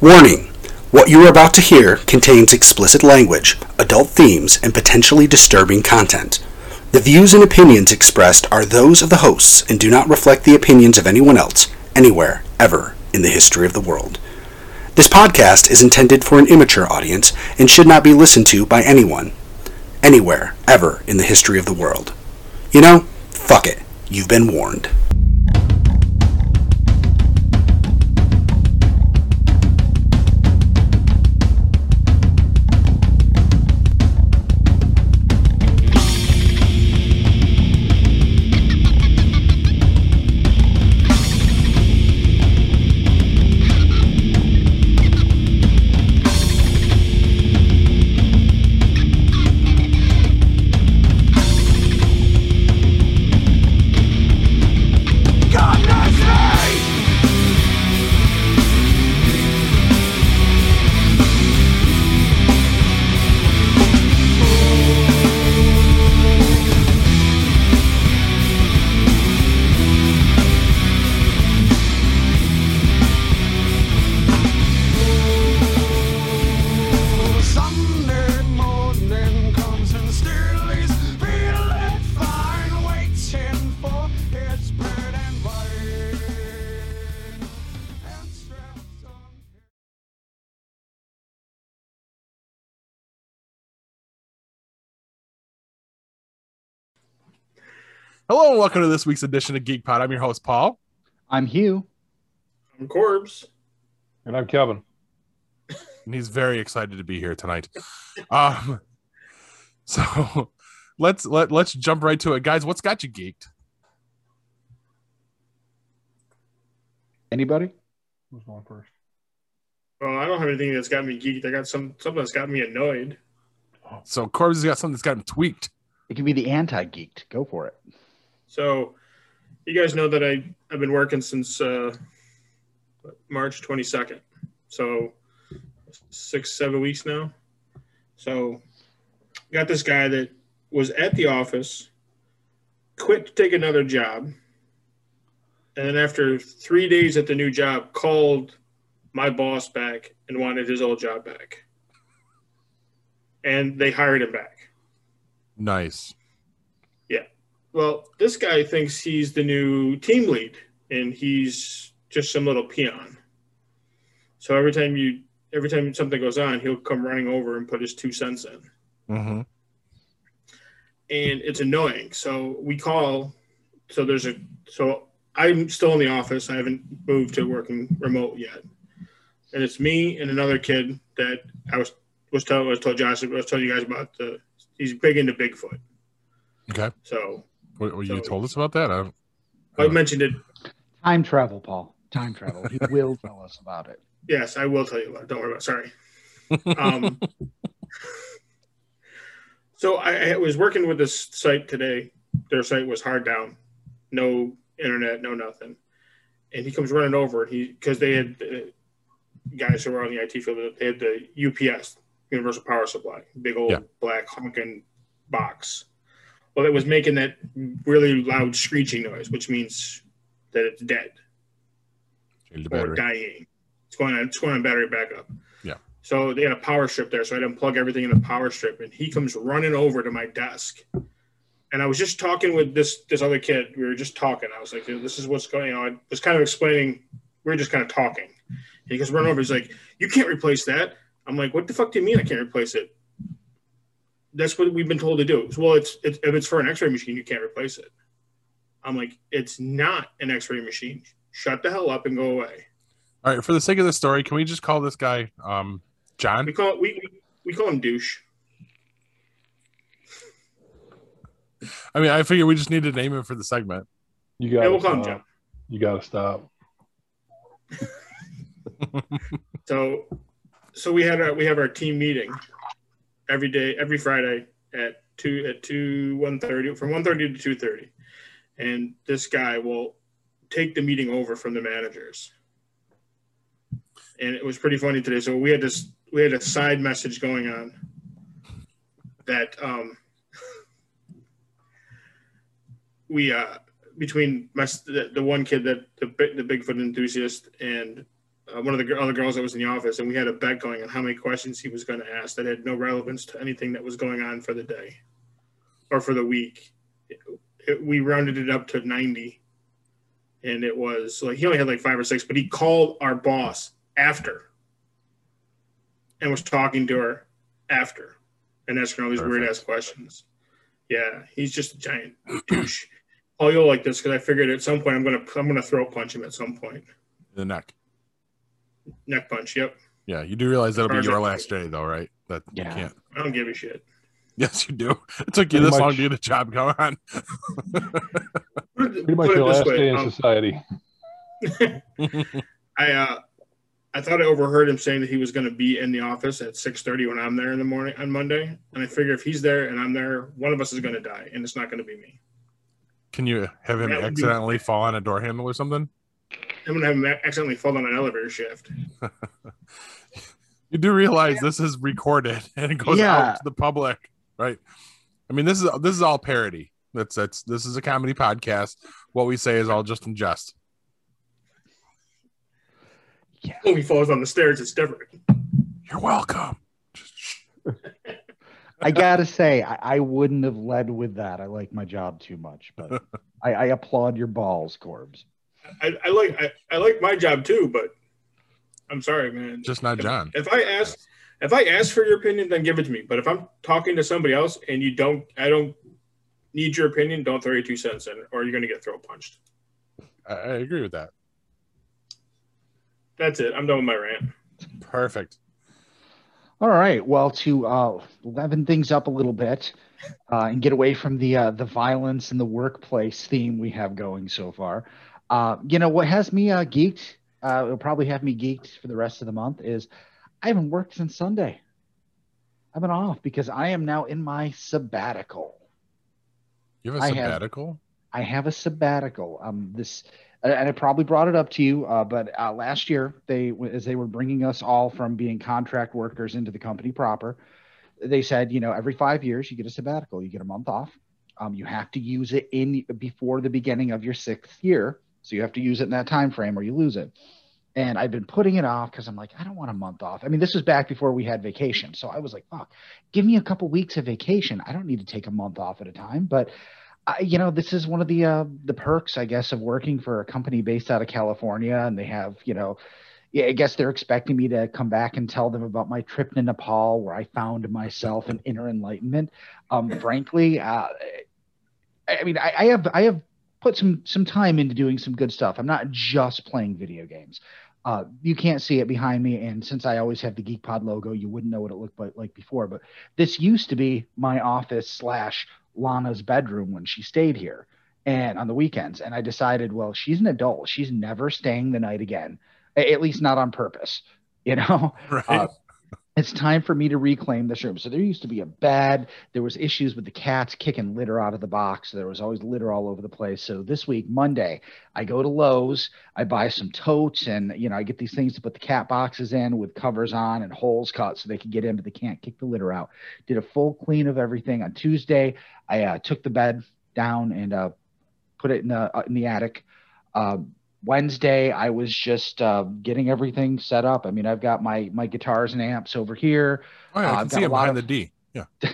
Warning! What you are about to hear contains explicit language, adult themes, and potentially disturbing content. The views and opinions expressed are those of the hosts and do not reflect the opinions of anyone else, anywhere, ever, in the history of the world. This podcast is intended for an immature audience and should not be listened to by anyone, anywhere, ever, in the history of the world. You know, fuck it. You've been warned. Hello and welcome to this week's edition of Geek Pod. I'm your host, Paul. I'm Hugh. I'm Corbs. And I'm Kevin. and he's very excited to be here tonight. Um, so let's let let's jump right to it, guys. What's got you geeked? Anybody? Who's going first? Well, I don't have anything that's got me geeked. I got some something that's got me annoyed. So Corbs has got something that's got him tweaked. It can be the anti-geeked. Go for it. So, you guys know that I I've been working since uh, March 22nd. So, six seven weeks now. So, got this guy that was at the office, quit to take another job, and then after three days at the new job, called my boss back and wanted his old job back. And they hired him back. Nice. Well, this guy thinks he's the new team lead, and he's just some little peon. So every time you, every time something goes on, he'll come running over and put his two cents in, hmm and it's annoying. So we call. So there's a. So I'm still in the office. I haven't moved to working remote yet, and it's me and another kid that I was was telling was told Josh I was telling you guys about the. He's big into Bigfoot. Okay. So What, what you told us about that? I don't, I mentioned it Time travel, Paul. Time travel. He will tell us about it. Yes, I will tell you about it. Don't worry about it. Sorry. Um, so I, I was working with this site today. Their site was hard down, no internet, no nothing. And he comes running over, and he because they had uh, guys who were on the IT field, they had the UPS, Universal Power Supply, big old Yeah. black honking box. Well, it was making that really loud screeching noise, which means that it's dead or battery. dying. It's going on. It's going on battery backup. Yeah. So they had a power strip there, so I had to unplug everything in the power strip, and he comes running over to my desk, and I was just talking with this this other kid. We were just talking. I was like, "This is what's going on." I was kind of explaining. We were just kind of talking. And he goes, "Run over." He's like, "You can't replace that." I'm like, "What the fuck do you mean I can't replace it?" That's what we've been told to do. Well, it's, it's if it's for an X-ray machine, you can't replace it. I'm like, it's not an X-ray machine. Shut the hell up and go away. All right. For the sake of the story, can we just call this guy um, John? We call we we call him douche. I mean, I figure we just need to name him for the segment. You Yeah, got we'll call him to John. stop. You got to stop. So so we had our we have our team meeting every day, every Friday at two at two one thirty from one thirty to two thirty, and this guy will take the meeting over from the managers. And it was pretty funny today. So we had this we had a side message going on that um, we uh, between my, the, the one kid that the the Bigfoot enthusiast and uh, one of the other girls that was in the office, and we had a bet going on how many questions he was going to ask that had no relevance to anything that was going on for the day or for the week. It, it- we rounded it up to 90. And it was like he only had like five or six, but he called our boss after and was talking to her after and asking all these weird ass questions. Yeah, he's just a giant douche. Oh, you'll like this because I figured at some point I'm gonna I'm gonna throw punch him at some point. the neck. Neck punch. Yep. Yeah, you do realize that'll be your last day, though, right? That Yeah. you can't. I don't give a shit. Yes, you do. It took you Pretty this long much. to get a job. Come on. Pretty much put your last way, day in um, society. I uh, I thought I overheard him saying that he was going to be in the office at six thirty when I'm there in the morning on Monday, and I figure if he's there and I'm there, one of us is going to die, and it's not going to be me. Can you have him That would be- accidentally fall on a door handle or something? I'm going to have accidentally fall down an elevator shaft. You do realize this is recorded and it goes Yeah. out to the public, right? I mean, this is this is all parody. That's that's this is a comedy podcast. What we say is all just in jest. Yeah. When he falls on the stairs, it's different. You're welcome. I gotta say, I, I wouldn't have led with that. I like my job too much, but I, I applaud your balls, Corbs. I, I like I, I like my job too, but I'm sorry, man. Just not John. If I ask if I ask for your opinion, then give it to me. But if I'm talking to somebody else and you don't, I don't need your opinion. Don't throw your two cents in, or you're going to get throw punched. I, I agree with that. That's it. I'm done with my rant. Perfect. All right. Well, to uh, leaven things up a little bit uh, and get away from the uh, the violence in the workplace theme we have going so far, uh, you know what has me uh, geeked? Uh, it'll probably have me geeked for the rest of the month. Is I haven't worked since Sunday. I've been off because I am now in my sabbatical. You have a I have- sabbatical? I have a sabbatical. Um, this, and I probably brought it up to you, uh, but uh, last year they, as they were bringing us all from being contract workers into the company proper, they said, you know, every five years you get a sabbatical, you get a month off. Um, you have to use it in before the beginning of your sixth year, so you have to use it in that time frame or you lose it. And I've been putting it off because I'm like, I don't want a month off. I mean, this was back before we had vacation, so I was like, fuck, give me a couple weeks of vacation. I don't need to take a month off at a time, but I, you know, this is one of the uh, the perks, I guess, of working for a company based out of California, and they have, you know, yeah, I guess they're expecting me to come back and tell them about my trip to Nepal, where I found myself an inner enlightenment. Um, frankly, uh, I I mean, I, I have I have put some some time into doing some good stuff. I'm not just playing video games. Uh, you can't see it behind me, and since I always have the GeekPod logo, you wouldn't know what it looked like, before. But this used to be my office slash Lana's bedroom when she stayed here and on the weekends. And I decided, well, she's an adult. She's never staying the night again, at least not on purpose. You know, Right. Uh, it's time for me to reclaim this room. So there used to be a bed. There was issues with the cats kicking litter out of the box. There was always litter all over the place. So this week, Monday, I go to Lowe's. I buy some totes, and you know I get these things to put the cat boxes in with covers on and holes cut so they can get in, but they can't kick the litter out. Did a full clean of everything on Tuesday. I uh, took the bed down and uh, put it in the uh, in the attic. Uh, Wednesday, I was just uh, getting everything set up. I mean, I've got my my guitars and amps over here. oh, yeah, uh, I I've can see a him lot behind of- the D. Yeah.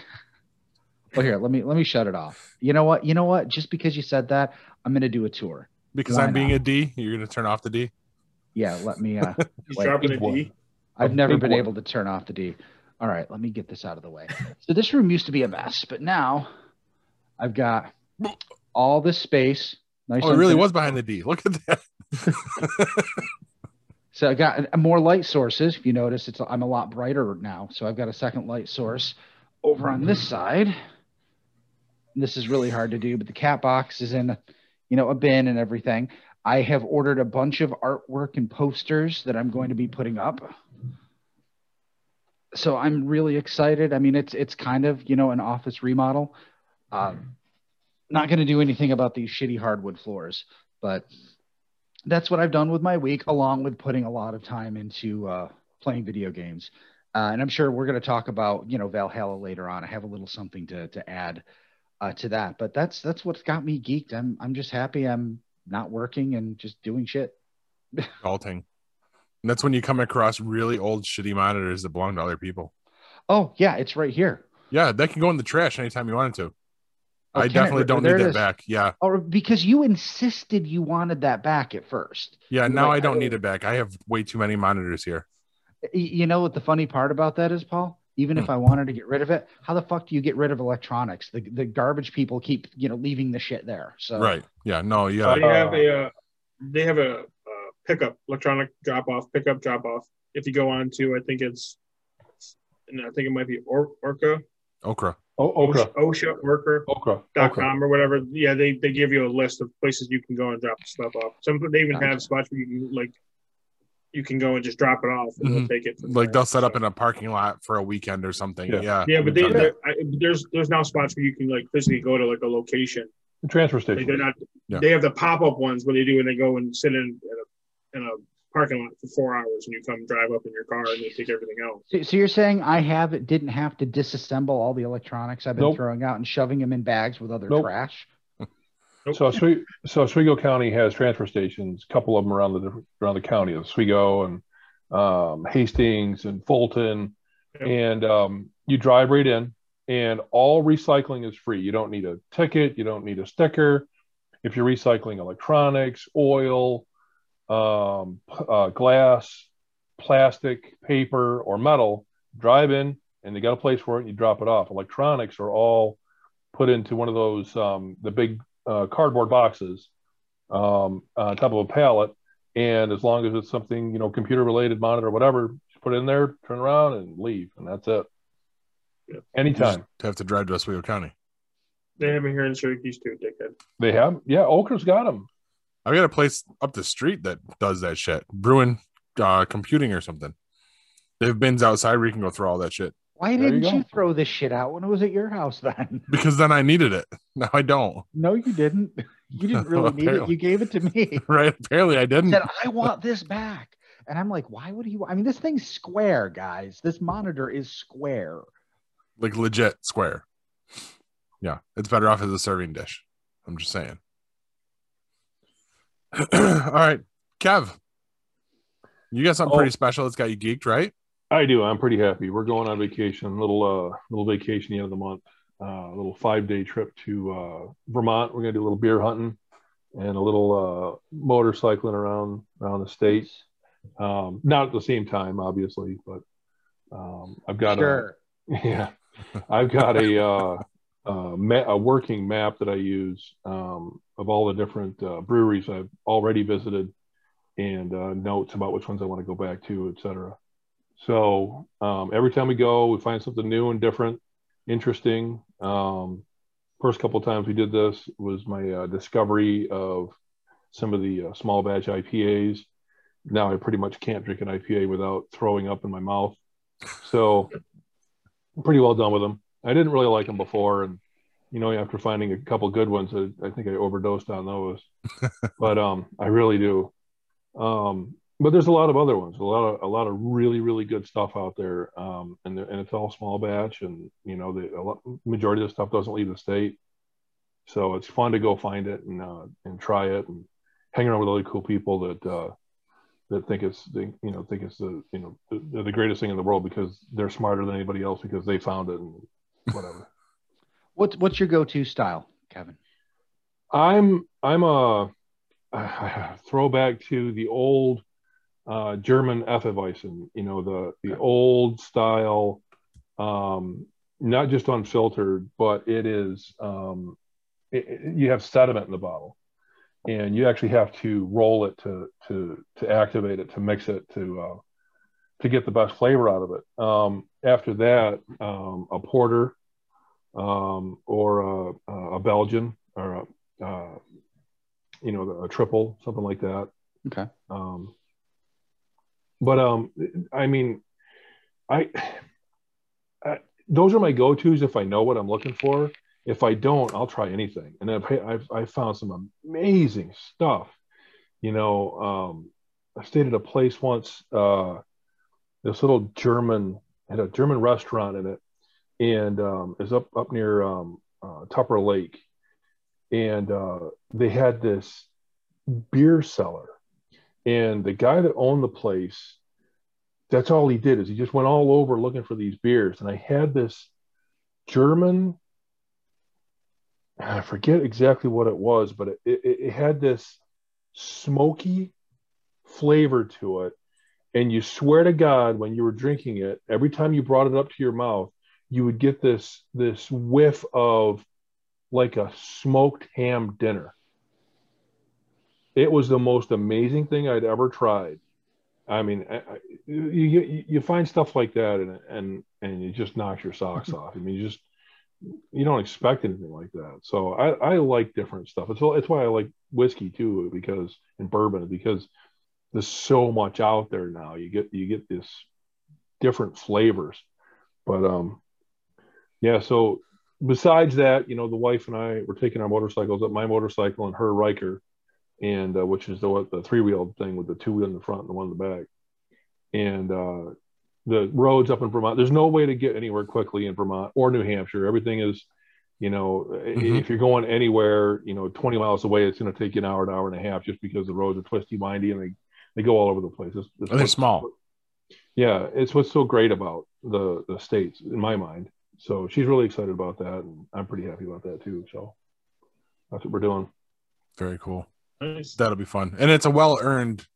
Well, here, let me let me shut it off. You know what? You know what? Just because you said that, I'm gonna do a tour. Because Why I'm being not? a D, you're going to turn off the D. Yeah, let me. Uh, He's Wait, dropping a big one. D. I've never been one. able to turn off the D. All right, let me get this out of the way. So this room used to be a mess, but now I've got all this space. Nice. Oh, it really unfinished- was behind the D. Look at that. So I got uh, more light sources. If you notice, it's I'm a lot brighter now. So I've got a second light source over on this side. This is really hard to do, but the cat box is in, you know, a bin and everything. I have ordered a bunch of artwork and posters that I'm going to be putting up. So I'm really excited. I mean, it's it's kind of you know an office remodel. Um, not going to do anything about these shitty hardwood floors, but that's what I've done with my week, along with putting a lot of time into uh, playing video games. Uh, and I'm sure we're going to talk about you know Valhalla later on. I have a little something to to add uh, to that, but that's that's what's got me geeked. I'm I'm just happy I'm not working and just doing shit. Adulting. And that's when you come across really old, shitty monitors that belong to other people. Oh yeah, it's right here. Yeah, that can go in the trash anytime you wanted to. Oh, I can it? definitely don't need it that is. back. Yeah, Or because you insisted you wanted that back at first. yeah. You're Now like, I don't I- need it back. I have way too many monitors here. You know what the funny part about that is, Paul? Even Hmm. if I wanted to get rid of it, how the fuck do you get rid of electronics? The the garbage people keep you know leaving the shit there. So Right. Yeah. No. Uh, Yeah. they have a uh, they have a uh, pickup electronic drop off pickup drop off. If you go on to I think it's and I think it might be or- Orca Okra. Oh, okra. OSHA Orca Okra. dot okra. com or whatever. Yeah, they, they give you a list of places you can go and drop stuff off. Some they even Gotcha. have spots where you can like you can go and just drop it off and Mhm. they'll take it. from Like there. they'll set up in a parking lot for a weekend or something. Yeah. Yeah. yeah, but they, We've done that. there- I, there's there's now spots where you can like physically go to like a location. Transfer Like they're not. Yeah. They have the pop up ones where they do and they go and sit in in a, in a parking lot for four hours and you come drive up in your car and they take everything else. So, so you're saying I have didn't have to disassemble all the electronics I've been Nope. throwing out and shoving them in bags with other Nope. trash? So Oswego, so Oswego County has transfer stations, a couple of them around the different around the county, Oswego and um, Hastings and Fulton, Yep. and um, you drive right in, and all recycling is free. You don't need a ticket, you don't need a sticker. If you're recycling electronics, oil, um, uh, glass, plastic, paper, or metal, drive in, and they got a place for it. And you drop it off. Electronics are all put into one of those um, the big uh, cardboard boxes um, on top of a pallet. And as long as it's something, you know, computer related, monitor, whatever, just put it in there, turn around and leave. And that's it. Yeah. You just Anytime. have to drive to Oswego County. They have it here in Syracuse too, dickhead. They have, yeah, OCRRA's got them. I've got a place up the street that does that shit. Bruin uh, Computing or something. They have bins outside where you can go throw all that shit. Why There didn't you, go. throw this shit out when it was at your house then? Because then I needed it. Now I don't. No, you didn't. You didn't really need it. You gave it to me. Right? Apparently I didn't. said, I want this back. And I'm like, why would he? I mean, this thing's square, guys. This monitor is square. Like legit square. Yeah, it's better off as a serving dish. I'm just saying. all right, Kev. You got something Oh. pretty special that's got you geeked, right? I do. I'm pretty happy. We're going on vacation, little uh little vacation the end of the month, uh, a little five day trip to uh, Vermont. We're gonna do a little beer hunting and a little uh, motorcycling around around the state. Um, not at the same time, obviously, but um, I've got Sure. a yeah, I've got a uh, uh, a working map that I use um, of all the different uh, breweries I've already visited and uh, notes about which ones I want to go back to, et cetera. So um, every time we go, we find something new and different, interesting. Um, first couple of times we did this was my uh, discovery of some of the uh, small batch IPAs. Now I pretty much can't drink an IPA without throwing up in my mouth. So I'm pretty well done with them. I didn't really like them before, and you know, after finding a couple good ones, I, I think I overdosed on those. but um, I really do. Um, but there's a lot of other ones, a lot of a lot of really really good stuff out there, um, and and it's all small batch, and you know the a lot, majority of the stuff doesn't leave the state, so it's fun to go find it and uh, and try it and hang around with other cool people that uh, that think it's the you know think it's the you know the, the greatest thing in the world because they're smarter than anybody else because they found it and whatever. What's what's your go-to style, Kevin? I'm I'm a, a throwback to the old uh, German Hefeweizen, you know the the old style, um, not just unfiltered, but it is um, it, it- you have sediment in the bottle, and you actually have to roll it to to to activate it to mix it to uh, to get the best flavor out of it. Um, after that, um, a porter um, or a, a Belgian or a, uh, you know, a triple, something like that. Okay. Um, but um, I mean, I, I those are my go-tos if I know what I'm looking for. If I don't, I'll try anything. And I've I've, I've found some amazing stuff. You know, um, I stayed at a place once. Uh, this little German had a German restaurant in it, and um, is up up near um, uh, Tupper Lake, and uh, they had this beer cellar And the guy that owned the place, that's all he did is he just went all over looking for these beers. And I had this German, I forget exactly what it was, but it, it, it had this smoky flavor to it. And you swear to God, when you were drinking it, every time you brought it up to your mouth, you would get this this whiff of like a smoked ham dinner. It was the most amazing thing I'd ever tried. I mean, I, I, you, you you find stuff like that and and and it just knocks your socks off. I mean, you just you don't expect anything like that. So I, I like different stuff. It's it's why I like whiskey too because and bourbon because there's so much out there now. You get you get this different flavors. But um yeah, so besides that, you know, the wife and I were taking our motorcycles up my motorcycle and her Ryker, and uh, which is the the three wheel thing with the two wheel in the front and the one in the back. And uh, the roads up in Vermont, there's no way to get anywhere quickly in Vermont or New Hampshire. Everything is, you know, Mhm. if you're going anywhere, you know, 20 miles away, it's going to take you an hour, an hour and a half just because the roads are twisty, windy, and they, they go all over the place. It's, it's And they're small. yeah, it's what's so great about the the states in my mind. So she's really excited about that, and I'm pretty happy about that too. So that's what we're doing. Very cool. Nice. That'll be fun. And it's a well earned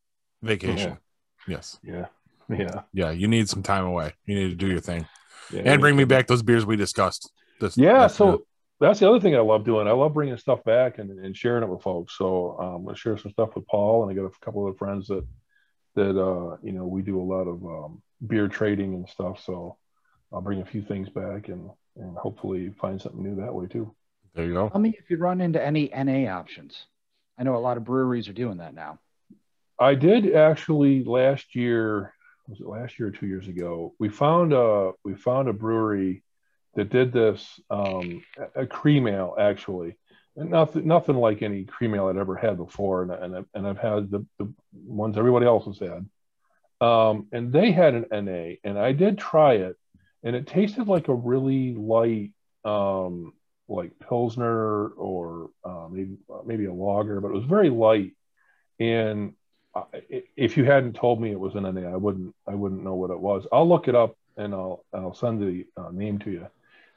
vacation. Yes. Yeah, yeah, Yeah. You need some time away. You need to do your thing. yeah. And bring me back those beers we discussed. This Yeah, afternoon. so that's the other thing I love doing. I love bringing stuff back and, and sharing it with folks. So um, I'm gonna share some stuff with Paul, and I got a couple of friends that that uh, you know we do a lot of um, beer trading and stuff. So I'll bring a few things back and and hopefully find something new that way too. there you go. Tell me if you run into any NA options. I know a lot of breweries are doing that now. I did actually last year. Was it last year or two years ago? We found a we found a brewery that did this um, a ale actually, and nothing nothing like any cream ale I'd ever had before, and and, and I've had the, the ones everybody else has had. Um, and they had an NA, and I did try it, and it tasted like a really light, um, like pilsner or uh, maybe maybe a lager, but it was very light. And if you hadn't told me it was an NA, I wouldn't I wouldn't know what it was. I'll look it up and I'll I'll send the uh, name to you.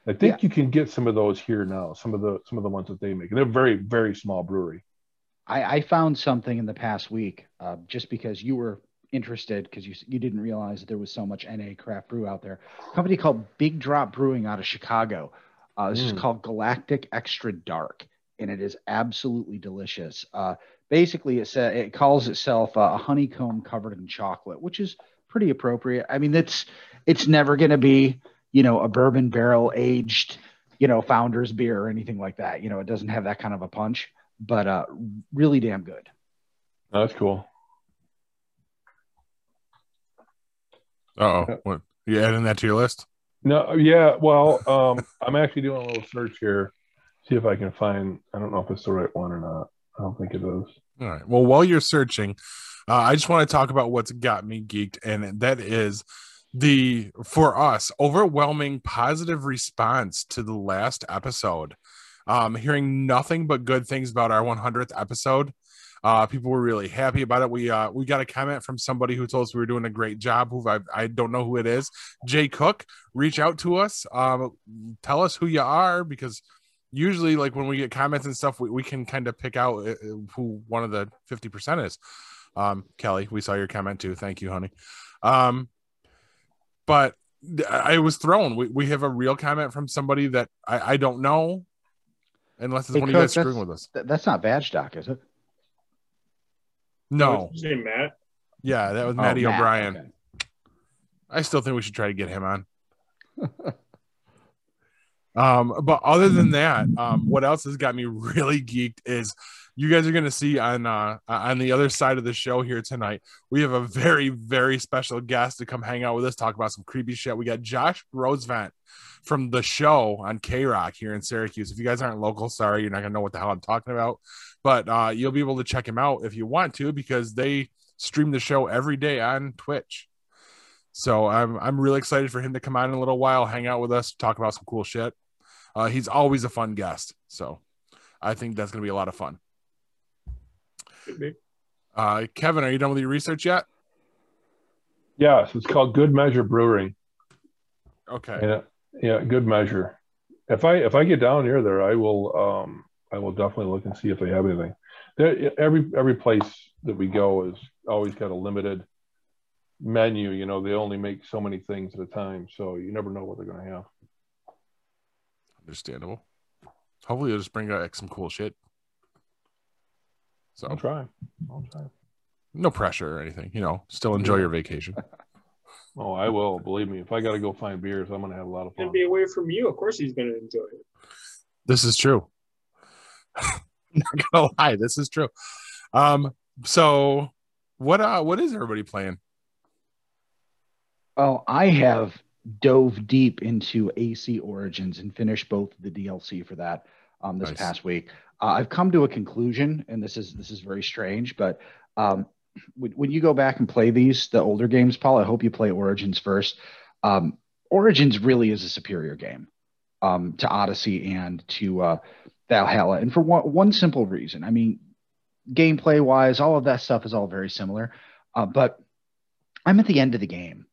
I think Yeah. you can get some of those here now. Some of the some of the ones that they make. And they're very very small brewery. I, I found something in the past week uh, just because you were interested because you you didn't realize that there was so much NA craft brew out there. A company called Big Drop Brewing out of Chicago. Uh, this is Mm. called Galactic Extra Dark, and it is absolutely delicious. Uh, basically, it says it calls itself uh, a honeycomb covered in chocolate, which is pretty appropriate. I mean, it's it's never going to be you know a bourbon barrel aged you know founder's beer or anything like that. You know, it doesn't have that kind of a punch, but uh, really damn good. That's cool. Uh oh. What you adding that to your list? No, yeah. Well, um, I'm actually doing a little search here, see if I can find. I don't know if it's the right one or not. I don't think it is. All right. Well, while you're searching, uh, I just want to talk about what's got me geeked, and that is the for us overwhelming positive response to the last episode. Um, hearing nothing but good things about our 100th episode. Uh, people were really happy about it. We uh, we got a comment from somebody who told us we were doing a great job. Who I, I don't know who it is. Jay Cook, reach out to us. Um, tell us who you are because usually like when we get comments and stuff we, we can kind of pick out uh, who one of the 50% is um kelly we saw your comment too thank you honey um but i was thrown we, we have a real comment from somebody that i i don't know unless it's Hey, one of you guys screwing with us that's not Badge Doc, is it? no What's his name, Matt? yeah that was Oh, maddie Matt, o'brien okay. I still think we should try to get him on. um, but other than that, um, what else has got me really geeked is you guys are gonna see on uh on the other side of the show here tonight. We have a very very special guest to come hang out with us, talk about some creepy shit. We got Josh Rosevant from the show on K Rock here in Syracuse. If you guys aren't local, sorry, you're not gonna know what the hell I'm talking about, but uh, you'll be able to check him out if you want to because they stream the show every day on Twitch. So I'm I'm really excited for him to come on in a little while, hang out with us, talk about some cool shit. Uh, he's always a fun guest, so I think that's gonna be a lot of fun. Uh, Kevin, are you done with your research yet? Yes, it's called Good Measure Brewing. Okay. Yeah, yeah, Good Measure. If I if I get down near there, I will um I will definitely look and see if they have anything. There, every every place that we go is always got a limited menu. You know, they only make so many things at a time, so you never know what they're going to have. Understandable. Hopefully, they'll just bring back some cool shit. I'll So, try. I'll try. no pressure or anything. You know, still enjoy your vacation. Oh, I will. Believe me, if I got to go find beers, I'm going to have a lot of Gonna fun. be away from you. Of course, he's gonna enjoy it. This is true. Not gonna lie, this is true. Um, so what uh what is everybody playing? Oh, I have dove deep into AC Origins and finished both the DLC for that um, this Nice. past week. Uh, I've come to a conclusion, and this is this is very strange, but um, when, when you go back and play these, the older games, Paul, I hope you play Origins first. Um, Origins really is a superior game um, to Odyssey and to uh, Valhalla, and for one, one simple reason. I mean, gameplay wise, all of that stuff is all very similar, uh, but I'm at the end of the game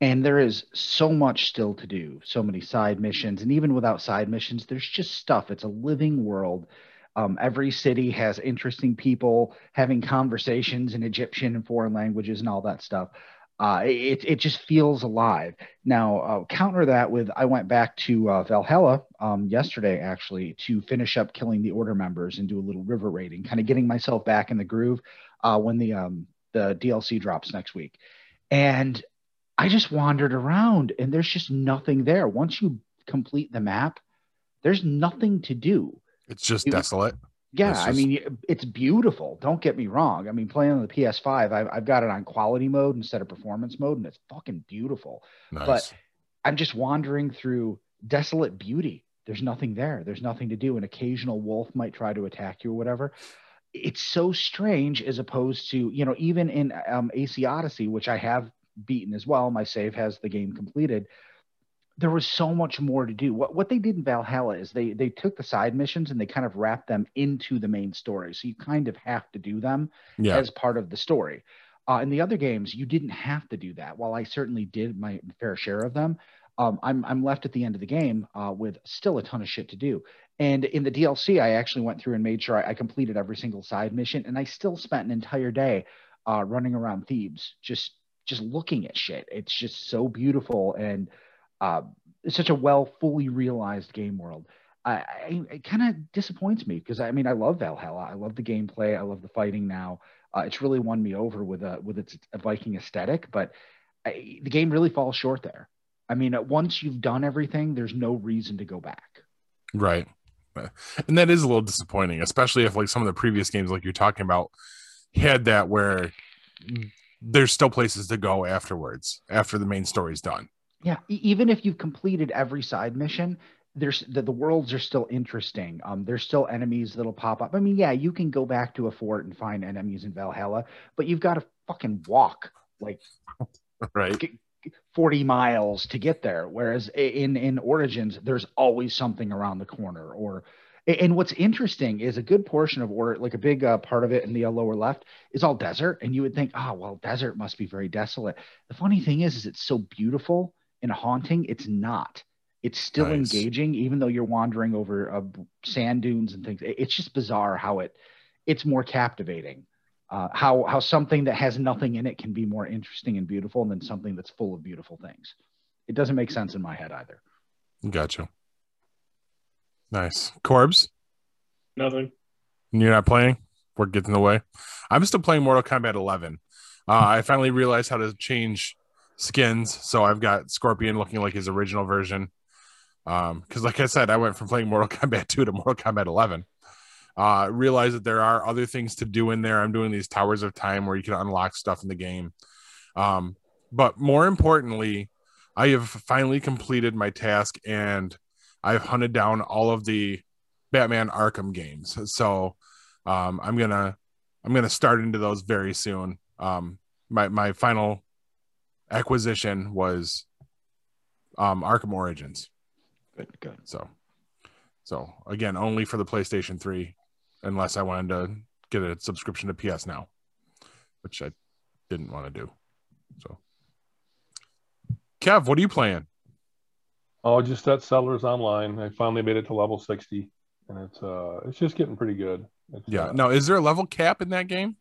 and there is so much still to do so many side missions. And even without side missions there's just stuff. It's a living world. Um, every city has interesting people having conversations in egyptian and foreign languages and all that stuff. Uh, it, it just feels alive. Now uh, counter that with i went back to uh, valhalla um, yesterday actually to finish up killing the order members and do a little river raiding kind of getting myself back in the groove uh, when the um, the dlc drops next week. And I just wandered around and there's just nothing there. Once you complete the map, there's nothing to do. It's just You- desolate. Yeah, It's I mean, it's beautiful. Don't get me wrong. I mean, playing on the PS5, I've, I've got it on quality mode instead of performance mode, and it's fucking beautiful. Nice. But I'm just wandering through desolate beauty. There's nothing there. There's nothing to do. An occasional wolf might try to attack you or whatever. It's so strange as opposed to, you know, even in um, AC Odyssey, which I have beaten as well. My save has the game completed. There was so much more to do. What what they did in Valhalla is they they took the side missions and they kind of wrapped them into the main story. So you kind of have to do them yeah. as part of the story. Uh, in the other games, you didn't have to do that. While I certainly did my fair share of them, um, I'm I'm left at the end of the game uh, with still a ton of shit to do. And in the DLC, I actually went through and made sure I, I completed every single side mission, and I still spent an entire day uh, running around Thebes, just just looking at shit. It's just so beautiful and uh, such a well, fully realized game world. I, I it kind of disappoints me because I mean I love Valhalla. I love the gameplay. I love the fighting now. Uh, it's really won me over with a with its Viking aesthetic, but I, the game really falls short there. I mean, uh, once you've done everything, there's no reason to go back. Right. And that is a little disappointing, especially if like some of the previous games like you're talking about had that where there's still places to go afterwards after the main story's done. Yeah, even if you've completed every side mission, there's the, the worlds are still interesting. Um, there's still enemies that'll pop up. I mean, yeah, you can go back to a fort and find enemies in Valhalla, but you've got to fucking walk like Right. 40 miles to get there. Whereas in in Origins, there's always something around the corner. Or and what's interesting is a good portion of or like a big uh, part of it in the uh, lower left is all desert, and you would think, oh well, desert must be very desolate. The funny thing is, is it's so beautiful and haunting. It's not. It's still Nice. engaging, even though you're wandering over uh, sand dunes and things. It's just bizarre how it it's more captivating uh, how how something that has nothing in it can be more interesting and beautiful than something that's full of beautiful things. It doesn't make sense in my head either. Gotcha. Nice. Corbs, Nothing. you're not playing? We're getting in the way. I'm still playing Mortal Kombat 11. Uh, I finally realized how to change skins. So I've got Scorpion looking like his original version. Um, because like I said, I went from playing Mortal Kombat 2 to Mortal Kombat 11. Uh, realize that there are other things to do in there. I'm doing these towers of time where you can unlock stuff in the game. Um, but more importantly, I have finally completed my task and I've hunted down all of the Batman Arkham games. So um, I'm gonna I'm gonna start into those very soon. Um, my my final acquisition was um, Arkham Origins. Good, good. So so again, only for the PlayStation 3, unless I wanted to get a subscription to PS now. which I didn't want to do. So, Kev, what are you playing? Oh, just that Settlers Online. I finally made it to level 60, and it's uh, it's just getting pretty good. It's, Yeah. uh, Now, is there a level cap in that game?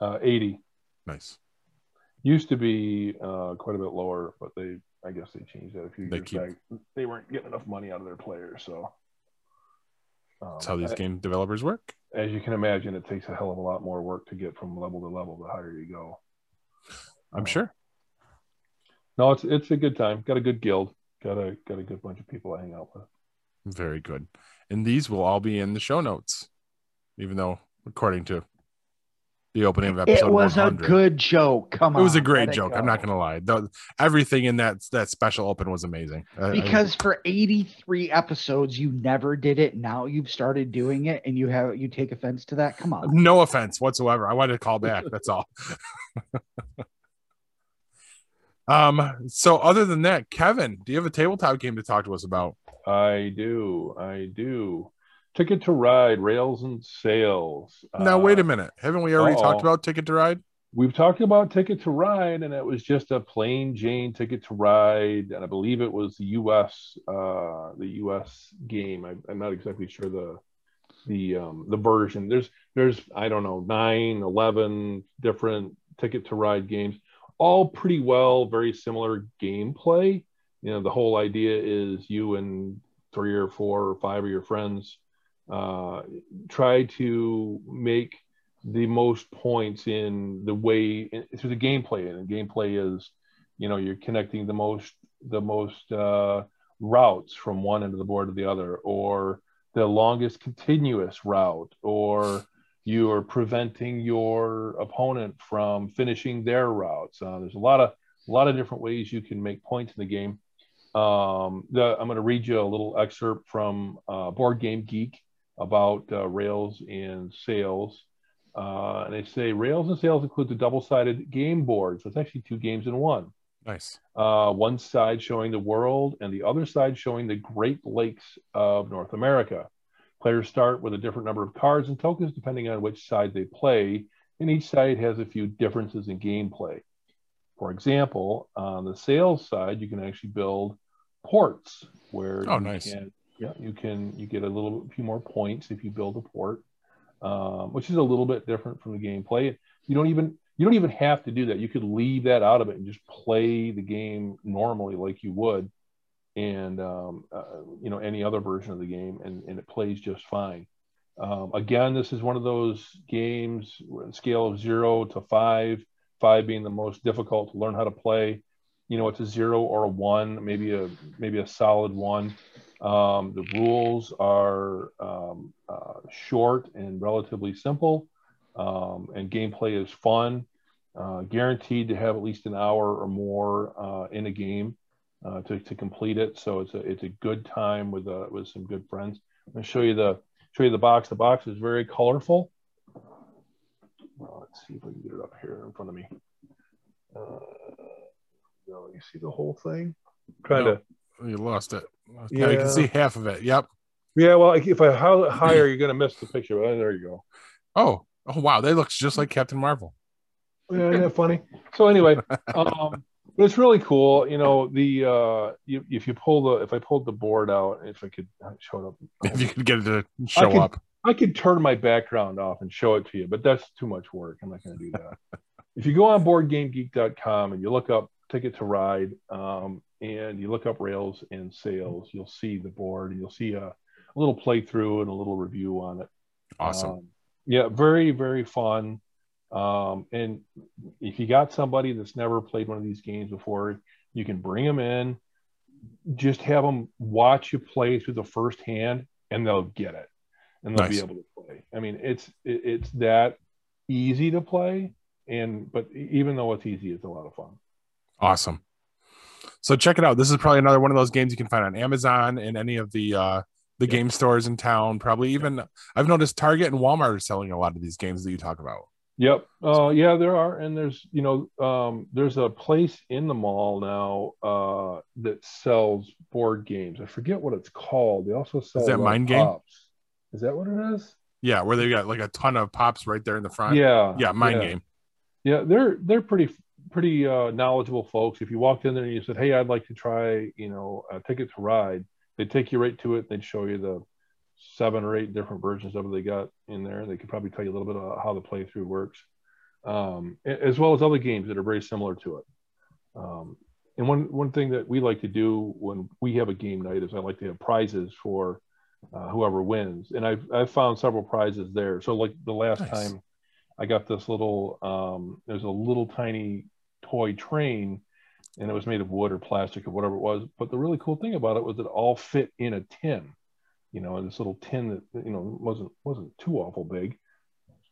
uh, 80 Nice. used to be uh, quite a bit lower, but they, I guess, they changed that a few They years keep- back. They weren't getting enough money out of their players, so. Um, That's how these a- game developers work. As you can imagine, it takes a hell of a lot more work to get from level to level the higher you go. I'm Uh, sure. No, it's it's a good time. Got a good guild. Got a got a good bunch of people to hang out with. Very good. And these will all be in the show notes, even though, according to the opening of episode It was a good joke. Come on, It was a great let it joke. I'm not gonna lie. The, everything in that that special open was amazing. Uh, I- I- because for 83 episodes you never did it now you've started doing it and you have you take offense to that come on no offense whatsoever. I wanted to call back. That's all. um. So, other than that, Kevin, do you have a tabletop game to talk to us about? I do. I do. Ticket to Ride, Rails and Sails. now, wait a Uh, minute. Haven't we already uh-oh. talked about Ticket to Ride? We've talked about Ticket to Ride, and it was just a plain Jane Ticket to Ride, and I believe it was the U.S. Uh, the U.S. game. I, I'm not exactly sure the the um, the version. There's there's I don't know nine, eleven different Ticket to Ride games, all pretty well, very similar gameplay. You know, the whole idea is you and three or four or five of your friends uh, try to make the most points in the way in, through the gameplay and the gameplay is you know you're connecting the most the most uh, routes from one end of the board to the other or the longest continuous route or you are preventing your opponent from finishing their routes uh, there's a lot of a lot of different ways you can make points in the game um, the, i'm going to read you a little excerpt from uh, board game geek about uh, rails and sails uh, and they say Rails and Sails includes a double-sided game board. So it's actually two games in one. Nice. Uh, one side showing the world and the other side showing the Great Lakes of North America. Players start with a different number of cards and tokens depending on which side they play, and each side has a few differences in gameplay. For example, on the sails side, you can actually build ports where Oh, you nice. can, yeah, you can you get a little few more points if you build a port um, which is a little bit different from the gameplay. You don't even you don't even have to do that. You could leave that out of it and just play the game normally like you would, and um, uh, you know any other version of the game, and, and it plays just fine. Um, again, this is one of those games scale of zero to five, five being the most difficult to learn how to play. You know, it's a zero or a one, maybe a maybe a solid one. Um, the rules are um, uh, short and relatively simple, um, and gameplay is fun. Uh, guaranteed to have at least an hour or more uh, in a game uh, to, to complete it. So it's a it's a good time with uh, with some good friends. I'm gonna show you the show you the box. The box is very colorful. Well, let's see if we can get it up here in front of me. Uh, no, you see the whole thing. trying No. to You lost it. Yeah, you can see half of it. Yep. Yeah, well, if I how it higher, you're gonna miss the picture. There you go. Oh, oh wow, that looks just like Captain Marvel. Yeah, isn't that funny? So anyway, um, but it's really cool. You know, the uh, you, if you pull the if I pulled the board out, if I could show it up, If you could get it to show could- up. I could turn my background off and show it to you, but that's too much work. I'm not going to do that. if you go on boardgamegeek.com and you look up Ticket to Ride um, and you look up Rails and Sails, you'll see the board and you'll see a, a little playthrough and a little review on it. Awesome. Um, yeah, very, very fun. Um, and if you got somebody that's never played one of these games before, you can bring them in, just have them watch you play through the first hand, and they'll get it, and they'll be able to play. I mean, it's it, it's that easy to play, and but even though it's easy, it's a lot of fun. Awesome. So check it out. This is probably another one of those games you can find on Amazon and any of the uh the Yeah. game stores in town. Probably even I've noticed Target and Walmart are selling a lot of these games that you talk about. Yep. Uh, yeah, there are, and there's you know um, there's a place in the mall now uh, that sells board games. I forget what it's called. They also sell is that Mind Game? Pops. Is that what it is? Yeah, where they got like a ton of pops right there in the front. Yeah. Yeah, mind game. Yeah, they're they're pretty pretty uh, knowledgeable folks. If you walked in there and you said, "Hey, I'd like to try," you know, a ticket to ride, they'd take you right to it. They'd show you the seven or eight different versions of it they got in there. They could probably tell you a little bit about how the playthrough works, um, as well as other games that are very similar to it. Um, and one one thing that we like to do when we have a game night is I like to have prizes for uh, whoever wins, and I've I've found several prizes there. So like the last Nice. time, I got this little um, there's a little tiny toy train, and it was made of wood or plastic or whatever it was. But the really cool thing about it was it all fit in a tin, you know, this little tin that you know wasn't wasn't too awful big,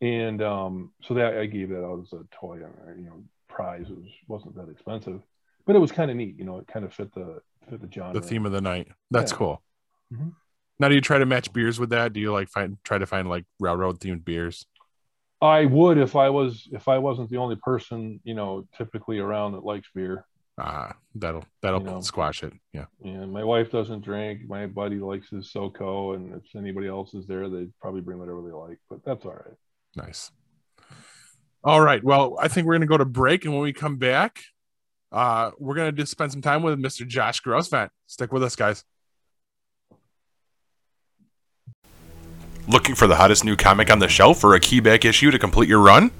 and um, so that I gave that out as a toy, you know, prize. It was wasn't that expensive, but it was kind of neat. You know, it kind of fit the fit the genre. The theme of the night. That's Yeah. cool. Mhm. Now, do you try to match beers with that? Do you like find try to find like railroad themed beers? I would if I was if I wasn't the only person you know typically around that likes beer. Ah, that'll that'll You know. squash it. Yeah. Yeah. my wife doesn't drink. My buddy likes his SoCo, and if anybody else is there, they'd probably bring whatever they like. But that's all right. Nice. All right. Well, I think we're gonna go to break, and when we come back, uh, we're gonna just spend some time with Mr. Josh Grosvent. Stick with us, guys. Looking for the hottest new comic on the shelf or a keyback issue to complete your run?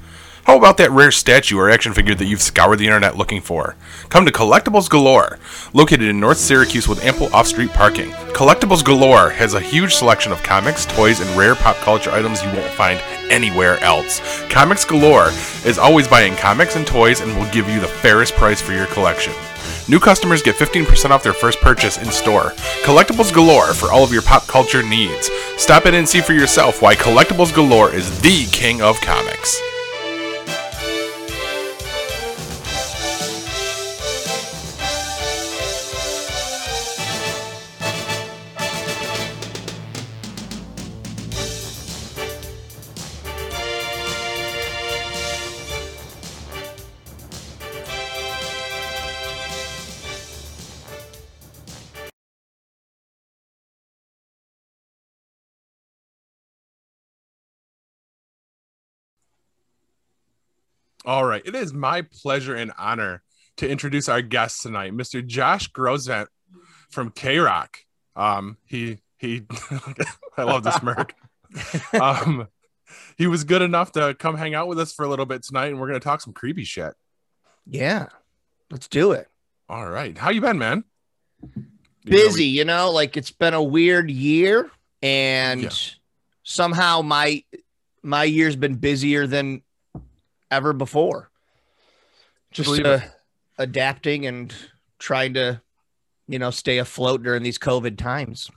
How about that rare statue or action figure that you've scoured the internet looking for? Come to Collectibles Galore, located in North Syracuse with ample off street parking. Collectibles Galore has a huge selection of comics, toys, and rare pop culture items you won't find anywhere else. Comics Galore is always buying comics and toys and will give you the fairest price for your collection. New customers get 15% off their first purchase in store. Collectibles Galore for all of your pop culture needs. Stop in and see for yourself why Collectibles Galore is the king of comics. All right. It is my pleasure and honor to introduce our guest tonight, Mr. Josh Grosvent from K Rock. Um, he he I love this smirk. um he was good enough to come hang out with us for a little bit tonight, and we're gonna talk some creepy shit. Yeah, let's do it. All right. How you been, man? You know, Busy, we- you know, like it's been a weird year, and Yeah. somehow my my year's been busier than ever before. Just uh, adapting and trying to, you know, stay afloat during these COVID times.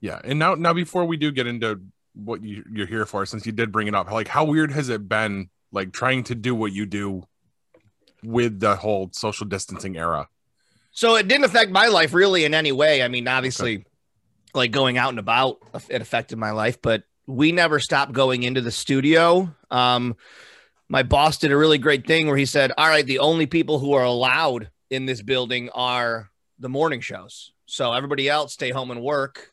yeah. And now now before we do get into what you, you're here for, since you did bring it up, like how weird has it been like trying to do what you do with the whole social distancing era? So it didn't affect my life really in any way. I mean, obviously, like going out and about, it affected my life, but we never stopped going into the studio. Um, my boss did a really great thing where he said, All right, the only people who are allowed in this building are the morning shows. So everybody else stay home and work.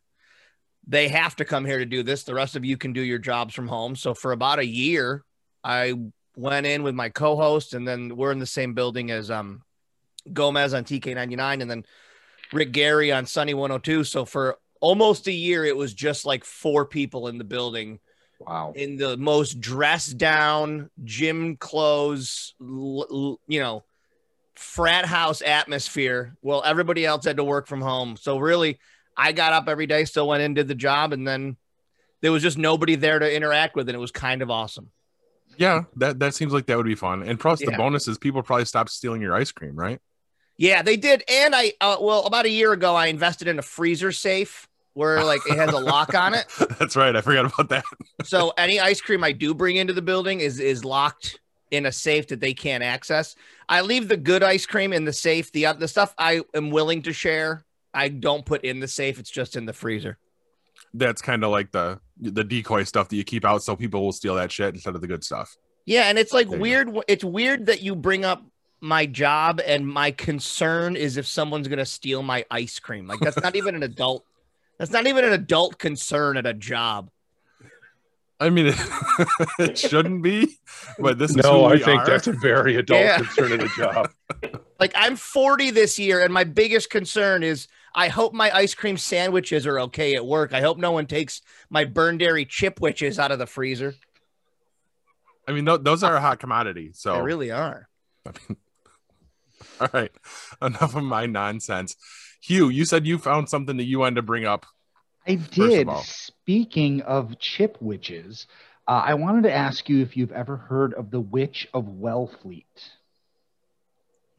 They have to come here to do this. The rest of you can do your jobs from home. So for about a year, I went in with my co-host, and then we're in the same building as um Gomez on TK99 and then Rick Gary on Sunny 102. So for almost a year, it was just like four people in the building Wow. in the most dressed down gym clothes, you know, frat house atmosphere. Well, everybody else had to work from home. So really, I got up every day, still went in, did the job, and then there was just nobody there to interact with, and it was kind of awesome. Yeah, that that seems like that would be fun. And plus, the Yeah. bonus is people probably stopped stealing your ice cream, right? Yeah, they did. And I, uh, well, about a year ago, I invested in a freezer safe where like it has a lock on it. That's right. I forgot about that. So any ice cream I do bring into the building is is locked in a safe that they can't access. I leave the good ice cream in the safe. The the stuff I am willing to share, I don't put in the safe. It's just in the freezer. That's kind of like the the decoy stuff that you keep out so people will steal that shit instead of the good stuff. Yeah, and it's like There weird. It's weird that you bring up my job, and my concern is if someone's gonna steal my ice cream. Like that's not even an adult. That's not even an adult concern at a job. I mean, it, it shouldn't be, but this is who No, I we think are. that's a very adult Yeah. concern of the job. Like I'm 40 this year, and my biggest concern is I hope my ice cream sandwiches are okay at work. I hope no one takes my Byrne Dairy chip witches out of the freezer. I mean, th- those are a hot commodity. So They really are. All right. Enough of my nonsense. Hugh, you said you found something that you wanted to bring up. I did. all. Speaking of Chipwiches, uh, I wanted to ask you if you've ever heard of the Witch of Wellfleet.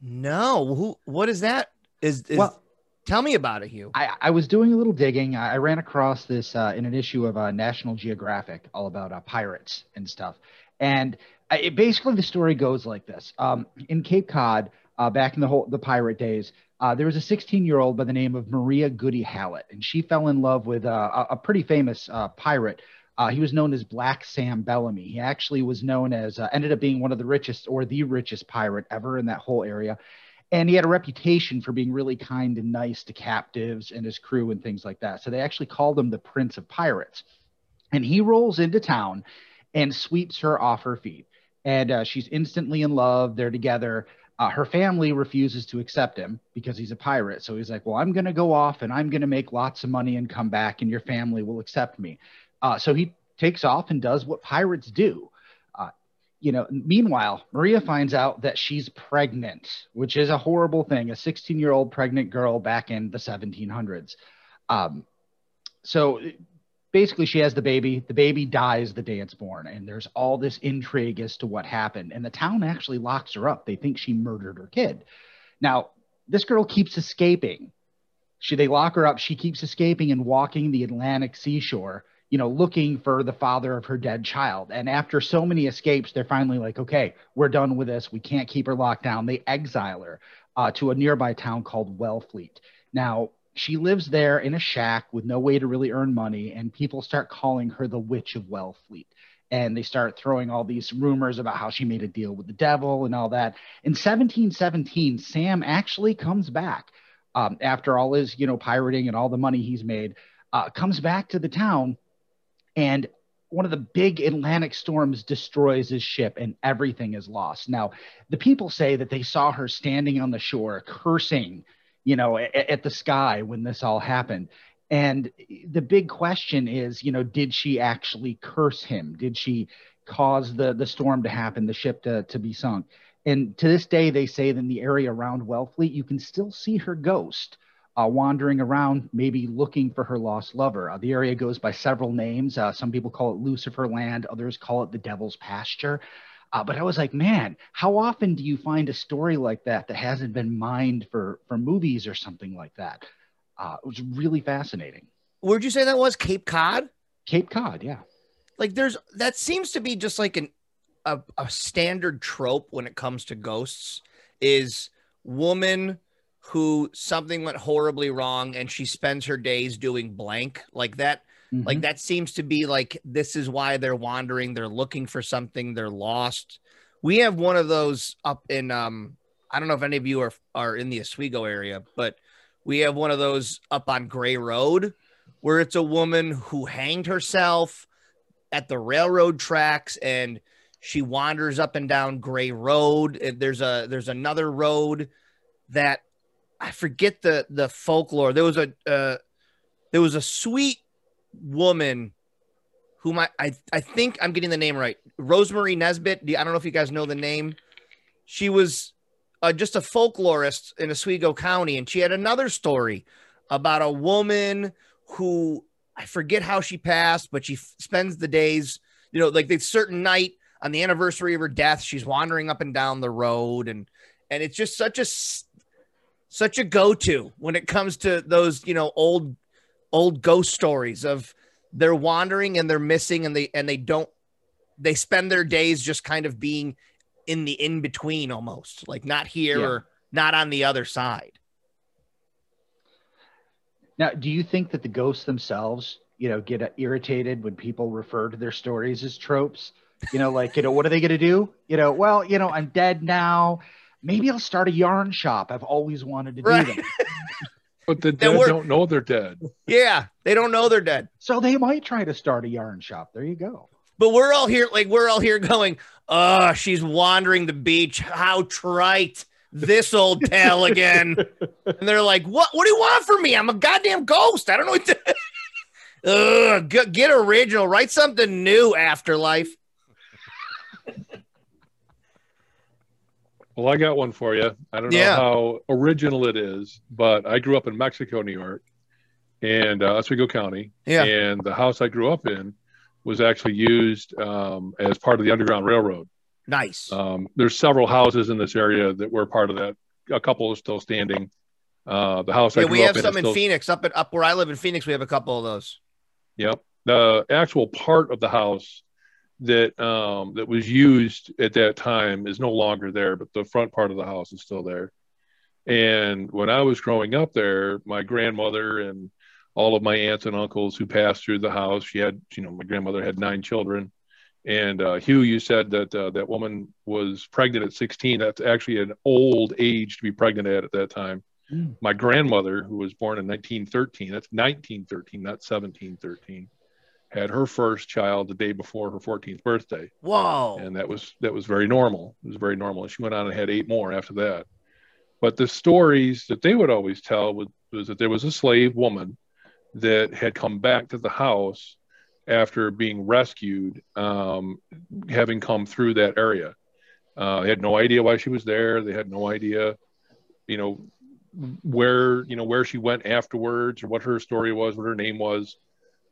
No, who? What is that? Is, is Well- tell me about it, Hugh. I, I was doing a little digging. I I ran across this uh, in an issue of uh, National Geographic, all about uh, pirates and stuff. And uh, it, basically, the story goes like this: um, in Cape Cod, uh, back in the whole the pirate days, uh, there was a 16-year-old by the name of Maria Goody Hallett, and she fell in love with uh, a, a pretty famous uh, pirate. Uh, he was known as Black Sam Bellamy. He actually was known as uh, ended up being one of the richest or the richest pirate ever in that whole area and he had a reputation for being really kind and nice to captives and his crew and things like that. So they actually called him the Prince of Pirates. And he rolls into town and sweeps her off her feet. And uh, she's instantly in love. They're together. Uh, her family refuses to accept him because he's a pirate. So he's like, Well, I'm going to go off and I'm going to make lots of money and come back, and your family will accept me. Uh, so he takes off and does what pirates do you know, meanwhile, Maria finds out that she's pregnant, which is a horrible thing. A 16 year old pregnant girl back in the 1700s. Um, so basically, she has the baby. The baby dies the day it's born. And there's all this intrigue as to what happened. And the town actually locks her up. They think she murdered her kid. Now, this girl keeps escaping. She, they lock her up. She keeps escaping and walking the Atlantic seashore you know, looking for the father of her dead child. And after so many escapes, they're finally like, okay, we're done with this. We can't keep her locked down. They exile her uh, to a nearby town called Wellfleet. Now, she lives there in a shack with no way to really earn money, and people start calling her the Witch of Wellfleet. And they start throwing all these rumors about how she made a deal with the devil and all that. In 1717, Sam actually comes back um, after all his, you know, pirating and all the money he's made, uh, comes back to the town and one of the big Atlantic storms destroys his ship and everything is lost. Now, the people say that they saw her standing on the shore cursing, you know, at, at the sky when this all happened. And the big question is, you know, did she actually curse him? Did she cause the the storm to happen, the ship to to be sunk? And to this day, they say that in the area around Wellfleet, you can still see her ghost uh, wandering around, maybe looking for her lost lover. Uh, the area goes by several names. Uh, some people call it Lucifer Land, others call it the Devil's Pasture. Uh, but I was like, man, how often do you find a story like that that hasn't been mined for for movies or something like that? Uh, it was really fascinating. Where'd you say that was? Cape Cod? Cape Cod, yeah. Like there's that seems to be just like an a, a standard trope when it comes to ghosts is woman who something went horribly wrong and she spends her days doing blank like that like Mhm. that seems to be like this is why they're wandering they're looking for something they're lost. We have one of those up in um i don't know if any of you are are in the oswego area but we have one of those up on gray road where it's a woman who hanged herself at the railroad tracks and she wanders up and down gray road. There's a there's another road that i forget the the folklore. There was a uh, there was a sweet woman whom I, I I think I'm getting the name right. Rosemary Nesbitt. I don't know if you guys know the name. She was uh, just a folklorist in Oswego County, and she had another story about a woman who I forget how she passed, but she f- spends the days, you know, like this certain night on the anniversary of her death, she's wandering up and down the road, and and it's just such a such a go-to when it comes to those, you know, old old ghost stories of they're wandering and they're missing and they and they don't they spend their days just kind of being in the in between almost like not here Yeah. or not on the other side Now, do you think that the ghosts themselves, you know, get irritated when people refer to their stories as tropes? You know, like, you know, what are they going to do? You know, well, you know, I'm dead now. Maybe I'll start a yarn shop. I've always wanted to do Right. that. But the dead we're- don't know they're dead. yeah they don't know they're dead So they might try to start a yarn shop. There you go. But we're all here, like we're all here going, oh, she's wandering the beach. How trite. This old tale again. and they're like, What what do you want from me? I'm a goddamn ghost. I don't know what to Ugh, get, get original. Write something new, afterlife. Well, I got one for you. I don't Yeah. know how original it is, but I grew up in Mexico, New York, and uh, Oswego County. Yeah. And the house I grew up in was actually used um, as part of the Underground Railroad. Nice. Um, there's several houses in this area that were part of that. A couple are still standing. Uh, the house I yeah, grew we have some in still- Phoenix. Up at up where I live in Phoenix, we have a couple of those. Yep. The actual part of the house that um, that was used at that time is no longer there, but the front part of the house is still there. And when I was growing up there, my grandmother and all of my aunts and uncles who passed through the house, she had, you know, my grandmother had nine children. And uh, Hugh, you said that uh, that woman was pregnant at 16. That's actually an old age to be pregnant at at that time. Mm. My grandmother, who was born in 1913, that's 1913, not 1713, had her first child the day before her 14th birthday, Whoa. and that was that was very normal. It was very normal. And she went on and had eight more after that. But the stories that they would always tell was, was that there was a slave woman that had come back to the house after being rescued, um, having come through that area. Uh, they had no idea why she was there. They had no idea, you know, where you know where she went afterwards or what her story was, what her name was.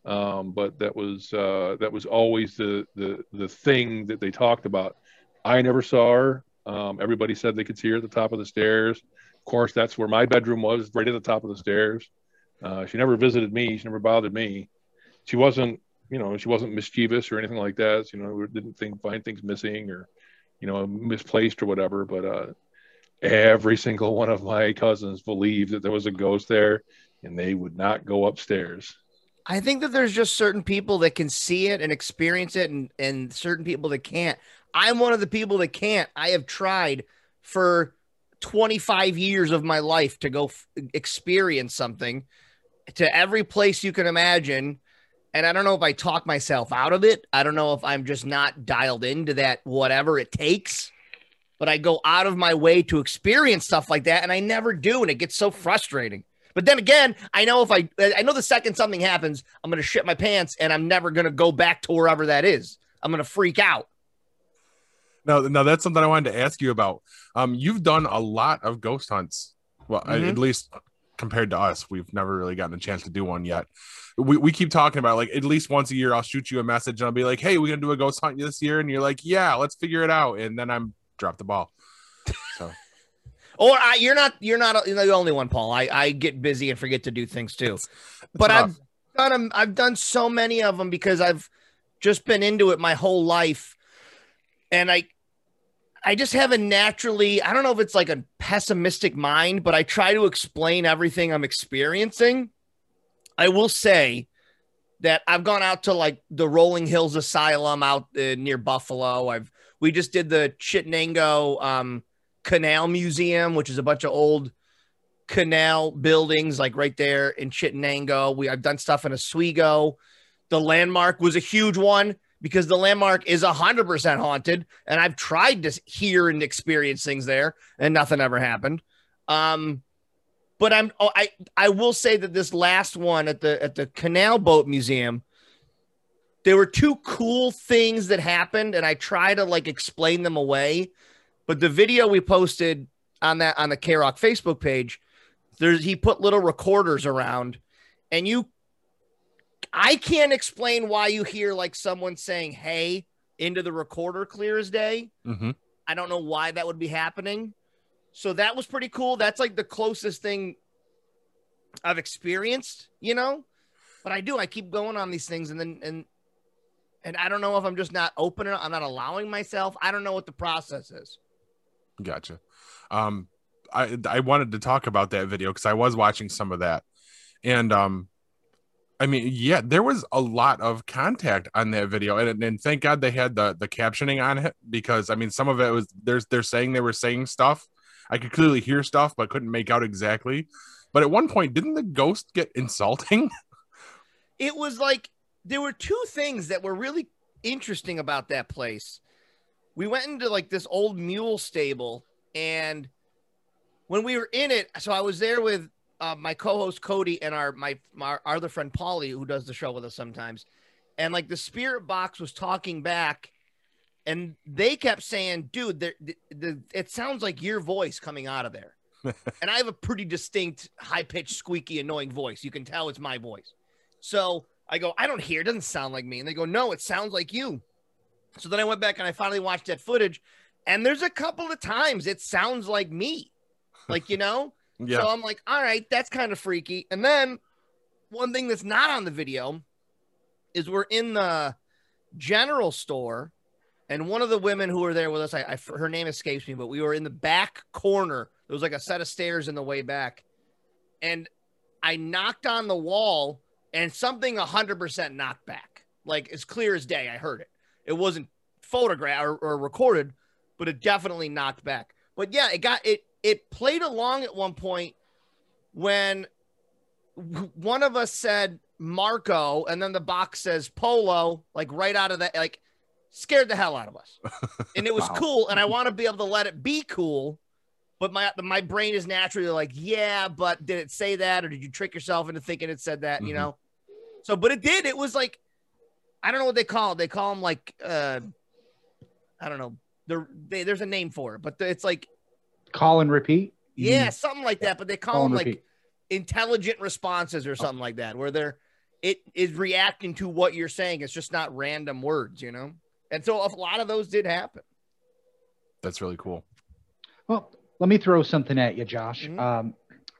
Um, but that was uh, that was always the the the thing that they talked about. I never saw her. Um, everybody said they could see her at the top of the stairs. Of course, that's where my bedroom was, right at the top of the stairs. Uh, she never visited me. She never bothered me. She wasn't, you know, she wasn't mischievous or anything like that. You know, didn't think find things missing or, you know, misplaced or whatever. But uh, every single one of my cousins believed that there was a ghost there, and they would not go upstairs. I think that there's just certain people that can see it and experience it, and and certain people that can't. I'm one of the people that can't. I have tried for 25 years of my life to go f- experience something to every place you can imagine. And I don't know if I talk myself out of it. I don't know if I'm just not dialed into that, whatever it takes. But I go out of my way to experience stuff like that, and I never do. And it gets so frustrating. But then again, I know if I, I know the second something happens, I'm going to shit my pants and I'm never going to go back to wherever that is. I'm going to freak out. No, no, that's something I wanted to ask you about. Um, you've done a lot of ghost hunts. Well, Mhm. at least compared to us, we've never really gotten a chance to do one yet. We, we keep talking about like at least once a year, I'll shoot you a message and I'll be like, "Hey, we're gonna do a ghost hunt this year," and you're like, "Yeah, let's figure it out," and then I'm drop the ball. So Or I, you're not, you're not the only one, Paul. I, I get busy and forget to do things too. but tough. I've done them. I've done so many of them because I've just been into it my whole life, and I, I just have a naturally. I don't know if it's like a pessimistic mind, but I try to explain everything I'm experiencing. I will say that I've gone out to like the Rolling Hills Asylum out uh, near Buffalo. I've we just did the Chittenango um, Canal Museum, which is a bunch of old canal buildings like right there in Chittenango. We I've done stuff in Oswego. The landmark was a huge one because the landmark is hundred percent haunted, and I've tried to hear and experience things there, and nothing ever happened. Um, but I'm oh, I I will say that this last one at the at the Canal Boat Museum, there were two cool things that happened, and I try to like explain them away. But the video we posted on that on the K Rock Facebook page, there's he put little recorders around, and you, I can't explain why you hear like someone saying "Hey" into the recorder clear as day. mhm. I don't know why that would be happening. So that was pretty cool. That's like the closest thing I've experienced, you know. But I do. I keep going on these things, and then and and I don't know if I'm just not open. I'm not allowing myself. I don't know what the process is. Gotcha. Um, I I wanted to talk about that video because I was watching some of that, and um, I mean, yeah, there was a lot of contact on that video, and and thank God they had the the captioning on it because I mean, some of it was there's they're saying they were saying stuff. I could clearly hear stuff, but couldn't make out exactly. But at one point, didn't the ghost get insulting? It was like there were two things that were really interesting about that place. We went into like this old mule stable, and when we were in it, so I was there with uh, my co-host Cody and our my, my our other friend Paulie, who does the show with us sometimes, and like the spirit box was talking back, and they kept saying, "Dude, the, the, the it sounds like your voice coming out of there." and I have a pretty distinct, high pitched, squeaky, annoying voice. You can tell it's my voice. So I go, I don't hear. It doesn't sound like me. And they go, No, it sounds like you. So then I went back and I finally watched that footage. And there's a couple of times it sounds like me. Like, you know? Yeah. So I'm like, all right, that's kind of freaky. And then one thing that's not on the video is we're in the general store, and one of the women who were there with us, I, I her name escapes me, but we were in the back corner. There was like a set of stairs in the way back, and I knocked on the wall, and something 100% knocked back, like as clear as day. I heard it. It wasn't photographed or, or recorded, but it definitely knocked back. But yeah, it got it. It played along at one point when one of us said Marco, and then the box says Polo, like right out of that, like scared the hell out of us. And it was Wow. cool, and I want to be able to let it be cool. But my my brain is naturally like, yeah, but did it say that, or did you trick yourself into thinking it said that? You Mhm. know. So, but it did. It was like, I don't know what they call it. They call them like, uh, I don't know. They, there's a name for it, but it's like, Call and repeat. Yeah, something like that. But they call Call them like repeat. intelligent responses or something like that, where they're it is reacting to what you're saying. It's just not random words, you know. And so a lot of those did happen. That's really cool. Well, let me throw something at you, Josh. Mhm. Um,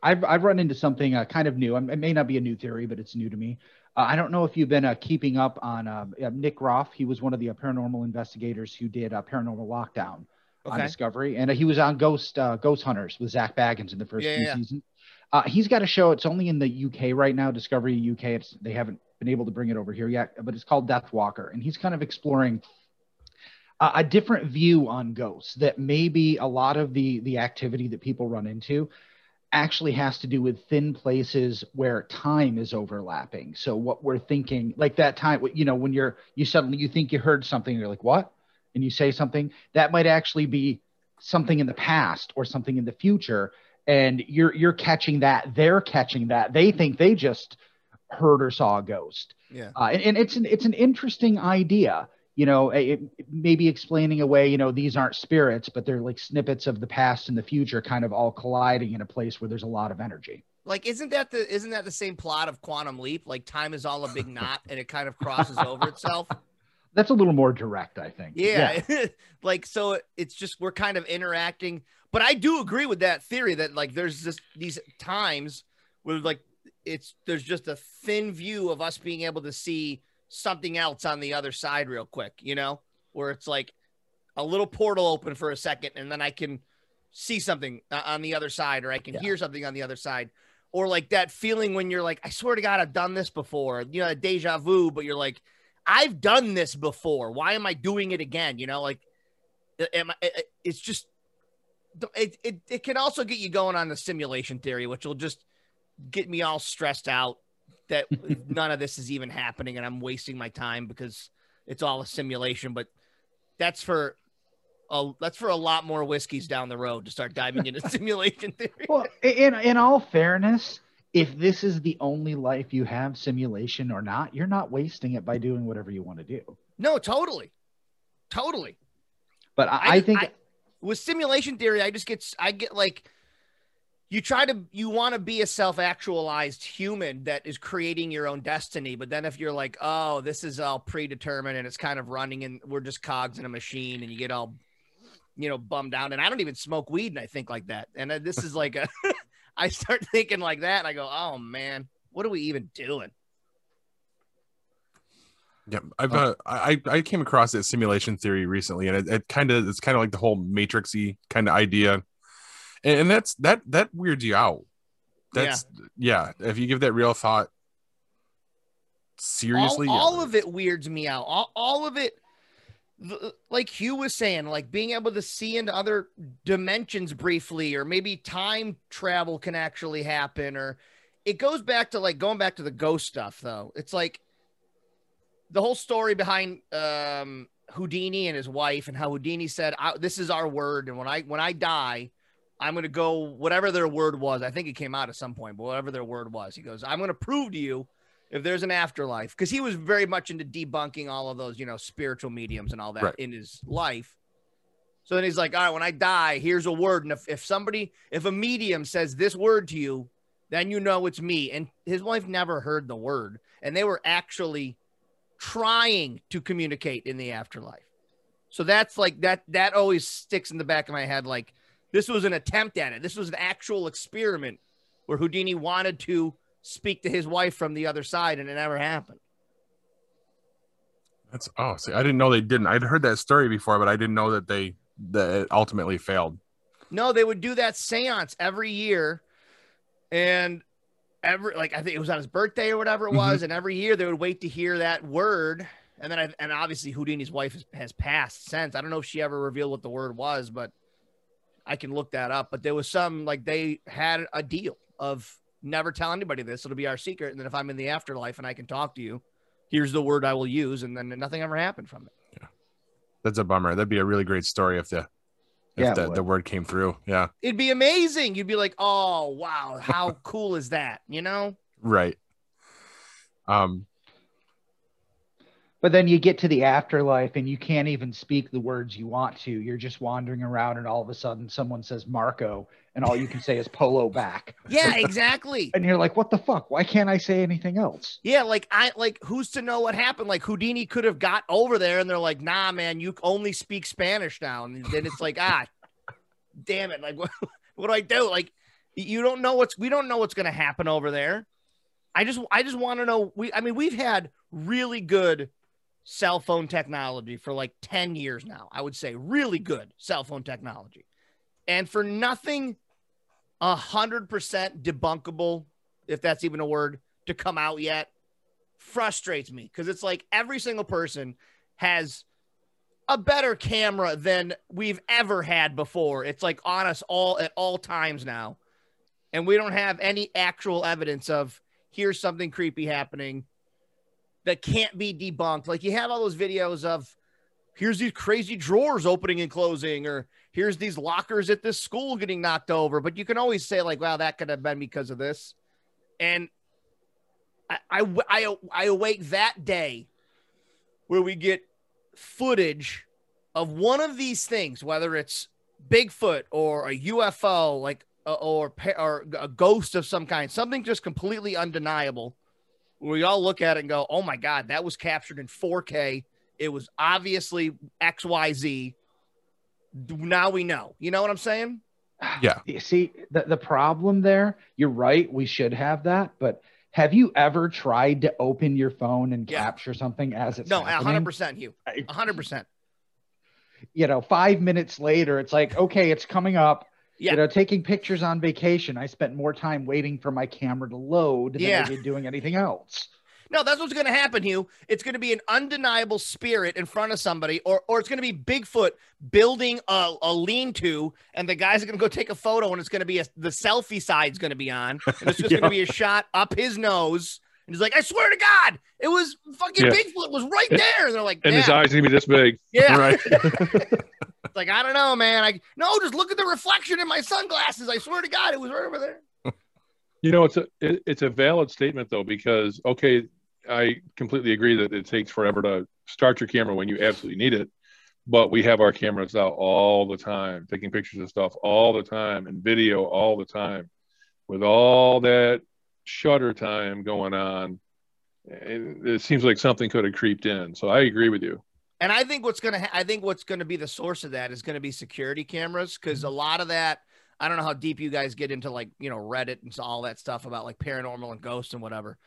I've I've run into something uh, kind of new. Um, It may not be a new theory, but it's new to me. Uh, I don't know if you've been uh, keeping up on um, uh, Nick Groff. He was one of the uh, paranormal investigators who did uh, Paranormal Lockdown on Discovery, and uh, he was on Ghost uh, Ghost Hunters with Zak Bagans in the first Yeah, few yeah. seasons. Uh, he's got a show. It's only in the UK right now, Discovery UK. It's they haven't been able to bring it over here yet, but it's called Death Walker, and he's kind of exploring a different view on ghosts. That maybe a lot of the the activity that people run into actually has to do with thin places where time is overlapping. So what we're thinking, like that time, you know, when you're you suddenly you think you heard something, you're like, what? And you say something that might actually be something in the past or something in the future, and you're you're catching that, they're catching that. They think they just heard or saw a ghost. Yeah. Uh, and, and it's an it's an interesting idea. You know, it, maybe explaining away, you know, these aren't spirits, but they're like snippets of the past and the future, kind of all colliding in a place where there's a lot of energy. Like, isn't that the isn't that the same plot of Quantum Leap? Like, time is all a big knot, and it kind of crosses over itself. That's a little more direct, I think. Yeah. like so it's just we're kind of interacting. But I do agree with that theory that like there's just these times where like it's there's just a thin view of us being able to see something else on the other side real quick, you know, where it's like a little portal open for a second and then I can see something uh, on the other side or I can Yeah. hear something on the other side. Or like that feeling when you're like, I swear to God, I've done this before, you know, a deja vu, but you're like, I've done this before. Why am I doing it again? You know, like, am I, it's just, it, it, it can also get you going on the simulation theory, which will just get me all stressed out that none of this is even happening and I'm wasting my time because it's all a simulation. But that's for, a, that's for a lot more whiskeys down the road to start diving into simulation theory. Well, in in all fairness, if this is the only life you have, simulation or not, you're not wasting it by doing whatever you want to do. No, totally. Totally. But I, I I think I- with simulation theory, I just get I get like you try to you want to be a self-actualized human that is creating your own destiny, but then if you're like, oh, this is all predetermined and it's kind of running and we're just cogs in a machine, and you get all you know bummed out. And I don't even smoke weed, and I think like that. And this is like a I start thinking like that, and I go, oh man, what are we even doing? Yeah, I've uh, I I came across that simulation theory recently, and it, it kind of it's kind of like the whole matrixy kind of idea, and, and that's that that weirds you out. That's yeah. If you give that real thought seriously, all, yeah. all of it weirds me out. All, all of it, like Hugh was saying, like being able to see into other dimensions briefly, or maybe time travel can actually happen, or it goes back to like going back to the ghost stuff, though. It's like the whole story behind um, Houdini and his wife, and how Houdini said, I, "This is our word, and when I when I die, I'm going to go whatever their word was. I think it came out at some point, but whatever their word was, he goes, I'm going to prove to you if there's an afterlife, because he was very much into debunking all of those, you know, spiritual mediums and all that Right. in his life. So then he's like, all right, when I die, here's a word. And if, if somebody, if a medium says this word to you, then you know it's me. And his wife never heard the word. And they were actually trying to communicate in the afterlife. So that's like that, that always sticks in the back of my head. Like this was an attempt at it. This was an actual experiment where Houdini wanted to speak to his wife from the other side and it never happened. That's oh, see, I didn't know they didn't. I'd heard that story before, but I didn't know that they that it ultimately failed. No, they would do that seance every year. And every like I think it was on his birthday or whatever it mm-hmm. was, and every year they would wait to hear that word. And then I, and obviously Houdini's wife has, has passed since. I don't know if she ever revealed what the word was, but I can look that up. But there was some like they had a deal of never tell anybody this. It'll be our secret. And then if I'm in the afterlife and I can talk to you, here's the word I will use. And then nothing ever happened from it. Yeah. That's a bummer. That'd be a really great story if the if Yeah, the, the word came through. Yeah, It'd be amazing. You'd be like, oh wow, how cool is that? You know? right. Um, But then you get to the afterlife and you can't even speak the words you want to. You're just wandering around, and all of a sudden someone says Marco, and all you can say is polo back. Yeah, exactly. And you're like, what the fuck? Why can't I say anything else? Yeah, like I like who's to know what happened? Like Houdini could have got over there and they're like, nah, man, you only speak Spanish now. And then it's like, ah, damn it. Like what, what do I do? Like you don't know what's we don't know what's gonna happen over there. I just I just want to know. We I mean, we've had really good cell phone technology for like 10 years now. I would say really good cell phone technology. And for nothing a hundred percent debunkable, if that's even a word, to come out yet frustrates me because it's like every single person has a better camera than we've ever had before. It's like on us all at all times now. And we don't have any actual evidence of here's something creepy happening that can't be debunked. Like you have all those videos of here's these crazy drawers opening and closing, or here's these lockers at this school getting knocked over. But you can always say, like, wow, that could have been because of this. And I, I, I, I await that day where we get footage of one of these things, whether it's Bigfoot or a UFO, like or or a ghost of some kind, something just completely undeniable. Where we all look at it and go, "Oh my god, that was captured in 4K. It was obviously X Y Z." Now we know. You know what I'm saying? Yeah. You see, the, the problem there, you're right. We should have that. But have you ever tried to open your phone and Yeah. capture something as it's No, happening? hundred percent, Hugh. Hundred percent. You know, five minutes later, it's like, okay, it's coming up. Yeah. You know, taking pictures on vacation, I spent more time waiting for my camera to load than Yeah. I did doing anything else. No, that's what's going to happen, Hugh. It's going to be an undeniable spirit in front of somebody, or or it's going to be Bigfoot building a, a lean-to, and the guys are going to go take a photo, and it's going to be a, the selfie side's going to be on, and it's just going to be a shot up his nose, and he's like, "I swear to God, it was fucking Yeah. Bigfoot was right there," and they're like, And his eyes are gonna be this big. yeah." Right. It's like I don't know, man. I no, just look at the reflection in my sunglasses. I swear to God, it was right over there. You know, it's a it, it's a valid statement though because okay, I completely agree that it takes forever to start your camera when you absolutely need it, but we have our cameras out all the time, taking pictures of stuff all the time and video all the time, with all that shutter time going on. It, it seems like something could have creeped in. So I agree with you. And I think what's gonna ha- I think what's gonna be the source of that is gonna be security cameras because a mm-hmm. lot of that I don't know how deep you guys get into like you know Reddit and all that stuff about like paranormal and ghosts and whatever,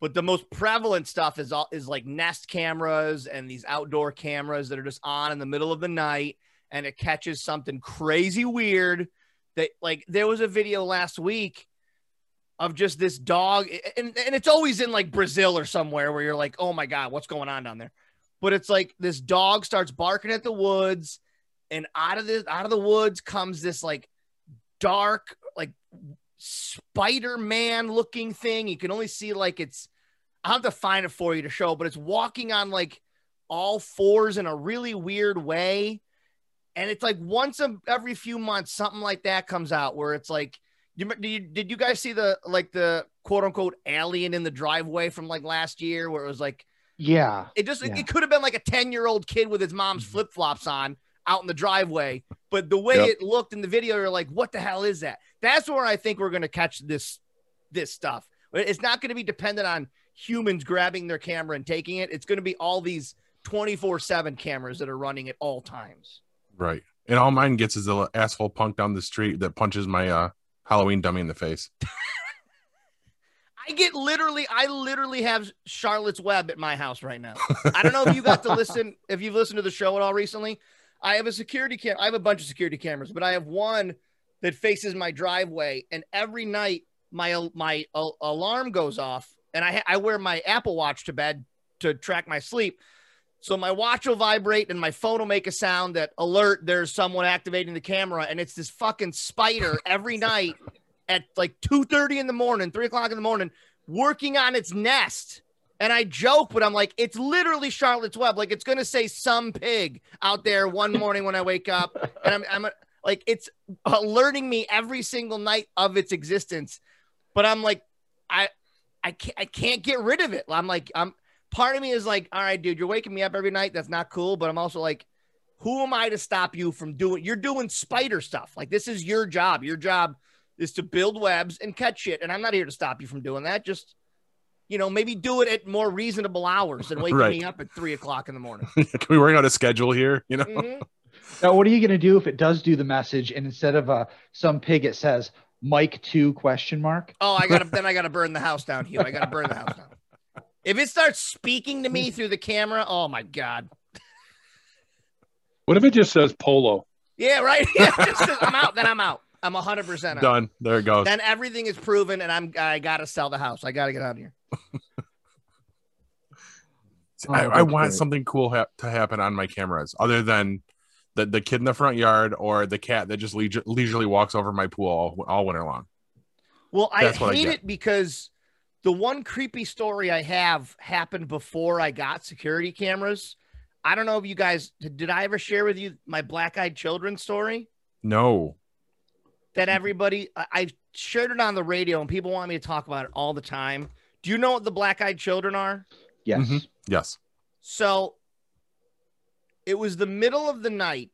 but the most prevalent stuff is all is like Nest cameras and these outdoor cameras that are just on in the middle of the night and it catches something crazy weird that like there was a video last week of just this dog and, and it's always in like Brazil or somewhere where you're like oh my god what's going on down there but it's like this dog starts barking at the woods and out of the out of the woods comes this like dark like spider-man looking thing you can only see like its I'll have to find it for you to show, but it's walking on like all fours in a really weird way. And it's like once a, every few months, something like that comes out where it's like, you, did you did you guys see the like the quote unquote alien in the driveway from like last year where it was like Yeah. it just Yeah. it could have been like a 10 year old kid with his mom's flip flops on out in the driveway. But the way Yep. it looked in the video, you're like, what the hell is that? That's where I think we're gonna catch this this stuff. It's not gonna be dependent on humans grabbing their camera and taking it. It's gonna be all these 24-7 cameras that are running at all times. Right. And all mine gets is a asshole punk down the street that punches my uh, Halloween dummy in the face. I get literally, I literally have Charlotte's Web at my house right now. I don't know if you got to listen, if you've listened to the show at all recently. I have a security cam. I have a bunch of security cameras, but I have one that faces my driveway, and every night my my uh, alarm goes off, and I I wear my Apple Watch to bed to track my sleep. So my watch will vibrate and my phone will make a sound that alert there's someone activating the camera, and it's this fucking spider every night at like 2:30 in the morning, three o'clock in the morning, working on its nest. And I joke, but I'm like, it's literally Charlotte's Web. Like it's gonna say some pig out there one morning when I wake up, and I'm, I'm like, it's alerting me every single night of its existence. But I'm like, I, I can't, I can't get rid of it. I'm like, I'm. Part of me is like, all right, dude, you're waking me up every night. That's not cool. But I'm also like, who am I to stop you from doing? You're doing spider stuff. Like this is your job. Your job is to build webs and catch shit. And I'm not here to stop you from doing that. Just, you know, maybe do it at more reasonable hours than waking Right. me up at three o'clock in the morning. Can we work out a schedule here? You know, Mhm. Now, what are you going to do if it does do the message and instead of uh, some pig, it says Mike two question mark? Oh, I gotta then I gotta burn the house down, Hugh. I gotta burn the house down. If it starts speaking to me through the camera, oh my god. What if it just says polo? Yeah, right. Yeah, just, I'm out. Then I'm out. I'm 100 percent out. done. There it goes. Then everything is proven, and I'm I gotta sell the house. I gotta get out of here. I, Oh, I that's want great. something cool hap to happen on my cameras, other than the the kid in the front yard or the cat that just leisure, leisurely walks over my pool all, all winter long. Well, I That's I hate get. it because the one creepy story I have happened before I got security cameras. I don't know if you guys did. I ever share with you my black-eyed children story? No, that everybody I, I shared it on the radio and people want me to talk about it all the time. Do you know what the black eyed children are? Yes. Mhm. yes, So it was the middle of the night,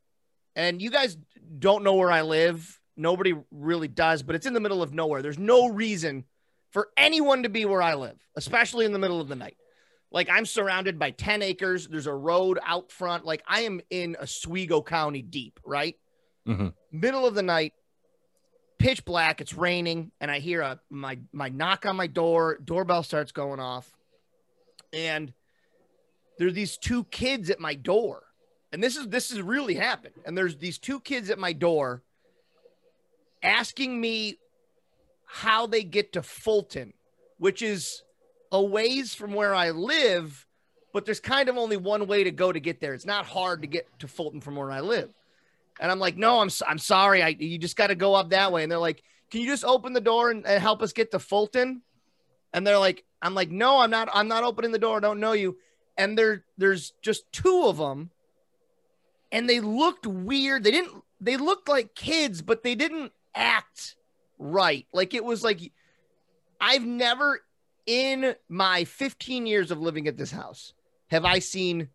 and you guys don't know where I live. Nobody really does, but it's in the middle of nowhere. There's no reason for anyone to be where I live, especially in the middle of the night. Like I'm surrounded by 10 acres. There's a road out front. Like I am in Oswego County deep, right? Mhm. Middle of the night, pitch black. It's raining, and I hear a my my knock on my door. Doorbell starts going off, and there's these two kids at my door, and this is this has really happened. And there's these two kids at my door asking me how they get to Fulton, which is a ways from where I live, but there's kind of only one way to go to get there. It's not hard to get to Fulton from where I live. And I'm like, no, I'm I'm sorry. I you just got to go up that way. And they're like, can you just open the door and, and help us get to Fulton? And they're like, I'm like, no, I'm not. I'm not opening the door. I don't know you. And there there's just two of them, and they looked weird. They didn't. They looked like kids, but they didn't act right. Like it was like I've never in my 15 years of living at this house have I seen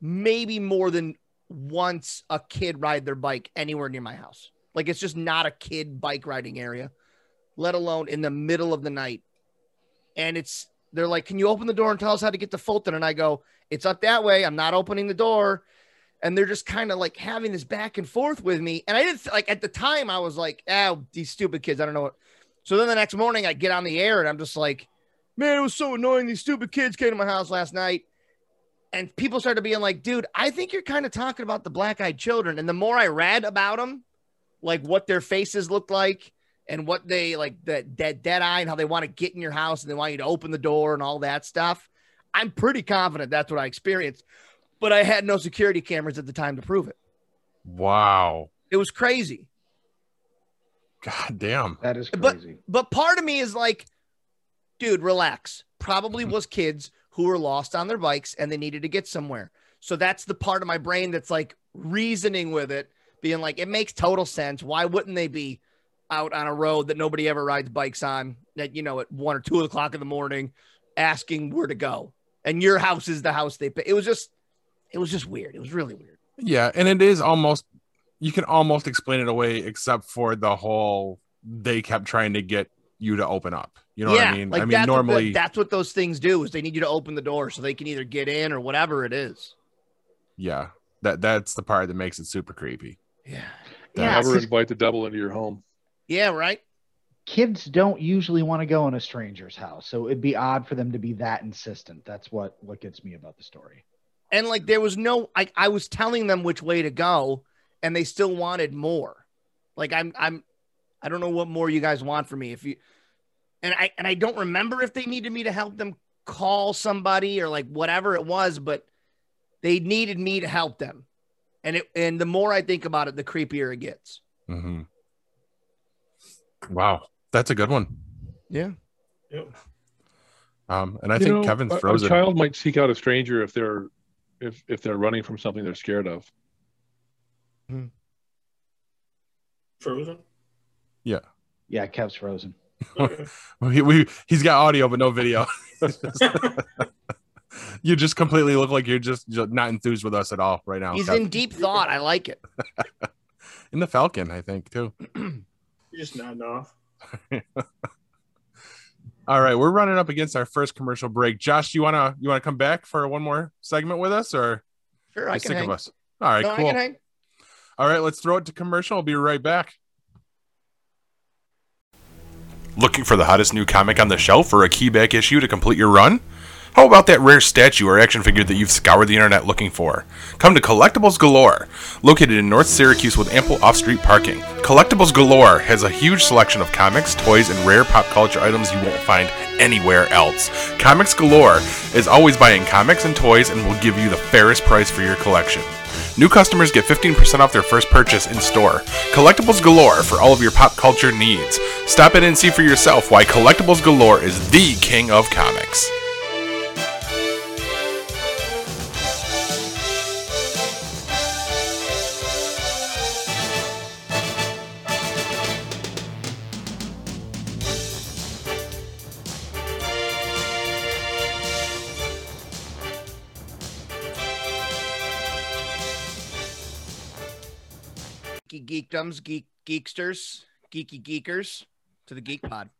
maybe more than once a kid ride their bike anywhere near my house. Like it's just not a kid bike riding area, let alone in the middle of the night. And it's they're like, "Can you open the door and tell us how to get to Fulton?" And I go, "It's up that way. I'm not opening the door." And they're just kind of like having this back and forth with me. And I didn't like at the time I was like, "Ah, these stupid kids. I don't know what." So then the next morning I get on the air and I'm just like, "Man, it was so annoying. These stupid kids came to my house last night." and people started being like, dude, I think you're kind of talking about the black eyed children. And the more I read about them, like what their faces looked like and what they like, that dead, dead eye and how they want to get in your house and they want you to open the door and all that stuff, I'm pretty confident that's what I experienced. But I had no security cameras at the time to prove it. wow, It was crazy. god damn. That is But- crazy. But part of me is like, dude, relax. probably mm-hmm. was kids who were lost on their bikes and they needed to get somewhere. So that's the part of my brain that's like reasoning with it, being like, it makes total sense. Why wouldn't they be out on a road that nobody ever rides bikes on that, you know, at one or two o'clock in the morning asking where to go? And your house is the house they pay. It was just, it was just weird. It was really weird. Yeah, and it is almost you can almost explain it away except for the whole they kept trying to get you to open up. You know what I mean? Like I mean that's what the- normally that's what those things do is they need you to open the door so they can either get in or whatever it is. yeah. That that's the part that makes it super creepy. Yeah. Yeah, Never 'cause invite the devil into your home. Yeah, right. kids don't usually want to go in a stranger's house, so it'd be odd for them to be that insistent. That's what what gets me about the story. And like there was no I, I was telling them which way to go and they still wanted more. Like I'm I'm I don't know what more you guys want from me. If you and I and I don't remember if they needed me to help them call somebody or like whatever it was, but they needed me to help them. And it and the more I think about it, the creepier it gets. hmm Wow, that's a good one. Yeah. Yep. Um, and I You think know, Kevin's frozen. A child might seek out a stranger if they're if if they're running from something they're scared of. Hmm. Frozen. Yeah, Yeah, Kev's frozen. Okay. we, we he's got audio but no video. you just completely look like you're just, just not enthused with us at all right now. He's Kev. in deep thought. I like it. in the Falcon, I think too. You're just nodding off. All right, we're running up against our first commercial break. Josh, you wanna you wanna come back for one more segment with us, or Sure, are I can sick hang. of us? All right, No, I cool. can hang. All right, let's throw it to commercial. I'll be right back. Looking for the hottest new comic on the shelf or a key back issue to complete your run? How about that rare statue or action figure that you've scoured the internet looking for? Come to Collectibles Galore, located in North Syracuse with ample off street parking. Collectibles Galore has a huge selection of comics, toys, and rare pop culture items you won't find anywhere else. Comics Galore is always buying comics and toys and will give you the fairest price for your collection. New customers get 15% off their first purchase in store. Collectibles Galore for all of your pop culture needs. Stop in and see for yourself why Collectibles Galore is the king of comics. Geekdoms, geek geeksters, geeky geekers to the Geek Pod.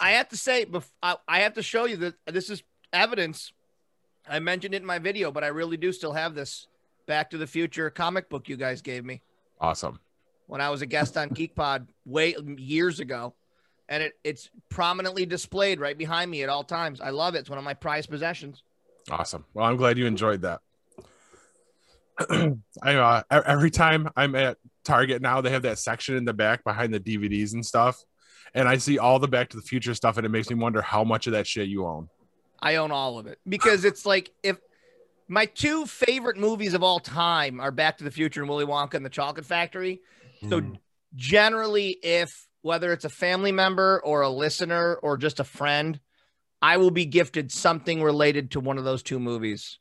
I have to say, I have to show you that this is evidence. I mentioned it in my video, but I really do still have this Back to the Future comic book you guys gave me Awesome. when I was a guest on Geek Pod way years ago. And it, it's prominently displayed right behind me at all times. I love it. It's one of my prized possessions. Awesome. Well, I'm glad you enjoyed that. I uh, every time I'm at Target now, they have that section in the back behind the DVDs and stuff, and I see all the Back to the Future stuff, and it makes me wonder how much of that shit you own. I own all of it because it's like if my two favorite movies of all time are Back to the Future and Willy Wonka and the Chocolate Factory. So Mm. generally, if whether it's a family member or a listener or just a friend, I will be gifted something related to one of those two movies.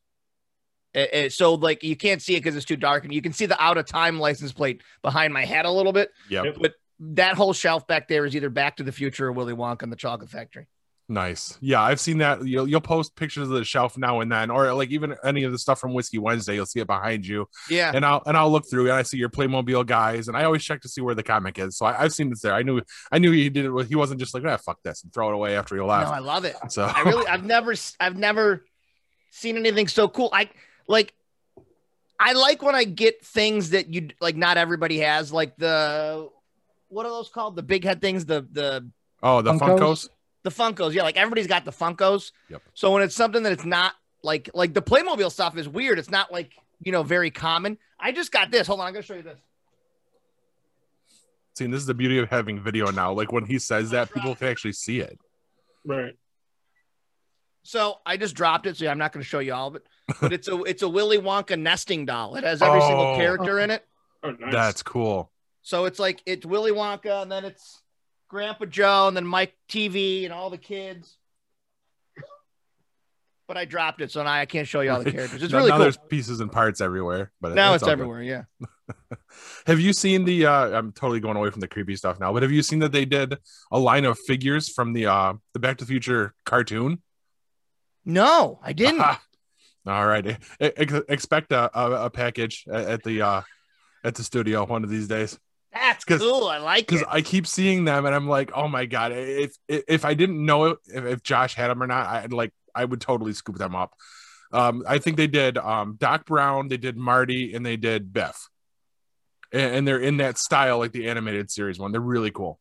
Eh, eh, so like you can't see it because it's too dark, and you can see the out of time license plate behind my head a little bit. Yep. Yep. But that whole shelf back there is either Back to the Future or Willy Wonka and the Chocolate Factory. Nice. Yeah, I've seen that. You'll, you'll post pictures of the shelf now and then, or like even any of the stuff from Whiskey Wednesday. You'll see it behind you, Yeah. and I'll and I'll look through and I see your Playmobil guys, and I always check to see where the comic is. So I, I've seen it's there. I knew I knew he did it. He wasn't just like, ah, fuck this, and throw it away after he No, left. I love it. so I really, I've never, I've never seen anything so cool. I like, I like when I get things that you like. Not everybody has like the what are those called? The big head things. The the oh, the Funkos? Funkos. the Funkos. Yeah, like everybody's got the Funkos. Yep. So when it's something that it's not like like the Playmobil stuff is weird. It's not like you know very common. I just got this. Hold on, I'm gonna show you this. See, and this is the beauty of having video now. Like when he says that, people can actually see it. Right. So I just dropped it. So I'm not going to show you all of it, but it's a it's a Willy Wonka nesting doll. It has every single Oh. character in it. Oh, nice. That's cool. So it's like it's Willy Wonka, and then it's Grandpa Joe, and then Mike TV, and all the kids. But I dropped it, so now I can't show you all the characters. It's now, really now cool. there's pieces and parts everywhere, but Now it's all good. everywhere. Yeah. Have you seen the? uh I'm totally going away from the creepy stuff now, but have you seen that they did a line of figures from the uh the Back to the Future cartoon? No, I didn't. All right, ex- expect a, a, a package at the uh at the studio one of these days That's cool. I like it. because. I keep seeing them and I'm like, oh my god, if if, if I didn't know if, if Josh had them or not, I'd like I would totally scoop them up. Um, I think they did um Doc Brown, they did Marty, and they did Biff, and, and they're in that style like the animated series one. They're really cool.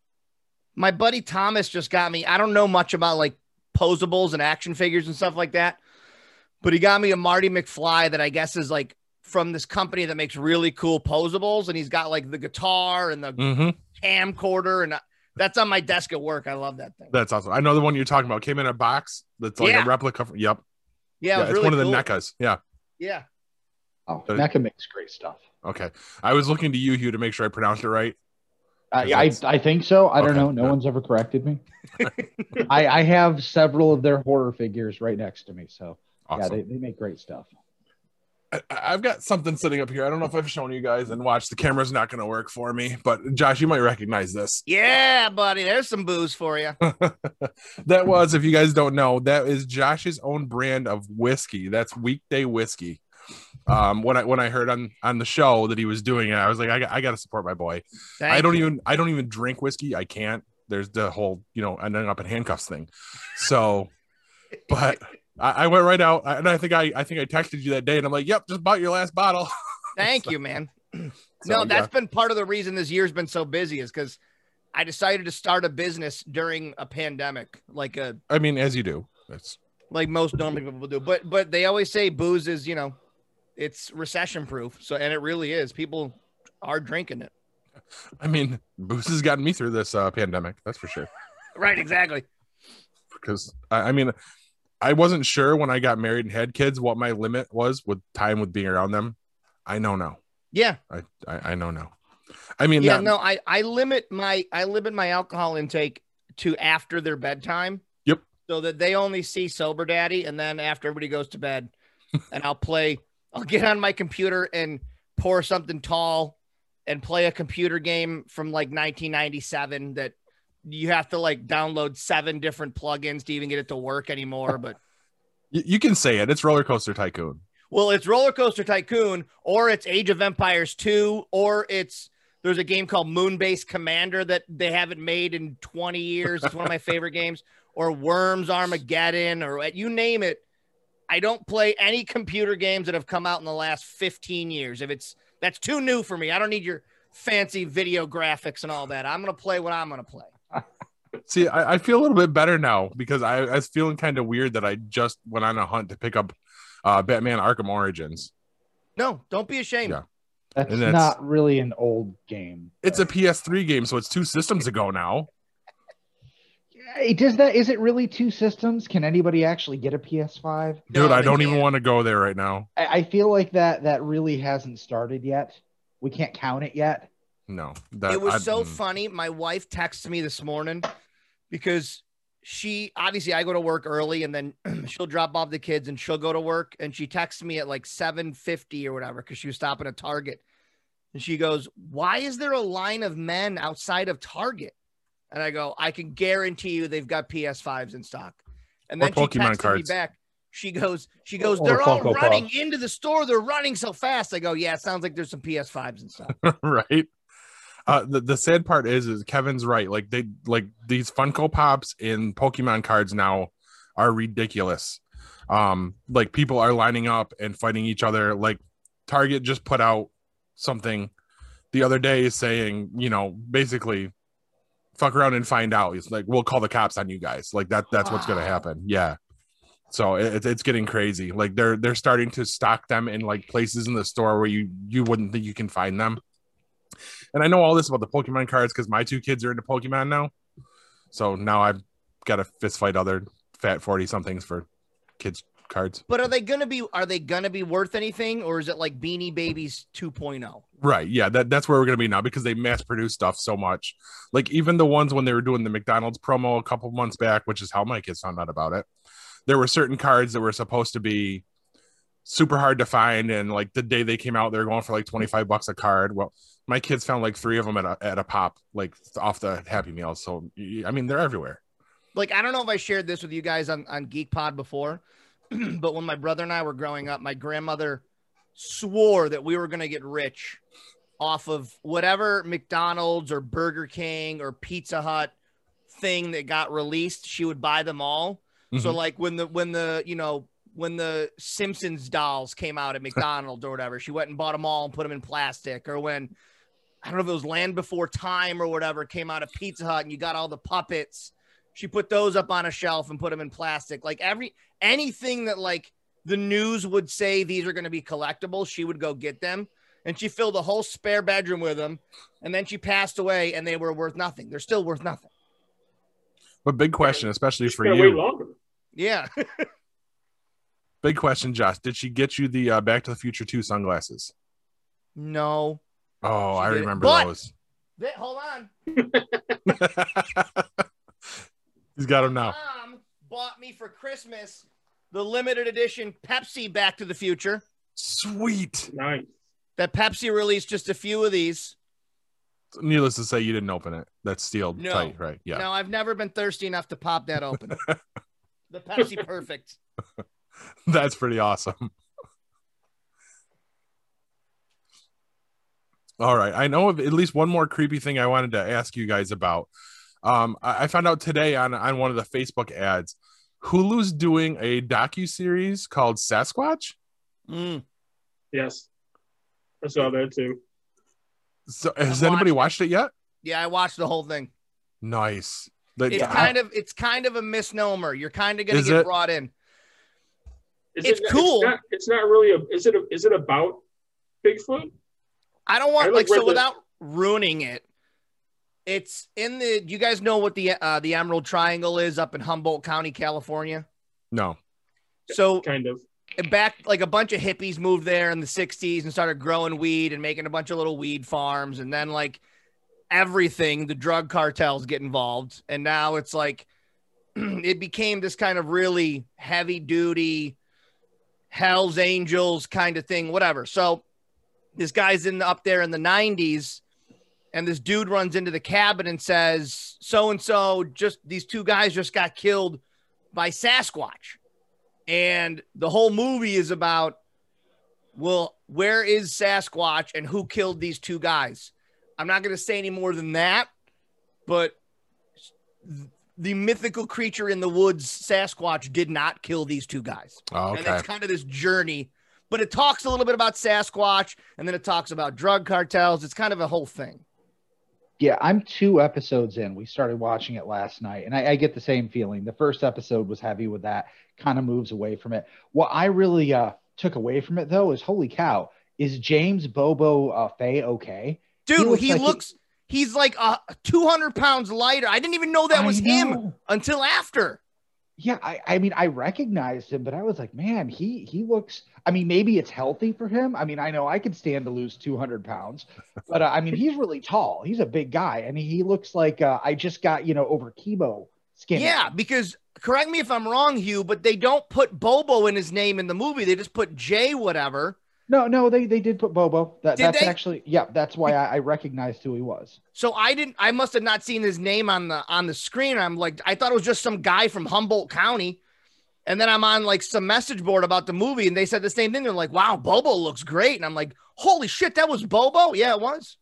My buddy Thomas just got me. I don't know much about like posables and action figures and stuff like that, but he got me a Marty McFly that I guess is like from this company that makes really cool posables, and he's got like the guitar and the hmm camcorder, and uh, that's on my desk at work. I love that thing. That's awesome. I know the one you're talking about came in a box that's like Yeah. a replica. From, yep, Yeah, yeah, it it's really one of the cool. NECAs. Yeah. Yeah, Oh, Uh, NECA makes great stuff. Okay. I was looking to you, Hugh, to make sure I pronounced it right. Uh, I, I think so. I don't know. No Yeah. one's ever corrected me. I, I have several of their horror figures right next to me. So yeah, they, they make great stuff. I, I've got something sitting up here. I don't know if I've shown you guys and watch. The camera's not going to work for me, but Josh, you might recognize this. yeah, buddy. There's some booze for you. that was, if you guys don't know, that is Josh's own brand of whiskey. That's weekday whiskey. Um, when I when I heard on on the show that he was doing it, I was like, I, got- I got to support my boy. Thank I don't you. even I don't even drink whiskey. I can't. There's the whole you know ending up in handcuffs thing. So, but I, I went right out and I think I I think I texted you that day and I'm like, yep, just bought your last bottle. Thank you, man. So, no, that's yeah. been part of the reason this year's been so busy is because I decided to start a business during a pandemic, like a I mean, as you do. That's like most normal people do. But but they always say booze is you know, it's recession proof. So and it really is. People are drinking it. I mean, booze has gotten me through this uh, pandemic. That's for sure. Right, exactly. Because I, I mean, I wasn't sure when I got married and had kids what my limit was with time with being around them. I know now. Yeah, I I, I know now. I mean, yeah. that- No, I I limit my I limit my alcohol intake to after their bedtime. Yep. So that they only see sober daddy, and then after everybody goes to bed, and I'll play. I'll get on my computer and pour something tall, and play a computer game from like 1997 that you have to like download seven different plugins to even get it to work anymore. But you, can say it. It's roller coaster tycoon. well, it's Roller Coaster Tycoon, or it's Age of Empires 2, or it's there's a game called Moonbase Commander that they haven't made in 20 years. It's one of my favorite games, or Worms Armageddon, or uh, you name it. I don't play any computer games that have come out in the last 15 years. If it's that's too new for me, I don't need your fancy video graphics and all that. I'm gonna play what I'm gonna play. See, I, I feel a little bit better now because I, I was feeling kind of weird that I just went on a hunt to pick up uh, Batman Arkham Origins. No, don't be ashamed. Yeah. That's, that's- not really an old game. It's a PS3 game, so it's two systems ago now. Hey, does that is it really two systems? Can anybody actually get a PS5? Dude, No, I don't even can't. want to go there right now. I, I feel like that that really hasn't started yet. We can't count it yet. No, that it was I- so mm. funny. My wife texted me this morning because she obviously I go to work early and then she'll drop off the kids and she'll go to work and she texts me at like 7:50 or whatever because she was stopping at Target. And she goes, Why is there a line of men outside of Target? And I go, I can guarantee you they've got PS5s in stock. And Or then she Pokemon texted cards. me back. She goes, she goes, Or they're all Funko running Pops. into the store. They're running so fast. I go, yeah, it sounds like there's some PS5s in stock. right? Uh, the the sad part is, is Kevin's right. Like they like these Funko Pops in Pokemon cards now are ridiculous. Um, like people are lining up and fighting each other. Like Target just put out something the other day saying, you know, basically, fuck around and find out. It's like we'll call the cops on you guys. Like that. That's what's gonna happen. Yeah. So it, it's getting crazy. Like they're they're starting to stock them in like places in the store where you you wouldn't think you can find them. And I know all this about the Pokemon cards because my two kids are into Pokemon now. So now I've got to fist fight other fat 40 somethings for kids cards. But are they gonna be are they gonna be worth anything or is it like Beanie Babies oh? 2.0? Right. Yeah. That, that's where we're going to be now because they mass produce stuff so much. Like even the ones when they were doing the McDonald's promo a couple months back, which is how my kids found out about it. There were certain cards that were supposed to be super hard to find. And like the day they came out, they were going for like 25 bucks a card. Well, my kids found like three of them at a, at a pop, like off the Happy Meal. So, I mean, they're everywhere. Like I don't know if I shared this with you guys on, on Geek Pod before, but when my brother and I were growing up, my grandmother swore that we were gonna get rich off of whatever McDonald's or Burger King or Pizza Hut thing that got released. She would buy them all. So Mhm. like when the when the you know when the Simpsons dolls came out at McDonald's or whatever, she went and bought them all and put them in plastic. Or when I don't know if it was Land Before Time or whatever came out of Pizza Hut and you got all the puppets. She put those up on a shelf and put them in plastic. Like every anything that like the news would say these are going to be collectibles, she would go get them. And she filled a whole spare bedroom with them. And then she passed away and they were worth nothing. They're still worth nothing. But big question, especially Just for gotta wait you. longer. Yeah. Big question, Josh. Did she get you the uh, Back to the Future 2 sunglasses? no. Oh, I remember But- those. Th- hold on. He's got them now. Mom bought me for Christmas the limited edition Pepsi Back to the Future. Sweet. Nice. That Pepsi released just a few of these. Needless to say, you didn't open it. That's sealed No. tight, right? Yeah. No, I've never been thirsty enough to pop that open. the Pepsi Perfect. That's pretty awesome. All right. I know of at least one more creepy thing I wanted to ask you guys about. Um, I, I found out today on, on one of the Facebook ads, Hulu's doing a docu series called Sasquatch. Mm. Yes. I saw that too. So has I've anybody watched watched it yet? Yeah, I watched the whole thing. Nice. Like, It's I- kind of it's kind of a misnomer. You're kind of gonna get it? brought in. Is It's it, cool. It's not, it's not really a. Is it? A, is it about Bigfoot? I don't want I, like like, so read the- without ruining it. It's in the. You guys know what the uh, the Emerald Triangle is up in Humboldt County, California. no. So Kind of. back like a bunch of hippies moved there in the 60s and started growing weed and making a bunch of little weed farms and then like everything the drug cartels get involved and now it's like it became this kind of really heavy duty hell's angels kind of thing whatever. So this guy's in up there in the 90s and this dude runs into the cabin and says so and so just these two guys just got killed by sasquatch. And the whole movie is about well where is sasquatch and who killed these two guys? I'm not going to say any more than that but the mythical creature in the woods sasquatch did not kill these two guys Oh, and okay. it's kind of this journey but it talks a little bit about sasquatch and then it talks about drug cartels it's kind of a whole thing Yeah, I'm two episodes in. We started watching it last night, and I, I get the same feeling. The first episode was heavy with that, kind of moves away from it. What I really uh, took away from it, though, is holy cow, is James Bobo uh, Fay okay? dude He he looks looks, he- he's like uh 200 pounds lighter i didn't even know that I was him until after Yeah, I, I mean, I recognized him, but I was like, man, he he looks. I mean, maybe it's healthy for him. I mean, I know I could stand to lose 200 pounds, but uh, I mean, he's really tall. He's a big guy, and he, he looks like uh, I just got you know over chemo skinny. Yeah, because correct me if I'm wrong, Hugh, but they don't put Bobo in his name in the movie. They just put Jay whatever. No, no, they they did put Bobo. That, Did that's they? actually yeah. That's why I, I recognized who he was. So I didn't. I must have not seen his name on the on the screen. I'm like, I thought it was just some guy from Humboldt County. And then I'm on like some message board about the movie, and they said the same thing. They're like, "Wow, Bobo looks great," and I'm like, "Holy shit, that was Bobo!" Yeah, it was.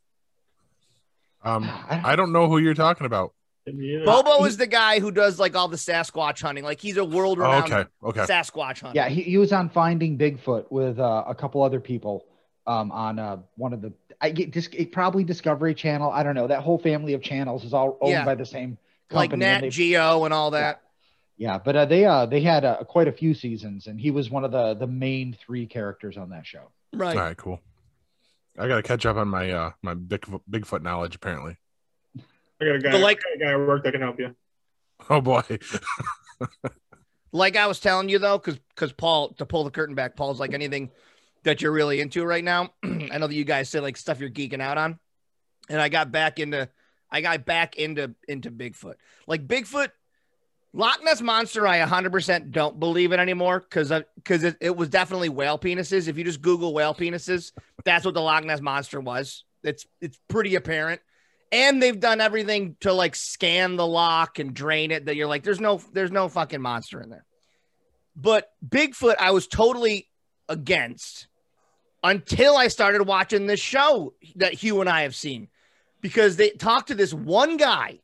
Um, I- I don't know who you're talking about. Yeah. Bobo is the guy who does like all the Sasquatch hunting. Like he's a Oh, world-renowned okay. Okay. Sasquatch hunter. Yeah, he, he was on Finding Bigfoot with uh, a couple other people um, on uh, one of the I get dis- it, probably Discovery Channel. I don't know. That whole family of channels is all owned Yeah. by the same company. and Nat they- Geo and all that. Yeah, but uh, they uh they had uh, quite a few seasons, and he was one of the the main three characters on that show. Right. All right, cool. I gotta catch up on my uh my Bigfoot, Bigfoot knowledge apparently. I got a guy. Like- I got a guy at work that can help you. Oh boy. like I was telling you though, because because Paul to pull the curtain back, Paul's like anything that you're really into right now. I know that you guys say like stuff you're geeking out on, and I got back into I got back into into Bigfoot. Like Bigfoot, Loch Ness monster, I 100% don't believe it anymore because because it, it was definitely whale penises. If you just Google whale penises, that's what the Loch Ness monster was. It's it's pretty apparent. And they've done everything to like scan the loch and drain it that you're like, there's no there's no fucking monster in there. But Bigfoot, I was totally against until I started watching this show that Hugh and I have seen because they talked to this one guy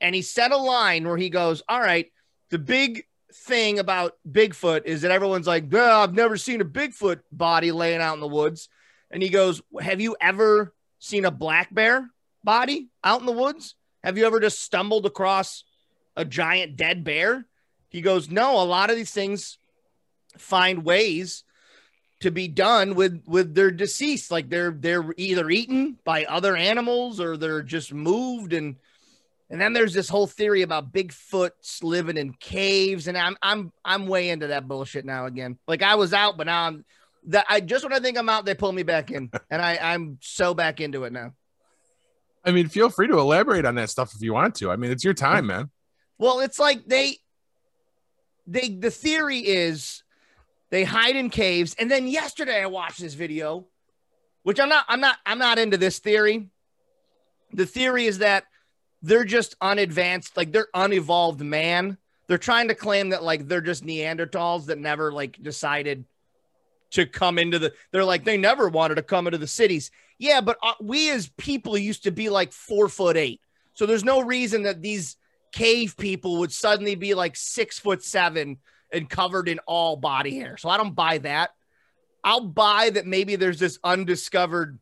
and he said a line where he goes, All right, the big thing about Bigfoot is that everyone's like, "Well, I've never seen a Bigfoot body laying out in the woods. And he goes, Have you ever seen a black bear body out in the woods? Have you ever just stumbled across a giant dead bear? He goes, No, a lot of these things find ways to be done with with their deceased like they're they're either eaten by other animals or they're just moved and and then there's this whole theory about Bigfoots living in caves and I'm I'm I'm way into that bullshit now again. Like I was out but now I'm that I just when I think I'm out they pull me back in and I I'm so back into it now. I mean, feel free to elaborate on that stuff if you want to. I mean, it's your time, man. Well, it's like they they the theory is they hide in caves. And then yesterday I watched this video, which I'm not I'm not I'm not into this theory. The theory is that they're just unadvanced, like they're unevolved man. They're trying to claim that like they're just Neanderthals that never like decided to come into the they're like they never wanted to come into the cities. Yeah, but uh, we as people used to be like 4 foot 8. So there's no reason that these cave people would suddenly be like 6 foot 7 and covered in all body hair. So I don't buy that. I'll buy that maybe there's this undiscovered,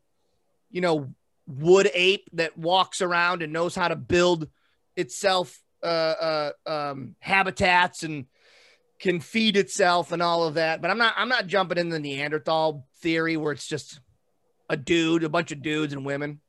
you know, wood ape that walks around and knows how to build itself uh, uh, um, habitats and can feed itself and all of that. But I'm not I'm not jumping in the Neanderthal theory where it's just a dude, a bunch of dudes and women.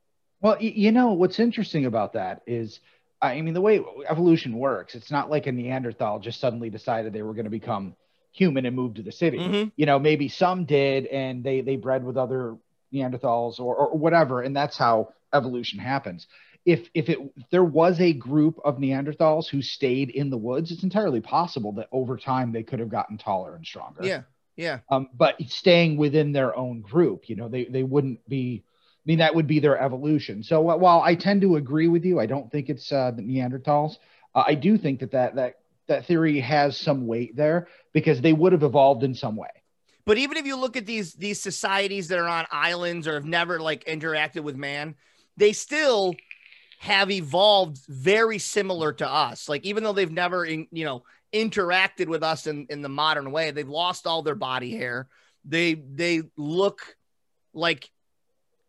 Well, you know what's interesting about that is, I mean, the way evolution works, it's not like a Neanderthal just suddenly decided they were going to become human and move to the city. Mhm. You know, maybe some did, and they they bred with other Neanderthals or, or whatever, and that's how evolution happens. If if it if there was a group of Neanderthals who stayed in the woods, it's entirely possible that over time they could have gotten taller and stronger Yeah. Yeah. um, but staying within their own group. You know, they they wouldn't be. I mean, that would be their evolution. So wh- while I tend to agree with you, I don't think it's uh, the Neanderthals. Uh, I do think that that that that theory has some weight there because they would have evolved in some way. But even if you look at these these societies that are on islands or have never like interacted with man, they still have evolved very similar to us. Like even though they've never in, you know interacted with us in in the modern way, they've lost all their body hair. They they look like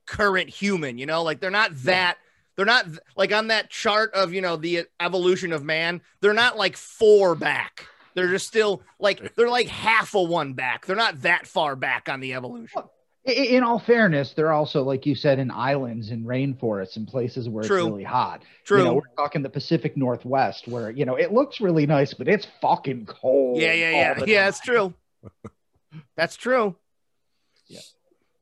current human, you know, like they're not that they're not like on that chart of, you know, the evolution of man, they're not like four back. They're just still like they're like half a one back. They're not that far back on the evolution. I- In all fairness, they're also, like you said, in islands and rainforests and places where True. it's really hot. True. You know, we're talking the Pacific Northwest, where you know it looks really nice, but it's fucking cold. yeah, yeah, yeah. Yeah, that's true. That's true. Yeah.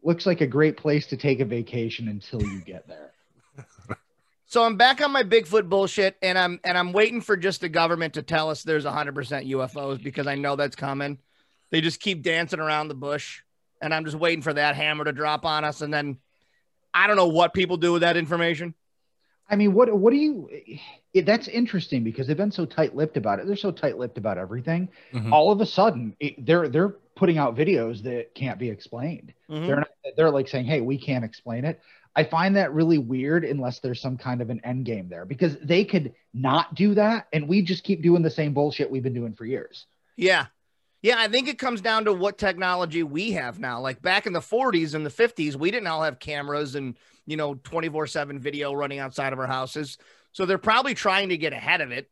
Looks like a great place to take a vacation until you get there. So I'm back on my Bigfoot bullshit, and I'm and I'm waiting for just the government to tell us there's 100 percent UFOs because I know that's coming. They just keep dancing around the bush, and I'm just waiting for that hammer to drop on us, and then I don't know what people do with that information. I mean, what what do you? It, that's interesting because they've been so tight-lipped about it. They're so tight-lipped about everything. Mhm. All of a sudden, it, they're they're putting out videos that can't be explained. Mhm. They're not. They're like saying, "Hey, we can't explain it." I find that really weird unless there's some kind of an end game there because they could not do that, and we just keep doing the same bullshit we've been doing for years. Yeah. Yeah, I think it comes down to what technology we have now. Like back in the 40s and the 50s, we didn't all have cameras and, you know, 24 7 video running outside of our houses. So they're probably trying to get ahead of it.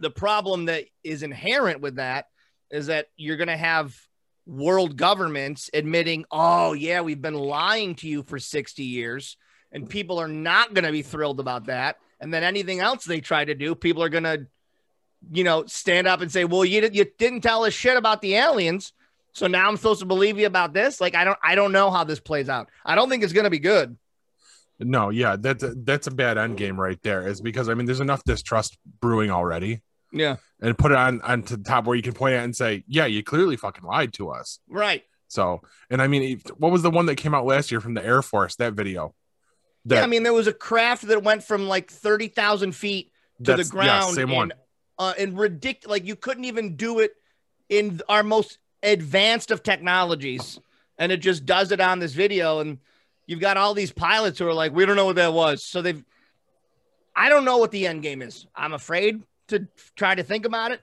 The problem that is inherent with that is that you're going to have world governments admitting, oh, yeah, we've been lying to you for 60 years. And people are not going to be thrilled about that. And then anything else they try to do, people are going to you know, stand up and say, "Well, you you didn't tell us shit about the aliens, so now I'm supposed to believe you about this." Like, I don't, I don't know how this plays out. I don't think it's gonna be good. No, yeah, that's a, that's a bad end game right there. Is because I mean, there's enough distrust brewing already, Yeah, and put it on on to the top where you can point at and say, yeah, you clearly fucking lied to us. right. So, and I mean, what was the one that came out last year from the Air Force? That video. yeah, I mean, there was a craft that went from like thirty thousand feet to the yeah, ground, same and, one. Uh, and ridiculous. Like you couldn't even do it in our most advanced of technologies, and it just does it on this video. And you've got all these pilots who are like, "We don't know what that was." So they've. I don't know what the end game is. I'm afraid to try to think about it.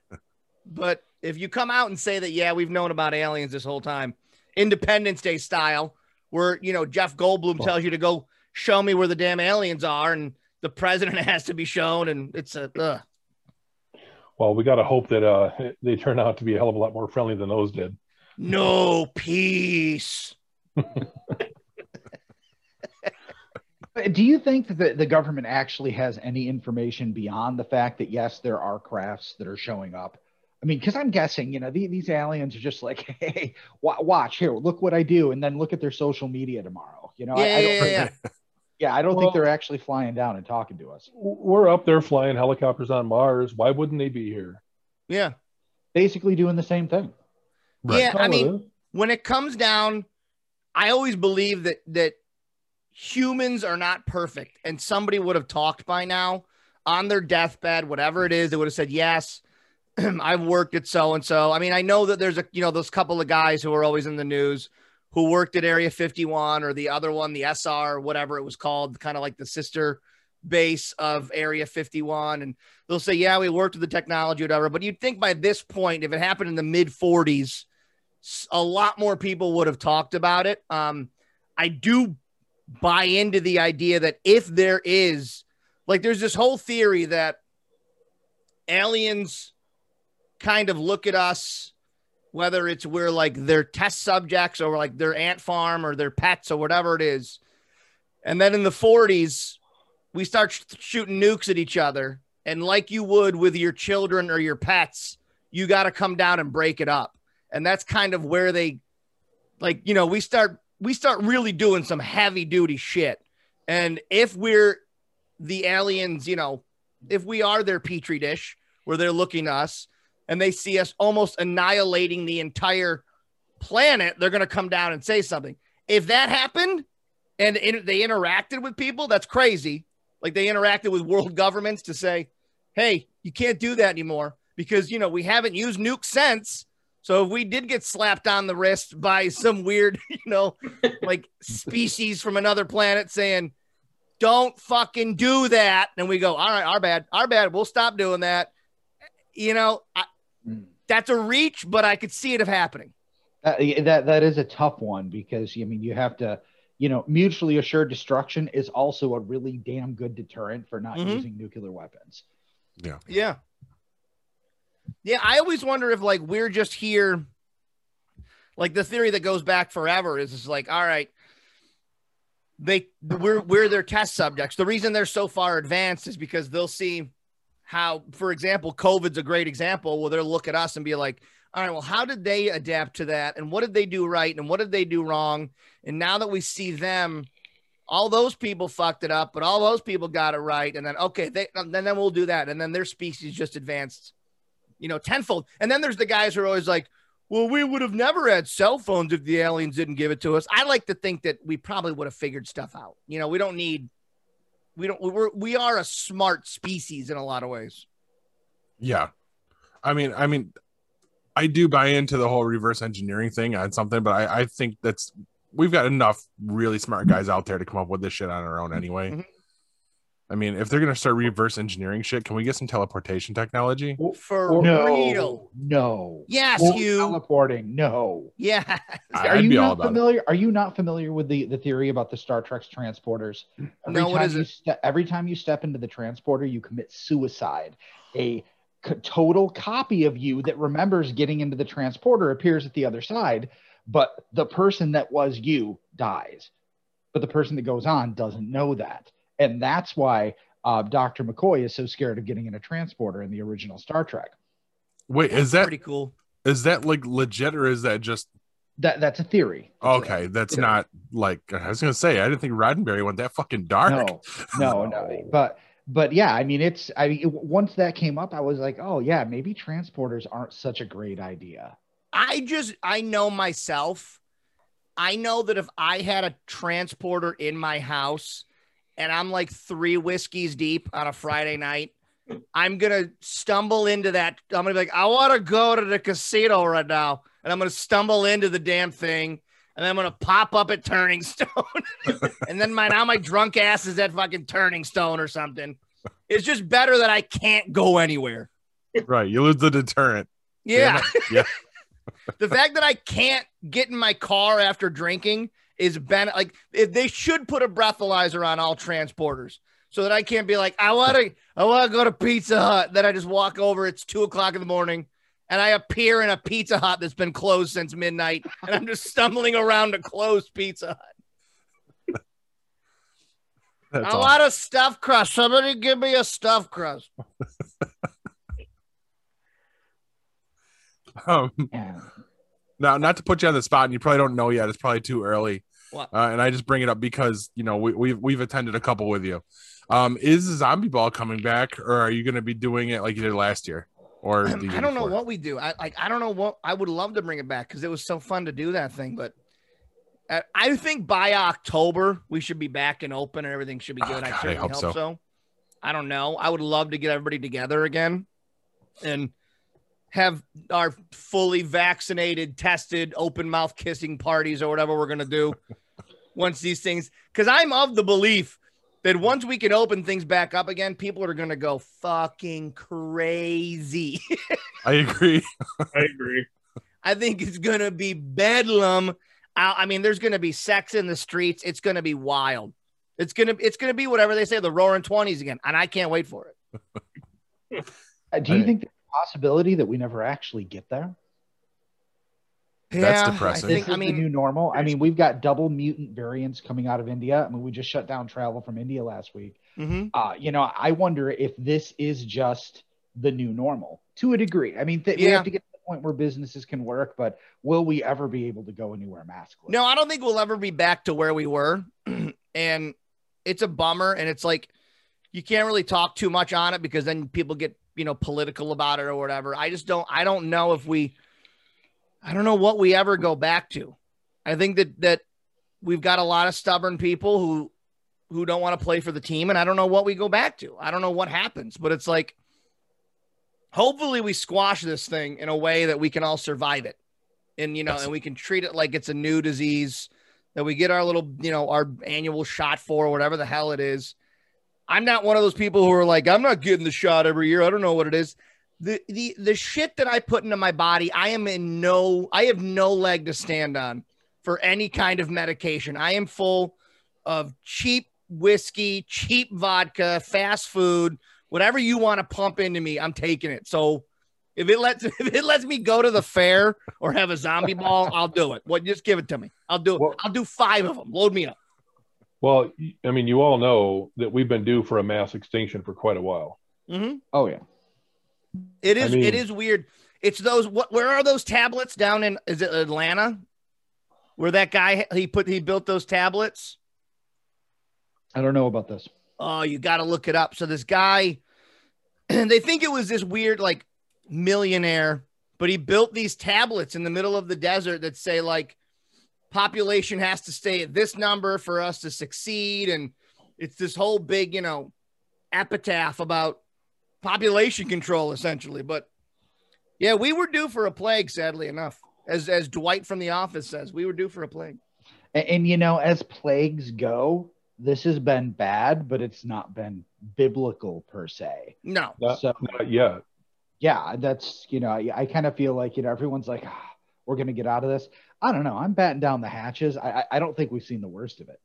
But if you come out and say that, yeah, we've known about aliens this whole time, Independence Day style, where you know Jeff Goldblum tells you to go show me where the damn aliens are, and the president has to be shown, and it's a ugh. Well, we got to hope that uh, they turn out to be a hell of a lot more friendly than those did. no peace. Do you think that the, the government actually has any information beyond the fact that yes, there are crafts that are showing up? I mean, because I'm guessing, you know, the, these aliens are just like, hey, wa- watch here, look what I do, and then look at their social media tomorrow. You know, I, Yeah, I yeah, don't, yeah, yeah. Yeah, I don't Well- think they're actually flying down and talking to us. We're up there flying helicopters on Mars. Why wouldn't they be here? Yeah. Basically doing the same thing. Right. Yeah, I mean, when it comes down, I always believe that that humans are not perfect, and somebody would have talked by now on their deathbed, whatever it is, they would have said, "Yes, I've worked at so and so." I mean, I know that there's a you know those couple of guys who are always in the news who worked at Area 51 or the other one, the SR, whatever it was called, kind of like the sister base of Area 51, and they'll say, "Yeah, we worked with the technology, whatever." But you'd think by this point, if it happened in the mid 40s a lot more people would have talked about it. Um, I do buy into the idea that if there is, like, there's this whole theory that aliens kind of look at us, whether it's we're like their test subjects or like their ant farm or their pets or whatever it is. And then in the 40s, we start sh- shooting nukes at each other. And like you would with your children or your pets, you got to come down and break it up and that's kind of where they like you know we start we start really doing some heavy duty shit and if we're the aliens you know if we are their petri dish where they're looking us and they see us almost annihilating the entire planet they're going to come down and say something if that happened and they interacted with people that's crazy like they interacted with world governments to say hey you can't do that anymore because you know we haven't used nukes since so if we did get slapped on the wrist by some weird, you know, like species from another planet saying, don't fucking do that. And we go, all right, our bad, our bad. We'll stop doing that. You know, I. that's a reach, but I could see it of happening. Uh, that that is a tough one because I mean you have to, you know, mutually assured destruction is also a really damn good deterrent for not Mhm. using nuclear weapons. Yeah. Yeah. Yeah. I always wonder if like we're just here. Like the theory that goes back forever is, is like, all right, they we're we're their test subjects. The reason they're so far advanced is because they'll see how, for example, COVID's a great example where they'll look at us and be like, all right, well, how did they adapt to that? And what did they do right? And what did they do wrong? And now that we see them, all those people fucked it up, but all those people got it right. And then, okay, they, then, then we'll do that. And then their species just advanced, you know, tenfold. And then there's the guys who are always like, well, we would have never had cell phones if the aliens didn't give it to us. I like to think that we probably would have figured stuff out. You know, we don't need, we don't, we're, we are a smart species in a lot of ways. Yeah. I mean, I mean, I do buy into the whole reverse engineering thing on something, but I, I think that's we've got enough really smart guys out there to come up with this shit on our own anyway. Mhm. I mean, if they're gonna start reverse engineering shit, can we get some teleportation technology? For no, real. no. Yes, Or you. teleporting. No. Yeah. Are I'd you be all not about it. familiar? Are you not familiar with the the theory about the Star Trek's transporters? Every No, what time you it? ste- every time you step into the transporter, you commit suicide. A c- total copy of you that remembers getting into the transporter appears at the other side, but the person that was you dies. But the person that goes on doesn't know that, and that's why uh, Dr. McCoy is so scared of getting in a transporter in the original Star Trek. Wait, is that pretty cool? is that like legit or is that just That that's a theory. okay? That's Yeah. not like I was gonna say. I didn't think Roddenberry went that fucking dark. No, no, no. But but yeah, I mean, it's I mean, once that came up, I was like, oh yeah, maybe transporters aren't such a great idea. I just I know myself. I know that if I had a transporter in my house and I'm like three whiskeys deep on a Friday night, I'm gonna stumble into that. I'm gonna be like, I want to go to the casino right now, and I'm gonna stumble into the damn thing, and then I'm gonna pop up at Turning Stone, and then my now my drunk ass is at fucking Turning Stone or something. It's just better that I can't go anywhere. Right, you lose the deterrent. Yeah. Yeah. the fact that I can't get in my car after drinking is ben like if they should put a breathalyzer on all transporters so that I can't be like, I want to, I want to go to Pizza Hut. Then I just walk over. It's two o'clock in the morning, and I appear in a Pizza Hut that's been closed since midnight, and I'm just stumbling around a closed Pizza Hut. That's I awesome. want a stuffed crust. Somebody give me a stuffed crust. Um, now, not to put you on the spot, and you probably don't know yet. It's probably too early. What? Uh, and I just bring it up because you know we, we've we've attended a couple with you. Um, is the Zombie Ball coming back, or are you going to be doing it like you did last year? Or the year I don't know what we do. I like. I don't know what. I would love to bring it back because it was so fun to do that thing. But uh, I think by October we should be back and open and everything should be Oh, good. I God, I certainly hope hope, so. so. I don't know. I would love to get everybody together again and have our fully vaccinated, tested, open mouth kissing parties or whatever we're gonna do once these things. Because I'm of the belief that once we can open things back up again, people are gonna go fucking crazy. I agree. I agree. I think it's gonna be bedlam. I, I mean, there's gonna be sex in the streets. It's gonna be wild. It's gonna it's gonna be whatever they say, the roaring twenties again, and I can't wait for it. Uh, do you think there's a possibility that we never actually get there? That's Yeah, depressing. I think. This I is the new normal. I mean, we've got double mutant variants coming out of India. I mean, we just shut down travel from India last week. mhm. Uh, you know, I wonder if this is just the new normal to a degree. I mean, th- we have to get to the point where businesses can work, but will we ever be able to go anywhere maskless? no, I don't think we'll ever be back to where we were, and it's a bummer. And it's like you can't really talk too much on it because then people get you know political about it or whatever. I just don't. I don't know if we. I don't know what we ever go back to. I think that that we've got a lot of stubborn people who who don't want to play for the team, and I don't know what we go back to. I don't know what happens, but it's like hopefully we squash this thing in a way that we can all survive it, and you know, and we can treat it like it's a new disease that we get our little you know our annual shot for whatever the hell it is. I'm not one of those people who are like, I'm not getting the shot every year. I don't know what it is the the the shit that I put into my body, I am in no I have no leg to stand on for any kind of medication. I am full of cheap whiskey, cheap vodka, fast food, whatever you want to pump into me, I'm taking it. So if it lets if it lets me go to the fair or have a zombie ball, I'll do it. What just give it to me. I'll do it. Well- I'll do five of them. Load me up. Well, I mean, you all know that we've been due for a mass extinction for quite a while. hmm Oh yeah. it is. I mean, it is weird. It's those what where are those tablets down in is it Atlanta? Where that guy he put he built those tablets? I don't know about this. Oh, you got to look it up. So this guy and they think it was this weird like millionaire, but he built these tablets in the middle of the desert that say like population has to stay at this number for us to succeed and it's this whole big, you know, epitaph about population control essentially, but yeah, we were due for a plague sadly enough. As as Dwight from the office says, we were due for a plague. And, and you know, as plagues go, this has been bad, but it's not been biblical per se. No. Not, So- not yet. Yeah, that's you know, I, I kind of feel like you know everyone's like, ah, we're gonna get out of this. I don't know. I'm batting down the hatches. I I, I don't think we've seen the worst of it,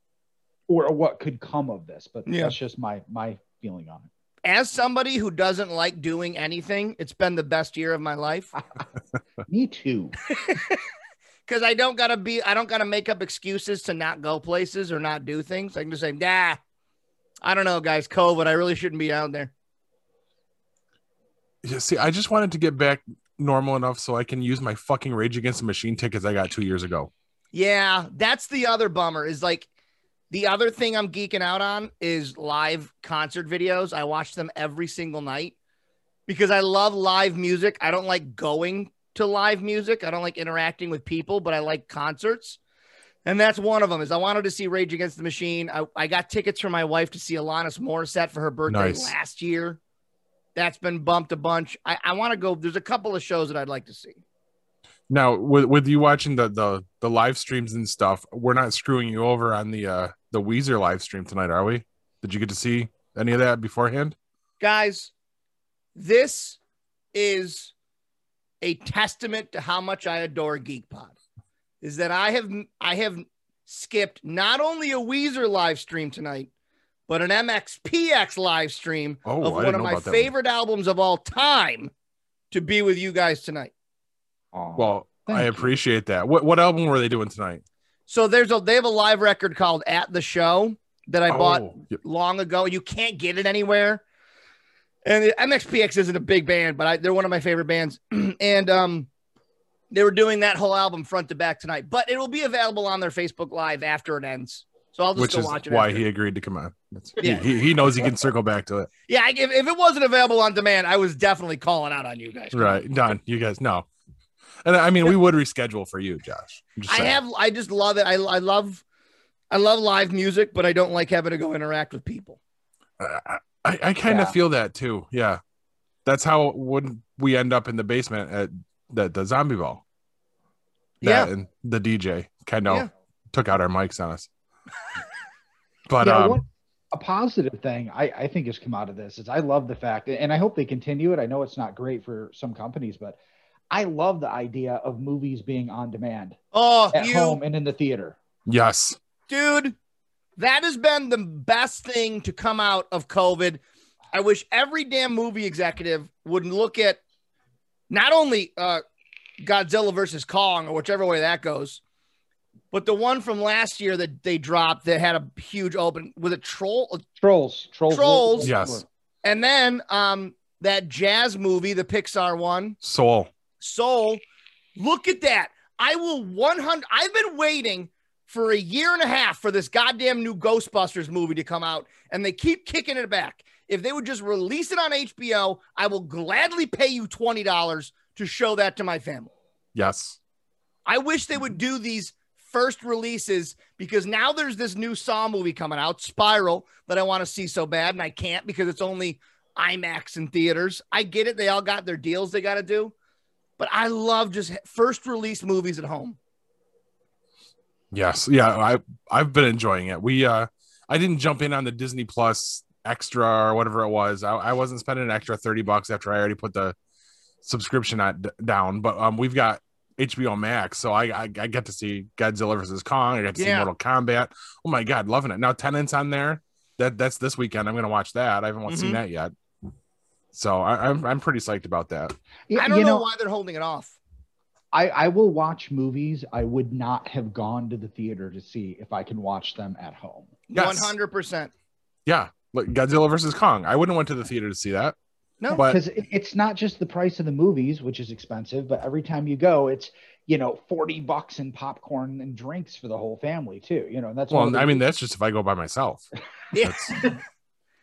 or what could come of this. But Yeah. that's just my my feeling on it. As somebody who doesn't like doing anything, it's been the best year of my life. Me too. because I don't gotta be I don't gotta make up excuses to not go places or not do things. I can just say, nah, I don't know, guys. COVID. I really shouldn't be out there. Yeah, see, I just wanted to get back normal enough so I can use my fucking Rage Against the Machine tickets I got two years ago. Yeah, that's the other bummer. Is like the other thing I'm geeking out on is live concert videos. I watch them every single night because I love live music. I don't like going to live music. I don't like interacting with people, but I like concerts. And that's one of them. Is I wanted to see Rage Against the Machine. I, I got tickets for my wife to see Alanis Morissette for her birthday Nice. last year. That's been bumped a bunch. I, I want to go. There's a couple of shows that I'd like to see. Now, with with you watching the the the live streams and stuff, we're not screwing you over on the uh the Weezer live stream tonight, are we? Did you get to see any of that beforehand? guys, this is a testament to how much I adore GeekPod. Is that I have I have skipped not only a Weezer live stream tonight, but an MXPX live stream Oh, of I one of my about that one. favorite albums of all time to be with you guys tonight. Aw. Well, Thank I you. appreciate that. What what album were they doing tonight? So there's a they have a live record called At the Show that I bought Oh, yep. long ago. You can't get it anywhere. And the MXPX isn't a big band, but I, they're one of my favorite bands. and um, they were doing that whole album front to back tonight. But it will be available on their Facebook Live after it ends. So I'll just which go is watch it. why after. he agreed to come on. That's, Yeah. he, he, knows he can circle back to it. yeah, if, if it wasn't available on demand, I was definitely calling out on you guys. Right. Done. You guys know. And I mean, we would reschedule for you, Josh. I have. I just love it. I, I love. I love live music, but I don't like having to go interact with people. I, I, I kind of Yeah. feel that too. Yeah. That's how when we end up in the basement at the, the zombie ball. Yeah. And the DJ kind of Yeah. took out our mics on us. But yeah, um, what a positive thing I, I think has come out of this is I love the fact, and I hope they continue it. I know it's not great for some companies, but I love the idea of movies being on demand Oh, at you home and in the theater. yes. dude, that has been the best thing to come out of COVID. I wish every damn movie executive would look at not only uh, Godzilla versus Kong or whichever way that goes, but the one from last year that they dropped that had a huge open with a troll, Trolls, trolls, Trolls. Yes. and then um that jazz movie, the Pixar one, Soul. Soul. Look at that. I will 100. I've been waiting for a year and a half for this goddamn new Ghostbusters movie to come out, and they keep kicking it back. If they would just release it on HBO, I will gladly pay you $20 to show that to my family. Yes. I wish they would do these first releases because now there's this new Saw movie coming out, Spiral, that I want to see so bad, and I can't because it's only IMAX in theaters. I get it. They all got their deals they got to do. But I love just first release movies at home. Yes. Yeah. I I've been enjoying it. We uh I didn't jump in on the Disney Plus extra or whatever it was. I, I wasn't spending an extra 30 bucks after I already put the subscription at, down. But um we've got HBO Max, so I, I I get to see Godzilla versus Kong. I got to Yeah. see Mortal Kombat. Oh my god, loving it. Now Tenet's on there. That that's this weekend. I'm gonna watch that. I haven't Mhm. seen that yet. So I, I'm I'm pretty psyched about that. Yeah, I don't you know, know, why they're holding it off. I, I will watch movies I would not have gone to the theater to see if I can watch them at home. 100%. Yeah, like Godzilla versus Kong. I wouldn't have went to the theater to see that. No. Because it's not just the price of the movies, which is expensive, but every time you go, it's you know 40 bucks in popcorn and drinks for the whole family too. You know, and that's well, the- I mean that's just if I go by myself. Yeah.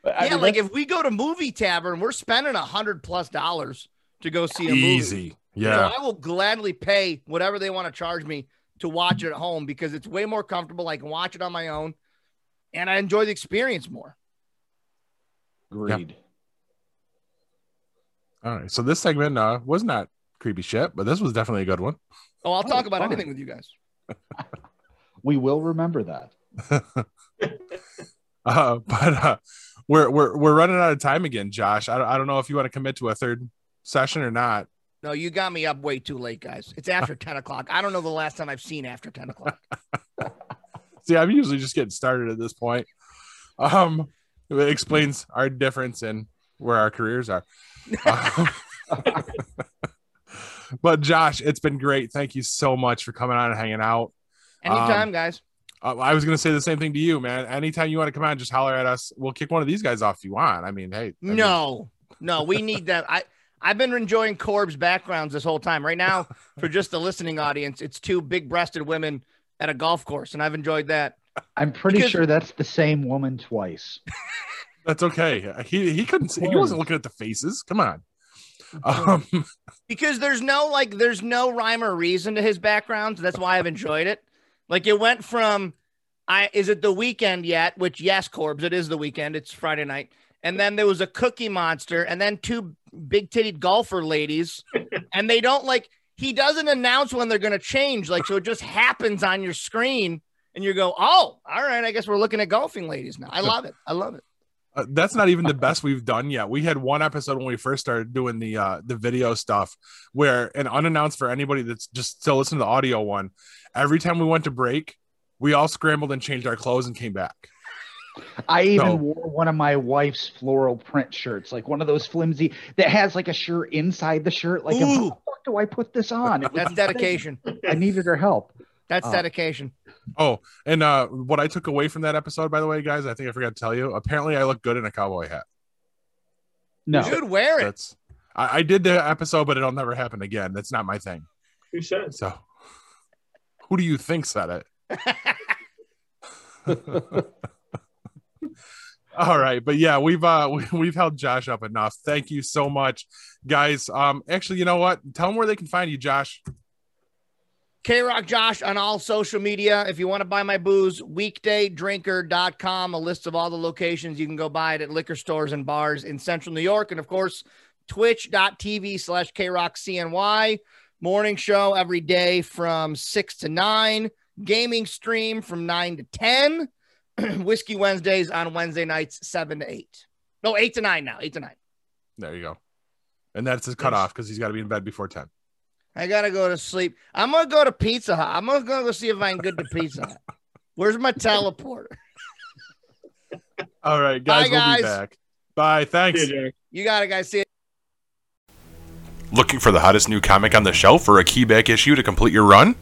I yeah, mean, like if we go to Movie Tavern, we're spending a hundred plus dollars to go see a movie. Easy. Yeah. So I will gladly pay whatever they want to charge me to watch it at home because it's way more comfortable. I can watch it on my own and I enjoy the experience more. agreed. All right. So this segment uh, was not creepy shit, but this was definitely a good one. Oh, I'll Oh, talk about fine. anything with you guys. We will remember that. Uh, but uh, we're we're we're running out of time again, Josh. I don't, I don't know if you want to commit to a third session or not. No, you got me up way too late, guys. It's after 10 o'clock. I don't know the last time I've seen after 10 o'clock. See, I'm usually just getting started at this point. Um, it explains our difference in where our careers are. But Josh, it's been great. Thank you so much for coming on and hanging out. Anytime, Um, guys. I was going to say the same thing to you, man. Anytime you want to come on, just holler at us. We'll kick one of these guys off if you want. I mean, hey. I mean, No, no, we need that. I I've been enjoying Corb's backgrounds this whole time. Right now, for just the listening audience, it's two big-breasted women at a golf course, and I've enjoyed that. I'm pretty Because- sure that's the same woman twice. that's okay. He he couldn't. See, he wasn't looking at the faces. Come on. Um, because there's no like there's no rhyme or reason to his background. So that's why I've enjoyed it. Like it went from I is it the weekend yet? Which yes, Corbs, it is the weekend. It's Friday night. And then there was a cookie monster, and then two big titted golfer ladies, and they don't like he doesn't announce when they're gonna change, like so it just happens on your screen, and you go, Oh, all right, I guess we're looking at golfing ladies now. I love it. I love it. Uh, that's not even the best we've done yet. We had one episode when we first started doing the uh the video stuff where and unannounced for anybody that's just still listening to the audio one, every time we went to break, we all scrambled and changed our clothes and came back. I even No. wore one of my wife's floral print shirts, like one of those flimsy that has like a shirt inside the shirt. Like, how the fuck do I put this on? That's dedication. I needed her help. That's Oh. dedication. Oh, and uh what I took away from that episode, by the way, guys, I think I forgot to tell you. Apparently, I look good in a cowboy hat. No, You should wear it. That's I, I did the episode, but it'll never happen again. That's not my thing. Who said? So, who do you think said it? All right, but yeah, we've uh we, we've held Josh up enough. Thank you so much, guys. Um, actually, you know what? Tell them where they can find you, Josh. K Rock Josh on all social media. If you want to buy my booze, weekdaydrinker.com, a list of all the locations you can go buy it at liquor stores and bars in central New York. And of course, twitch.tv slash K Rock CNY. Morning show every day from six to nine. Gaming stream from nine to 10. Whiskey Wednesdays on Wednesday nights, seven to eight. No, eight to nine now. Eight to nine. There you go. And that's his cutoff because he's got to be in bed before ten. I gotta go to sleep. I'm gonna go to Pizza Hut. I'm gonna go see if I can get to Pizza Hut. Where's my teleporter? All right, guys, Bye, we'll guys. be back. Bye. Thanks. Yeah, Jack. You got it, guys. See you. Looking for the hottest new comic on the shelf or a keyback issue to complete your run?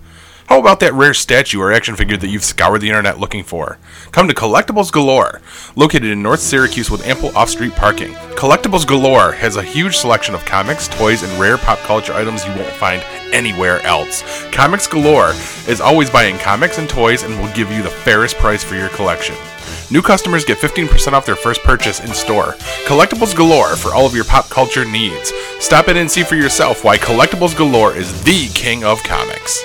How about that rare statue or action figure that you've scoured the internet looking for? Come to Collectibles Galore, located in North Syracuse with ample off street parking. Collectibles Galore has a huge selection of comics, toys, and rare pop culture items you won't find anywhere else. Comics Galore is always buying comics and toys and will give you the fairest price for your collection. New customers get 15% off their first purchase in store. Collectibles Galore for all of your pop culture needs. Stop in and see for yourself why Collectibles Galore is the king of comics.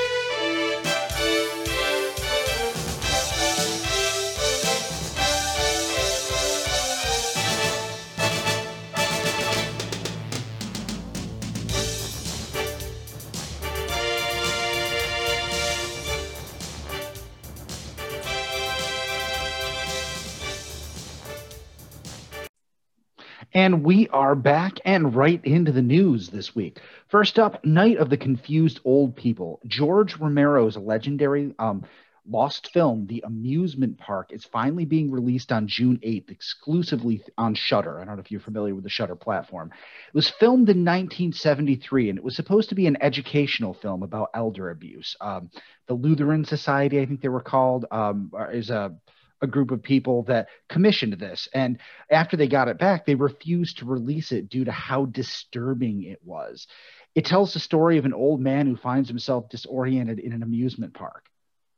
And we are back and right into the news this week. First up, Night of the Confused Old People. George Romero's legendary um, lost film, The Amusement Park, is finally being released on June 8th, exclusively on Shudder. I don't know if you're familiar with the Shudder platform. It was filmed in 1973, and it was supposed to be an educational film about elder abuse. Um, the Lutheran Society, I think they were called, um, is a a group of people that commissioned this. And after they got it back, they refused to release it due to how disturbing it was. It tells the story of an old man who finds himself disoriented in an amusement park.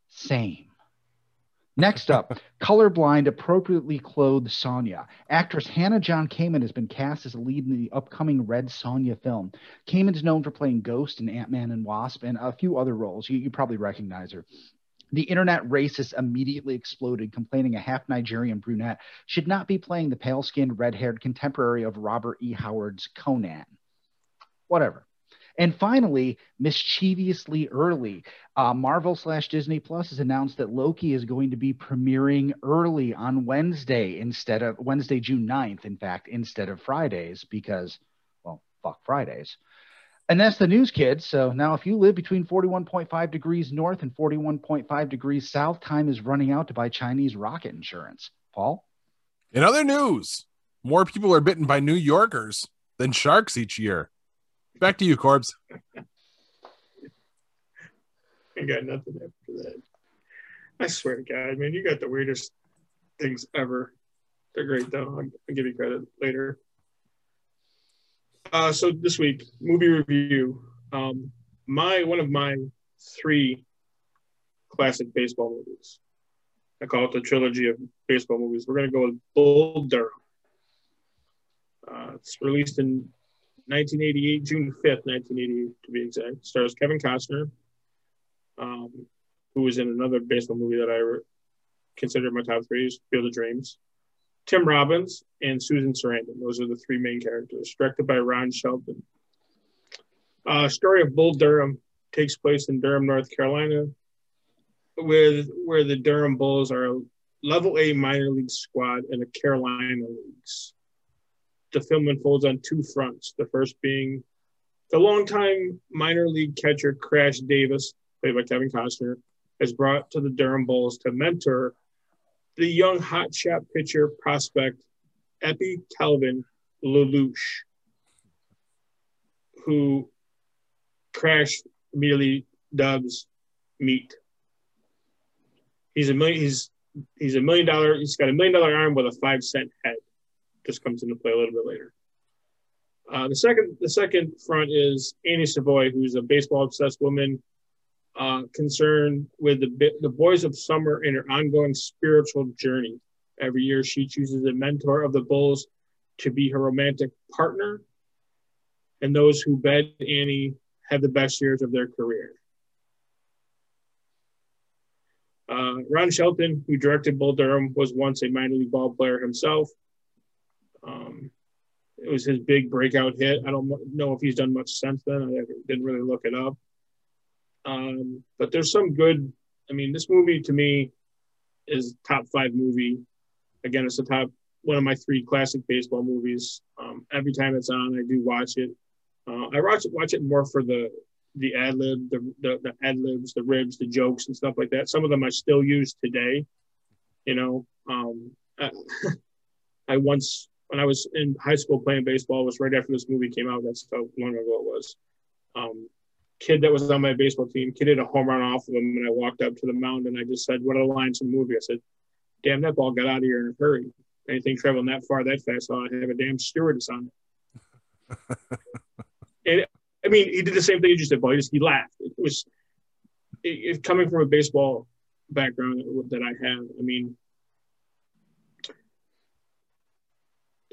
Same. Next up, colorblind, appropriately clothed Sonja. Actress Hannah John Kamen has been cast as a lead in the upcoming Red Sonja film. Kamen is known for playing Ghost in Ant Man and Wasp and a few other roles. You, you probably recognize her. The internet racist immediately exploded, complaining a half Nigerian brunette should not be playing the pale skinned, red haired contemporary of Robert E. Howard's Conan. Whatever. And finally, mischievously early, uh, Marvel slash Disney Plus has announced that Loki is going to be premiering early on Wednesday instead of Wednesday, June 9th, in fact, instead of Fridays, because, well, fuck Fridays. And that's the news, kids. So now, if you live between 41.5 degrees north and 41.5 degrees south, time is running out to buy Chinese rocket insurance. Paul? In other news, more people are bitten by New Yorkers than sharks each year. Back to you, Corbs. I got nothing after that. I swear to God, man, you got the weirdest things ever. They're great though. I'll, I'll give you credit later. Uh, so this week, movie review. Um, my one of my three classic baseball movies. I call it the trilogy of baseball movies. We're gonna go with Bull Durham. Uh, it's released in 1988, June 5th, 1988 to be exact. Stars Kevin Costner, um, who was in another baseball movie that I re- consider my top three, is Field of Dreams. Tim Robbins and Susan Sarandon. Those are the three main characters. Directed by Ron Shelton. Uh, story of Bull Durham takes place in Durham, North Carolina, with where the Durham Bulls are a level A minor league squad in the Carolina leagues. The film unfolds on two fronts. The first being the longtime minor league catcher Crash Davis, played by Kevin Costner, is brought to the Durham Bulls to mentor the young hotshot pitcher prospect Ebby Calvin LaLoosh, who Crash immediately dubs meat. He's a million. He's he's a million dollar. He's got a million dollar arm with a five cent head. Just comes into play a little bit later. Uh, the second the second front is Annie Savoy, who's a baseball obsessed woman uh, concerned with the the boys of summer in her ongoing spiritual journey. Every year, she chooses a mentor of the Bulls to be her romantic partner, and those who bed Annie have the best years of their career. Uh, Ron Shelton, who directed Bull Durham, was once a minor league ball player himself. Um, it was his big breakout hit. I don't know if he's done much since then. I didn't really look it up. Um, but there's some good. I mean, this movie to me is top five movie. Again, it's the top one of my three classic baseball movies. Um, every time it's on, I do watch it. Uh, I watch it watch it more for the the ad lib, the, the the ad libs, the ribs, the jokes, and stuff like that. Some of them I still use today. You know, um, I, I once when I was in high school playing baseball was right after this movie came out. That's how long ago it was. Um, kid that was on my baseball team, kid hit a home run off of him, and I walked up to the mound and I just said, "What are the lines from the movie?" I said, "Damn, that ball got out of here in a hurry. Anything traveling that far that fast, I'll have a damn stewardess on it." and I mean, he did the same thing you just did, Paul. He just he laughed. It was it, it, coming from a baseball background that I have. I mean,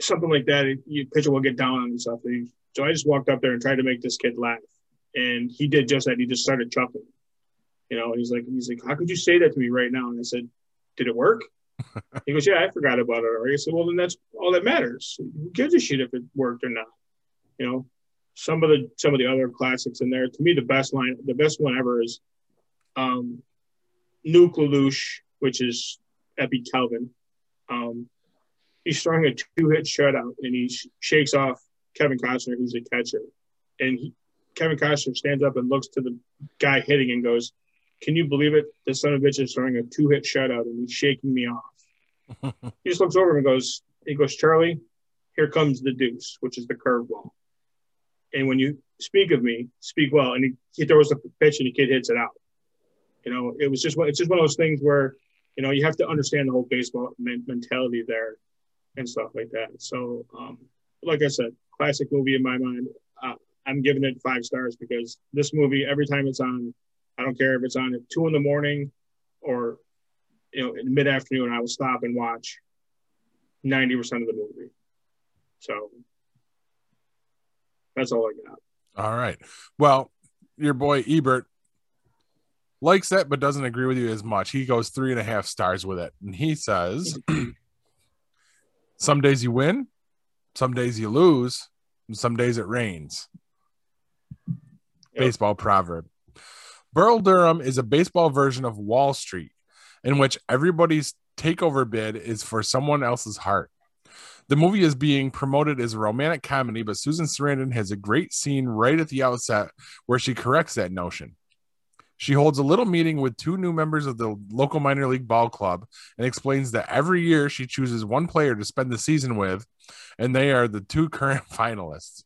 something like that, you pitcher will get down on himself. So I just walked up there and tried to make this kid laugh, and he did just that. He just started chuckling. You know, and he's like, he's like, how could you say that to me right now? And I said, did it work? he goes, yeah, I forgot about it already. I said, well, then that's all that matters. Who gives a shit if it worked or not? You know, some of the some of the other classics in there. To me, the best line, the best one ever is um, Nuke LaLoosh, which is Ebby Calvin. Um, he's throwing a two-hit shutout, and he sh- shakes off Kevin Costner, who's the catcher. And he, Kevin Costner stands up and looks to the guy hitting and goes, "Can you believe it? This son of a bitch is throwing a two-hit shutout, and he's shaking me off." he just looks over and goes, "He goes, Charlie, here comes the deuce, which is the curveball." And when you speak of me, speak well. And he, he throws the pitch and the kid hits it out. You know, it was just it's just one of those things where, you know, you have to understand the whole baseball men- mentality there and stuff like that. So, um, like I said, classic movie in my mind. I'm giving it five stars because this movie, every time it's on, I don't care if it's on at two in the morning or, you know, in mid afternoon, I will stop and watch 90% of the movie. So that's all I got. All right. Well, your boy Ebert likes it, but doesn't agree with you as much. He goes three and a half stars with it. And he says, Some days you win, some days you lose, and some days it rains. Baseball proverb. Bull Durham is a baseball version of Wall Street, in which everybody's takeover bid is for someone else's heart. The movie is being promoted as a romantic comedy, but Susan Sarandon has a great scene right at the outset where she corrects that notion. She holds a little meeting with two new members of the local minor league ball club and explains that every year she chooses one player to spend the season with, and they are the two current finalists.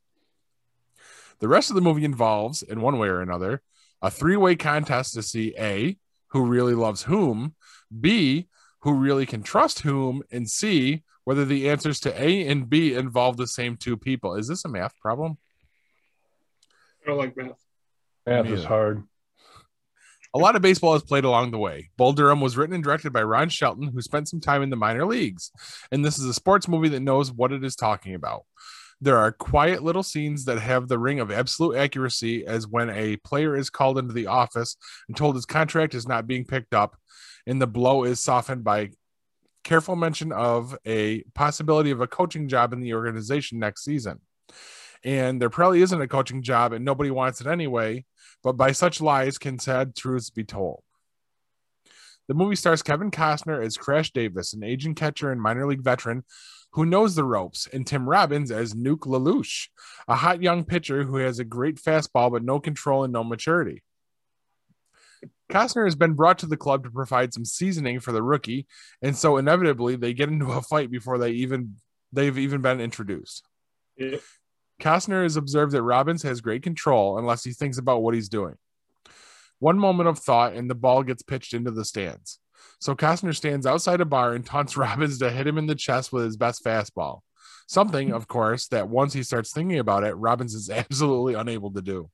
The rest of the movie involves, in one way or another, a three way contest to see A, who really loves whom, B, who really can trust whom, and C, whether the answers to A and B involve the same two people. Is this a math problem? I don't like math. Math is hard. A lot of baseball is played along the way. Bull Durham was written and directed by Ron Shelton, who spent some time in the minor leagues. And this is a sports movie that knows what it is talking about. There are quiet little scenes that have the ring of absolute accuracy, as when a player is called into the office and told his contract is not being picked up, and the blow is softened by careful mention of a possibility of a coaching job in the organization next season. And there probably isn't a coaching job, and nobody wants it anyway but by such lies can sad truths be told. The movie stars Kevin Costner as Crash Davis, an aging catcher and minor league veteran who knows the ropes, and Tim Robbins as Nuke LaLoosh, a hot young pitcher who has a great fastball but no control and no maturity. Costner has been brought to the club to provide some seasoning for the rookie, and so inevitably they get into a fight before they even they've even been introduced. Yeah. Costner has observed that Robbins has great control unless he thinks about what he's doing. One moment of thought, and the ball gets pitched into the stands. So Costner stands outside a bar and taunts Robbins to hit him in the chest with his best fastball. Something, of course, that once he starts thinking about it, Robbins is absolutely unable to do.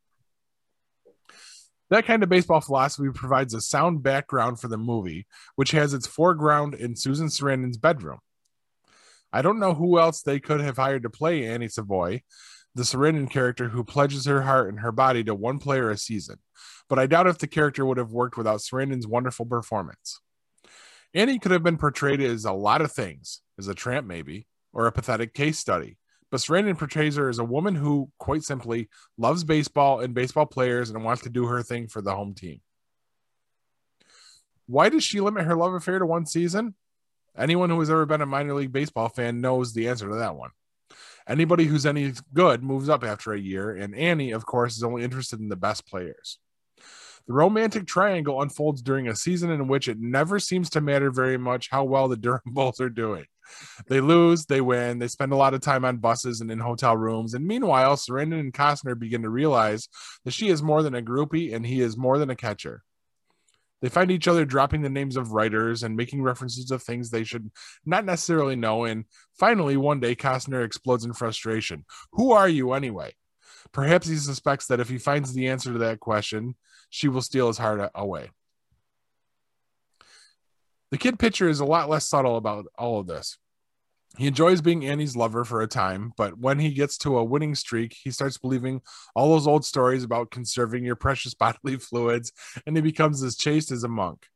That kind of baseball philosophy provides a sound background for the movie, which has its foreground in Susan Sarandon's bedroom. I don't know who else they could have hired to play Annie Savoy, the Sarandon character who pledges her heart and her body to one player a season, but I doubt if the character would have worked without Sarandon's wonderful performance. Annie could have been portrayed as a lot of things, as a tramp maybe, or a pathetic case study. But Sarandon portrays her as a woman who, quite simply, loves baseball and baseball players and wants to do her thing for the home team. Why does she limit her love affair to one season? Anyone who has ever been a minor league baseball fan knows the answer to that one. Anybody who's any good moves up after a year, and Annie, of course, is only interested in the best players. The romantic triangle unfolds during a season in which it never seems to matter very much how well the Durham Bulls are doing. They lose, they win, they spend a lot of time on buses and in hotel rooms. And meanwhile, Sarandon and Costner begin to realize that she is more than a groupie and he is more than a catcher. They find each other dropping the names of writers and making references to things they should not necessarily know. And finally, one day, Costner explodes in frustration. Who are you anyway? Perhaps he suspects that if he finds the answer to that question, she will steal his heart away. The kid pitcher is a lot less subtle about all of this. He enjoys being Annie's lover for a time, but when he gets to a winning streak, he starts believing all those old stories about conserving your precious bodily fluids, and he becomes as chaste as a monk.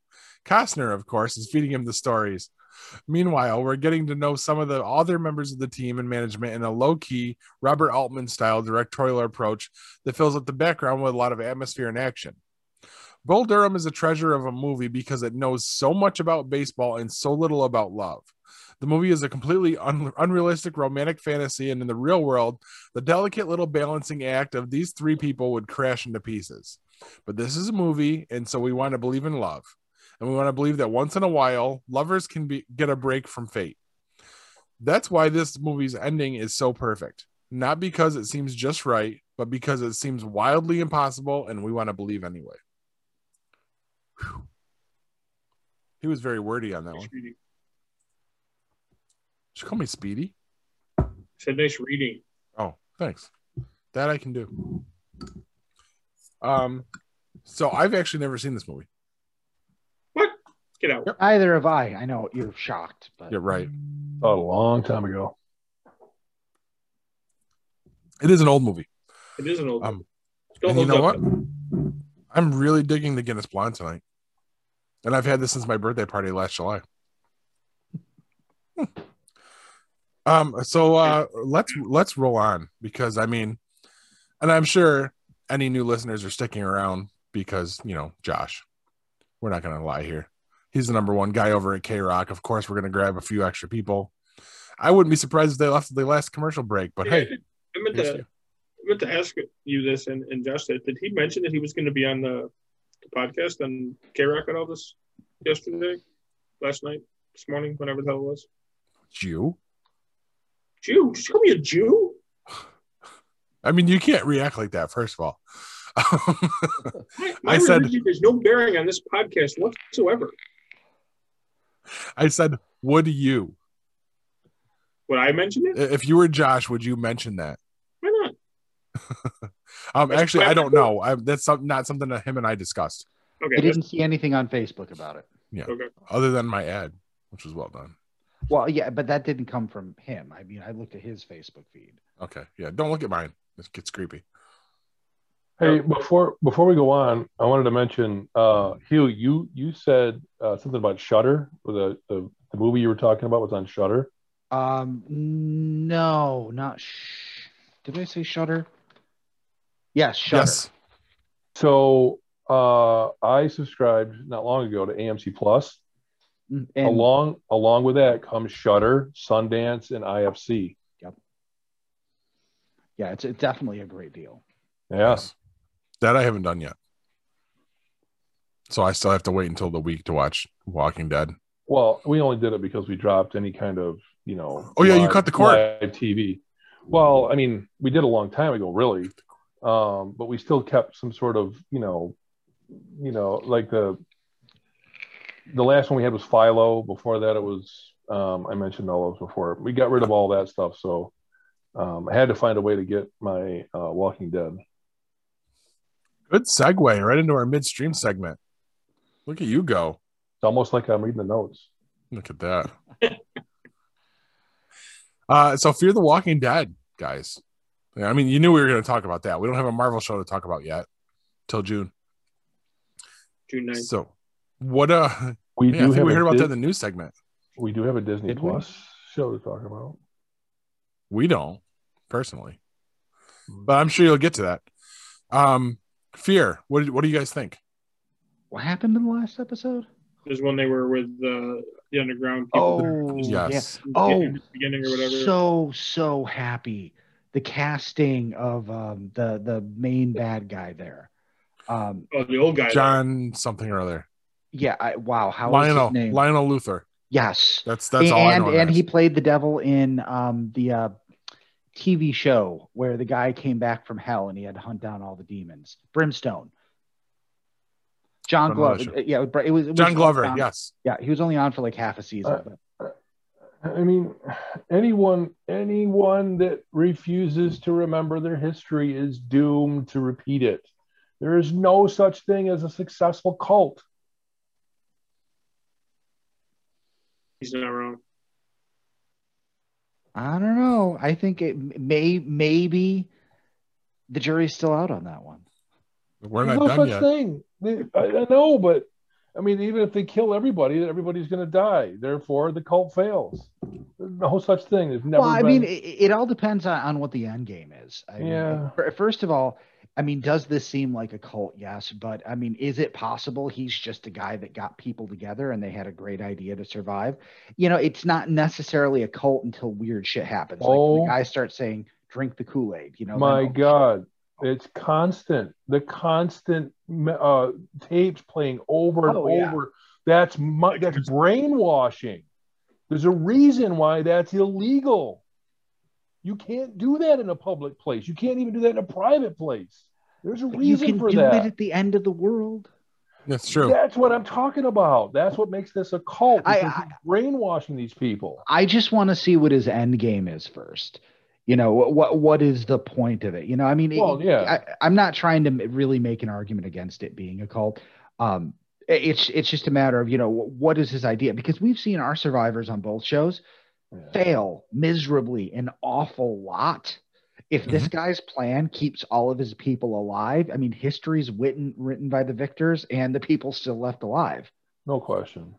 Costner, of course, is feeding him the stories. Meanwhile, we're getting to know some of the other members of the team and management in a low key, Robert Altman style directorial approach that fills up the background with a lot of atmosphere and action. Bull Durham is a treasure of a movie because it knows so much about baseball and so little about love. The movie is a completely un- unrealistic romantic fantasy, and in the real world, the delicate little balancing act of these three people would crash into pieces. But this is a movie, and so we want to believe in love. And we want to believe that once in a while, lovers can be get a break from fate. That's why this movie's ending is so perfect. Not because it seems just right, but because it seems wildly impossible, and we want to believe anyway. Whew. He was very wordy on that one. Nice reading. Should you call me Speedy? Said nice reading. Oh, thanks. That I can do. Um, so I've actually never seen this movie. What? Get out. Yep. Either have I. I know you're shocked, but You're right. A long time ago. It is an old movie. It is an old. Um, Still and you know up, what? I'm really digging the Guinness Blonde tonight, and I've had this since my birthday party last July. um. So uh, let's let's roll on because I mean, and I'm sure any new listeners are sticking around because you know Josh. We're not going to lie here. He's the number one guy over at K Rock. Of course, we're going to grab a few extra people. I wouldn't be surprised if they left the last commercial break, but hey, I did- I meant to. I meant to ask you this and, and Josh that did he mention that he was going to be on the, the podcast on K Rock and all this yesterday, last night, this morning, whenever the hell it was? Jew. Jew? Did you call me a Jew? I mean, you can't react like that. First of all, My, my I said- has no bearing on this podcast whatsoever. I said, would you? Would I mention it? If you were Josh, would you mention that? Why not? Um, That's actually, I don't know. I, that's some, not something that him and I discussed, Okay. I didn't see anything on Facebook about it. okay. other than my ad, which was well done. Well, yeah, but that didn't come from him. I mean, I looked at his Facebook feed. Okay, yeah. Don't look at mine. It gets creepy. Hey, before before we go on, I wanted to mention, uh, Hugh, you you said uh, something about Shudder. The, the the movie you were talking about was on Shudder. Um, no, not. Sh- Did I say Shudder? Yes, Shudder. Yes. So uh, I subscribed not long ago to AMC Plus. Mm, And along along with that comes Shudder, Sundance, and IFC. Yep. Yeah, it's, it's definitely a great deal. Yes. That I haven't done yet. So I still have to wait until the week to watch Walking Dead. Well, we only did it because we dropped any kind of you know. Oh, yeah, you cut the cord. TV. Well, I mean, we did a long time ago, really, um, but we still kept some sort of you know, you know, like the the last one we had was Philo. Before that, it was um, I mentioned all those before. We got rid of all that stuff, so um, I had to find a way to get my uh, Walking Dead. Good segue right into our midstream segment. Look at you go. It's almost like I'm reading the notes. Look at that. uh, so Fear the Walking Dead, guys. Yeah, I mean, you knew we were going to talk about that. We don't have a Marvel show to talk about yet till June. June 9th. So, what? Uh, We yeah, I do think have we heard about Dis- that in the news segment. we do have a Disney Did we? Plus show to talk about. We don't personally, but I'm sure you'll get to that. Um, Fear. What? What do you guys think? What happened in the last episode? Is when they were with uh, the underground people. Oh, Yes. yeah. Oh, beginning or whatever. so so happy. The casting of um, the the main bad guy there. Um, oh, the old guy. John something or other. yeah, I, wow, how was Lionel. his name? Lionel Luthor. yes, That's that's all I and know. him and he played the devil in um, the uh, TV show where the guy came back from hell and he had to hunt down all the demons. Brimstone. John Glover. Yeah, it was, it was John Glover. on- Yes. Yeah, he was only on for like half a season. Uh, but I mean, anyone anyone that refuses to remember their history is doomed to repeat it. There is no such thing as a successful cult. He's not wrong. I don't know. I think it may maybe the jury's still out on that one. We're There's not no done such yet. thing. They- I, I know, but I mean, even if they kill everybody, everybody's going to die. Therefore, the cult fails. There's no such thing. There's never. well, I been- mean, it, it all depends on, on what the end game is. I Yeah. fir- First of all, I mean, does this seem like a cult? Yes, but I mean, is it possible he's just a guy that got people together and they had a great idea to survive? You know, it's not necessarily a cult until weird shit happens. Like Oh. the guy starts saying, "Drink the Kool Aid." You know, My God, it's constant. The constant uh, tapes playing over and Oh, yeah. over. That's my, that's brainwashing. There's a reason why that's illegal. You can't do that in a public place. You can't even do that in a private place. There's a But you reason can for do that. it at the end of the world. That's true. That's what I'm talking about. That's what makes this a cult. I- because he's brainwashing these people. I just want to see what his end game is first. You know what what is the point of it? You know, I mean, it- Well, yeah. I, I'm not trying to really make an argument against it being a cult. Um, it's it's just a matter of you know what is his idea because we've seen our survivors on both shows fail miserably an awful lot. If this Mm-hmm. guy's plan keeps all of his people alive, I mean, history's written written by the victors and the people still left alive. No question.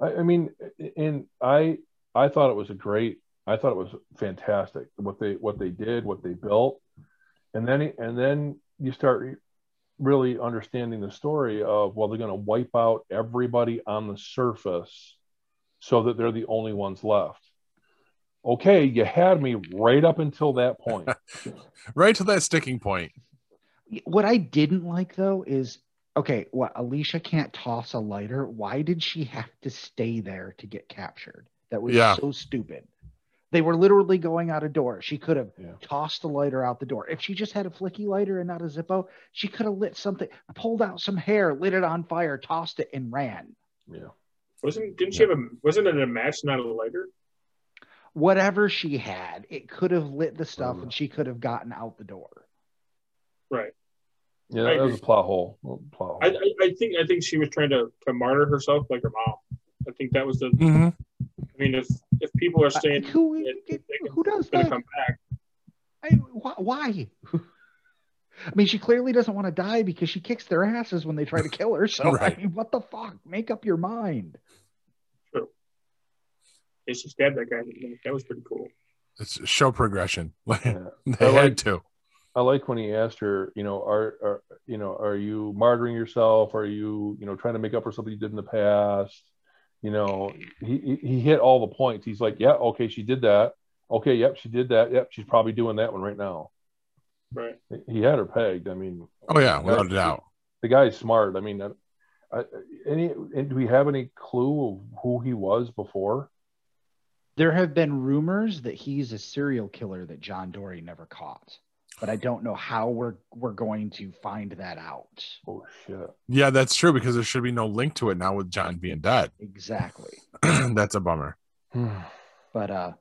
I, I mean, and I I thought it was a great. I thought it was fantastic what they what they did, what they built, and then and then you start really understanding the story of well, they're going to wipe out everybody on the surface, so that they're the only ones left. Okay, you had me right up until that point. Right to that sticking point. What I didn't like though is okay, what Alicia can't toss a lighter. Why did she have to stay there to get captured? That was Yeah. so stupid. They were literally going out a door. She could have Yeah. tossed the lighter out the door. If she just had a flicky lighter and not a Zippo, she could have lit something, pulled out some hair, lit it on fire, tossed it, and ran. Yeah. Wasn't didn't she have a wasn't it a match, not a lighter? Whatever she had, it could have lit the stuff Mhm. and she could have gotten out the door. Right. Yeah, I that was a agree. plot hole. Well, Plot hole. I, I I think I think she was trying to to martyr herself like her mom. I think that was the. hmm I mean, if if people are saying Uh, who, that they can- who does gonna that? come back, I, why? why? I mean, she clearly doesn't want to die because she kicks their asses when they try to kill her. So, Right. I mean, what the fuck? Make up your mind. yeah, she stabbed that guy. That was pretty cool. It's show progression. Yeah. they I like- had to. I like when he asked her, you know, are, are you know, are you martyring yourself? Are you, you know, trying to make up for something you did in the past? You know, he he he hit all the points. He's like, yeah, okay, she did that. Okay, yep, she did that. Yep, she's probably doing that one right now. Right. He had her pegged. I mean, Oh yeah, without a doubt. the guy's smart. I mean, I, I, any do we have any clue of who he was before? There have been rumors that he's a serial killer that John Dorie never caught, but I don't know how we're we're going to find that out. Oh shit! Yeah, that's true because there should be no link to it now with John being dead. Exactly. that's a bummer. But uh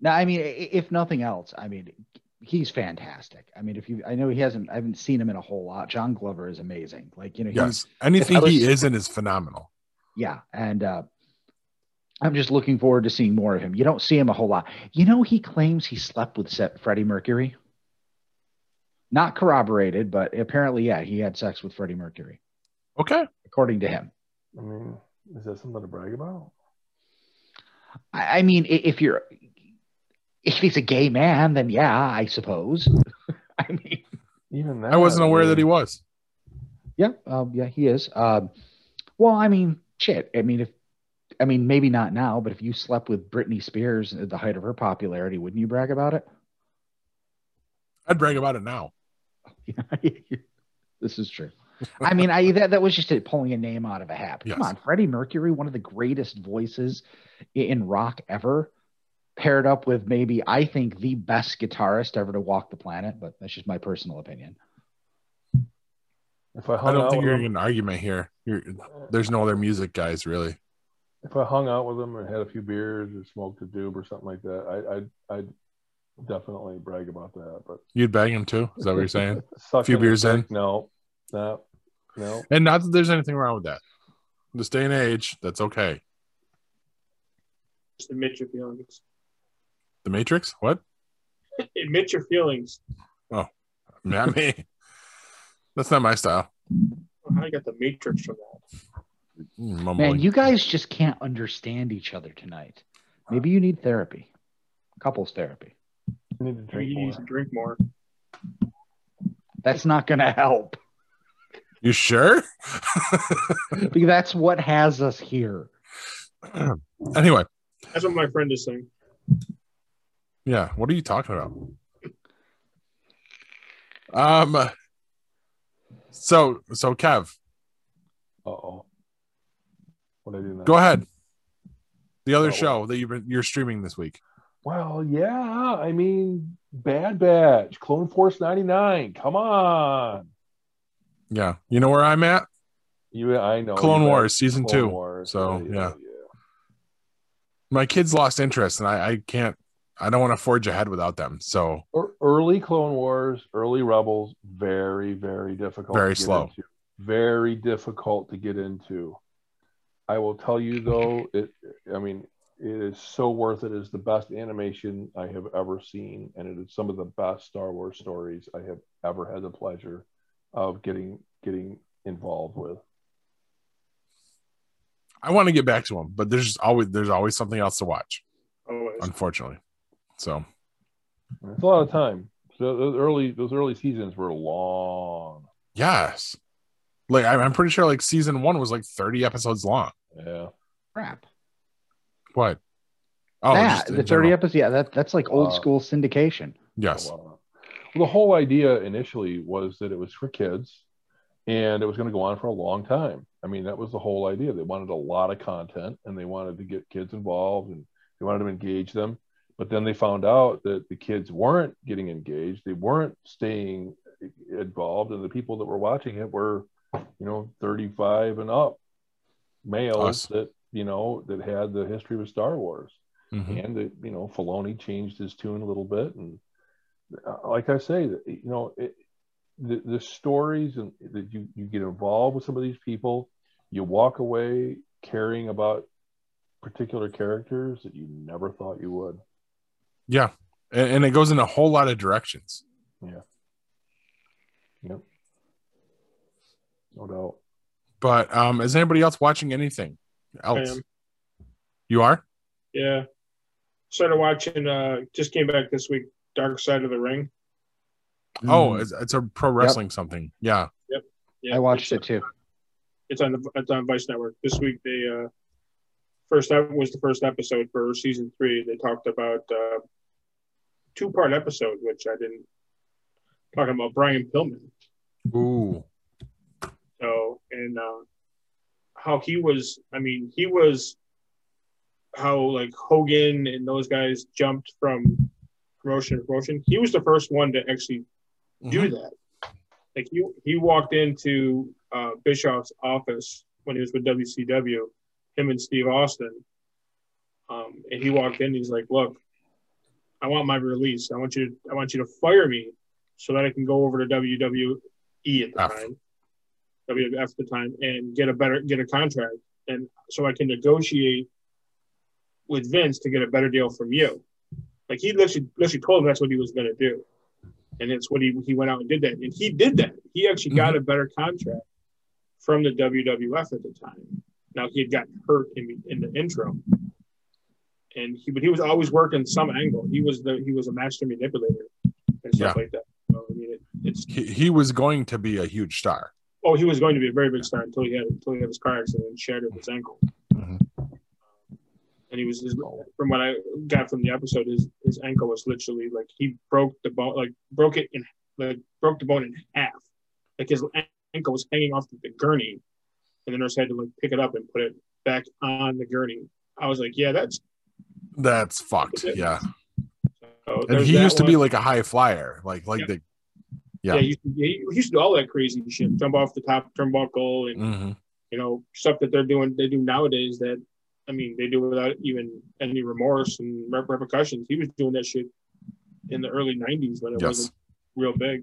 now I mean if nothing else, I mean he's fantastic. I mean if you I know he hasn't I haven't seen him in a whole lot. John Glover is amazing. Like, you know, he's Yes, anything if he was- is in is phenomenal. yeah, and uh I'm just looking forward to seeing more of him. You don't see him a whole lot. You know, he claims he slept with Freddie Mercury. Not corroborated, but apparently, yeah, he had sex with Freddie Mercury, Okay, according to him. I mean, is that something to brag about? I, I mean, if you're if he's a gay man, then yeah, I suppose. I mean, Even that, I wasn't aware that he was. yeah, um, yeah, he is. Um, well, I mean, shit. I mean, if I mean, maybe not now, but if you slept with Britney Spears at the height of her popularity, wouldn't you brag about it? I'd brag about it now. this is true. I mean, I that, that was just a, pulling a name out of a hat. Come on, Freddie Mercury, one of the greatest voices in rock ever, paired up with maybe I think the best guitarist ever to walk the planet. But that's just my personal opinion. If I I hung don't out think with you're him, getting an argument here. You're, there's no other music guys really. if I hung out with him and had a few beers or smoked a doob or something like that, I, I'd, I'd definitely brag about that. But You'd bang him too. Is that what you're saying? a Few beers in? No, no, no. And not that there's anything wrong with that. In This day and age, that's okay. Just admit your feelings. The Matrix? What? admit your feelings. Oh, not me. That's not my style. How you got the Matrix from that? Mm, Man, you guys just can't understand each other tonight. Maybe you need therapy, couples therapy. You need to drink You more. to drink more. That's not going to help. You sure? Because that's what has us here. anyway, That's what my friend is saying. yeah. What are you talking about? Um. So so Kev, Uh oh. What did I do now? go ahead. The other Oh. show that you've been you're streaming this week. Well, yeah. I mean, Bad Batch, Clone Force 99. Come on. Yeah. You know where I'm at? You, I know. Clone Wars season Clone two. Wars. So, yeah. My kids lost interest, and I I can't. I don't want to forge ahead without them. So Early Clone Wars, early Rebels, very, very difficult. Very slow. into. Very difficult to get into. I will tell you though, it. I mean, it is so worth it. It is the best animation I have ever seen, and it is some of the best Star Wars stories I have ever had the pleasure of getting getting involved with. I want to get back to them, but there's just always there's always something else to watch. Always. Unfortunately, so It's a lot of time. So those early those early seasons were long. yes, like I'm I'm pretty sure like season one was like 30 episodes long. Yeah. Crap. What? Oh, that, the 30 general. episodes. Yeah, that, that's like old Uh, school syndication. Yes. Uh, well, the whole idea initially was that it was for kids and it was going to go on for a long time. I mean, that was the whole idea. They wanted a lot of content and they wanted to get kids involved and they wanted to engage them. but then they found out that the kids weren't getting engaged, they weren't staying involved, and the people that were watching it were, you know, 35 and up males Us. that you know that had the history of Star Wars Mhm. and that you know Filoni changed his tune a little bit, and uh, like I say, you know, it, the the stories and that you you get involved with some of these people, you walk away caring about particular characters that you never thought you would. Yeah, and, and it goes in a whole lot of directions. Yeah. Yep, no doubt. But um, is anybody else watching anything else? am. You are? Yeah. Started watching. Uh, just came back this week. Dark Side of the Ring. Oh, Mm. it's, it's a pro wrestling something. Yeah. Yep. Yeah, I watched it's, it too. It's on the it's on Vice Network this week. They uh, first that was the first episode for season three. They talked about uh, two part episode, which I didn't talking about Brian Pillman. Ooh. So and uh, how he was. I mean, he was how like Hogan and those guys jumped from promotion to promotion. He was the first one to actually do that. Like he he walked into uh, Bischoff's office when he was with WCW, him and Steve Austin, um, and he walked in. He's like, "Look, I want my release. I want you to I want you to fire me so that I can go over to WWE at the F. time, WWF at the time, and get a better get a contract, and so I can negotiate with Vince to get a better deal from you." Like he literally, literally told him that's what he was going to do and it's what he he went out and did that, and he did that. He actually got mm-hmm. a better contract from the WWF at the time. Now he had gotten hurt in, in the intro, and he but he was always working some angle. He was the he was a master manipulator and stuff Yeah. like that. So, I mean, it, it's He, he was going to be a huge star. Oh, he was going to be a very big star until he had until he had his car accident and shattered his ankle. Mhm. And he was his, from what I got from the episode, his his ankle was literally like he broke the bone, like broke it in, like broke the bone in half. Like his ankle was hanging off the gurney, and the nurse had to like pick it up and put it back on the gurney. I was like, yeah, that's. That's fucked. Yeah. So And he used to be like a high flyer. Like like Yeah. the yeah, yeah. he used, to, he used to do all that crazy shit, jump off the top turnbuckle and Mhm. you know stuff that they're doing they do nowadays that i mean they do without even any remorse and repercussions he was doing that shit in the early 90s when it Yes. wasn't real big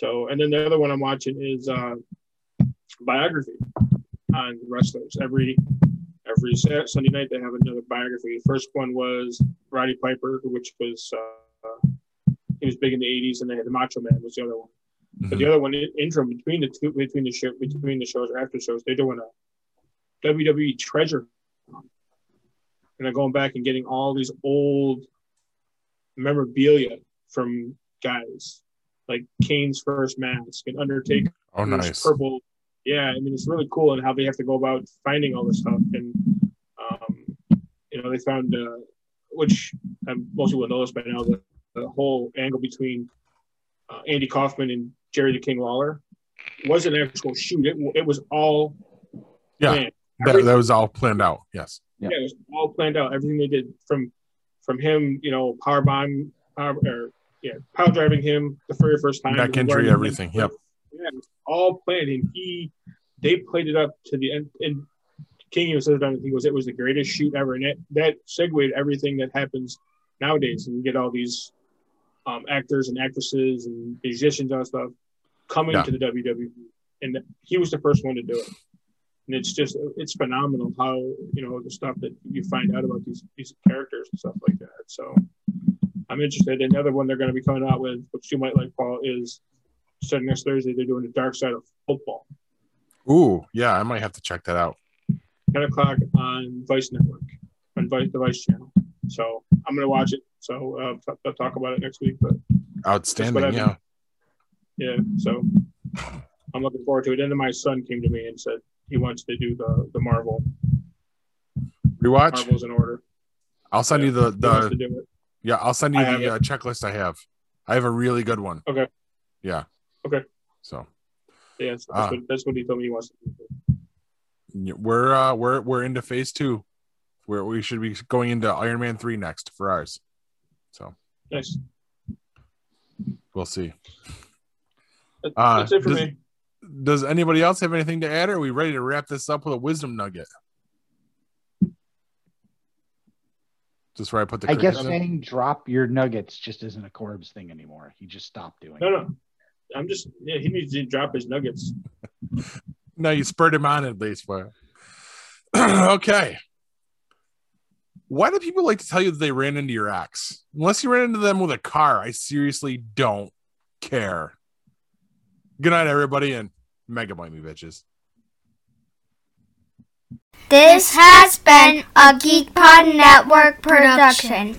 so and then the other one i'm watching is uh biography on wrestlers every every sunday night they have another biography The first one was roddy piper which was uh he was big in the 80s and they had the macho man was the other one but the other one, in- interim between the two, between the show, between the shows or after shows, they're doing a WWE treasure, hunt. and they're going back and getting all these old memorabilia from guys, like Kane's first mask and Undertaker. Oh nice. purple. Yeah, I mean it's really cool and how they have to go about finding all this stuff, and um, you know they found, uh, which um, most people know this by now, the, the whole angle between uh, Andy Kaufman and Jerry the King Lawler was an actual shoot. It, it was all Yeah. planned. That, that was all planned out. Yes. Yeah, it was all planned out. Everything they did from from him, you know, power bomb, power, or yeah, power driving him the very first time. Neck injury, Running- everything. Yep. Yeah, it was all planned, and he they played it up to the end. And King even said it on he goes, it was the greatest shoot ever, and that that segued everything that happens nowadays. And you get all these um, actors and actresses and musicians and stuff coming Yeah. to the WWE, and he was the first one to do it. And it's just it's phenomenal how you know the stuff that you find out about these these characters and stuff like that. So I'm interested. And the other one they're going to be coming out with, which you might like, Paul, is starting next Thursday. They're doing the Dark Side of Football, Ooh, yeah, I might have to check that out. 10 o'clock on Vice Network, on Vice the Vice channel. So I'm going to watch it. So uh, t- I'll talk about it next week. But Outstanding. Yeah. yeah, so I'm looking forward to it. And then my son came to me and said he wants to do the the Marvel Rewatch. Marvels in order. I'll send you the He wants to the yeah. I'll send you I the uh, checklist I have. I have a really good one. Okay. Yeah. Okay. So Yeah, that's, Ah. what, that's what he told me he wants to do. we're uh we're we're into phase two, where we should be going into Iron Man three next for ours. So Nice. we'll see. That- Uh, That's it for does- me. Does anybody else have anything to add? Or are we ready to wrap this up with a wisdom nugget? Just where I put the I guess crickets in? saying drop your nuggets just isn't a Corbs thing anymore. He just stopped doing No, it. no. I'm just yeah. He needs to drop his nuggets. No, you spurred him on at least. For okay. Why do people like to tell you that they ran into your ex? Unless you ran into them with a car, I seriously don't care. Good night, everybody, and mega me, bitches. This has been a GeekPod Network production.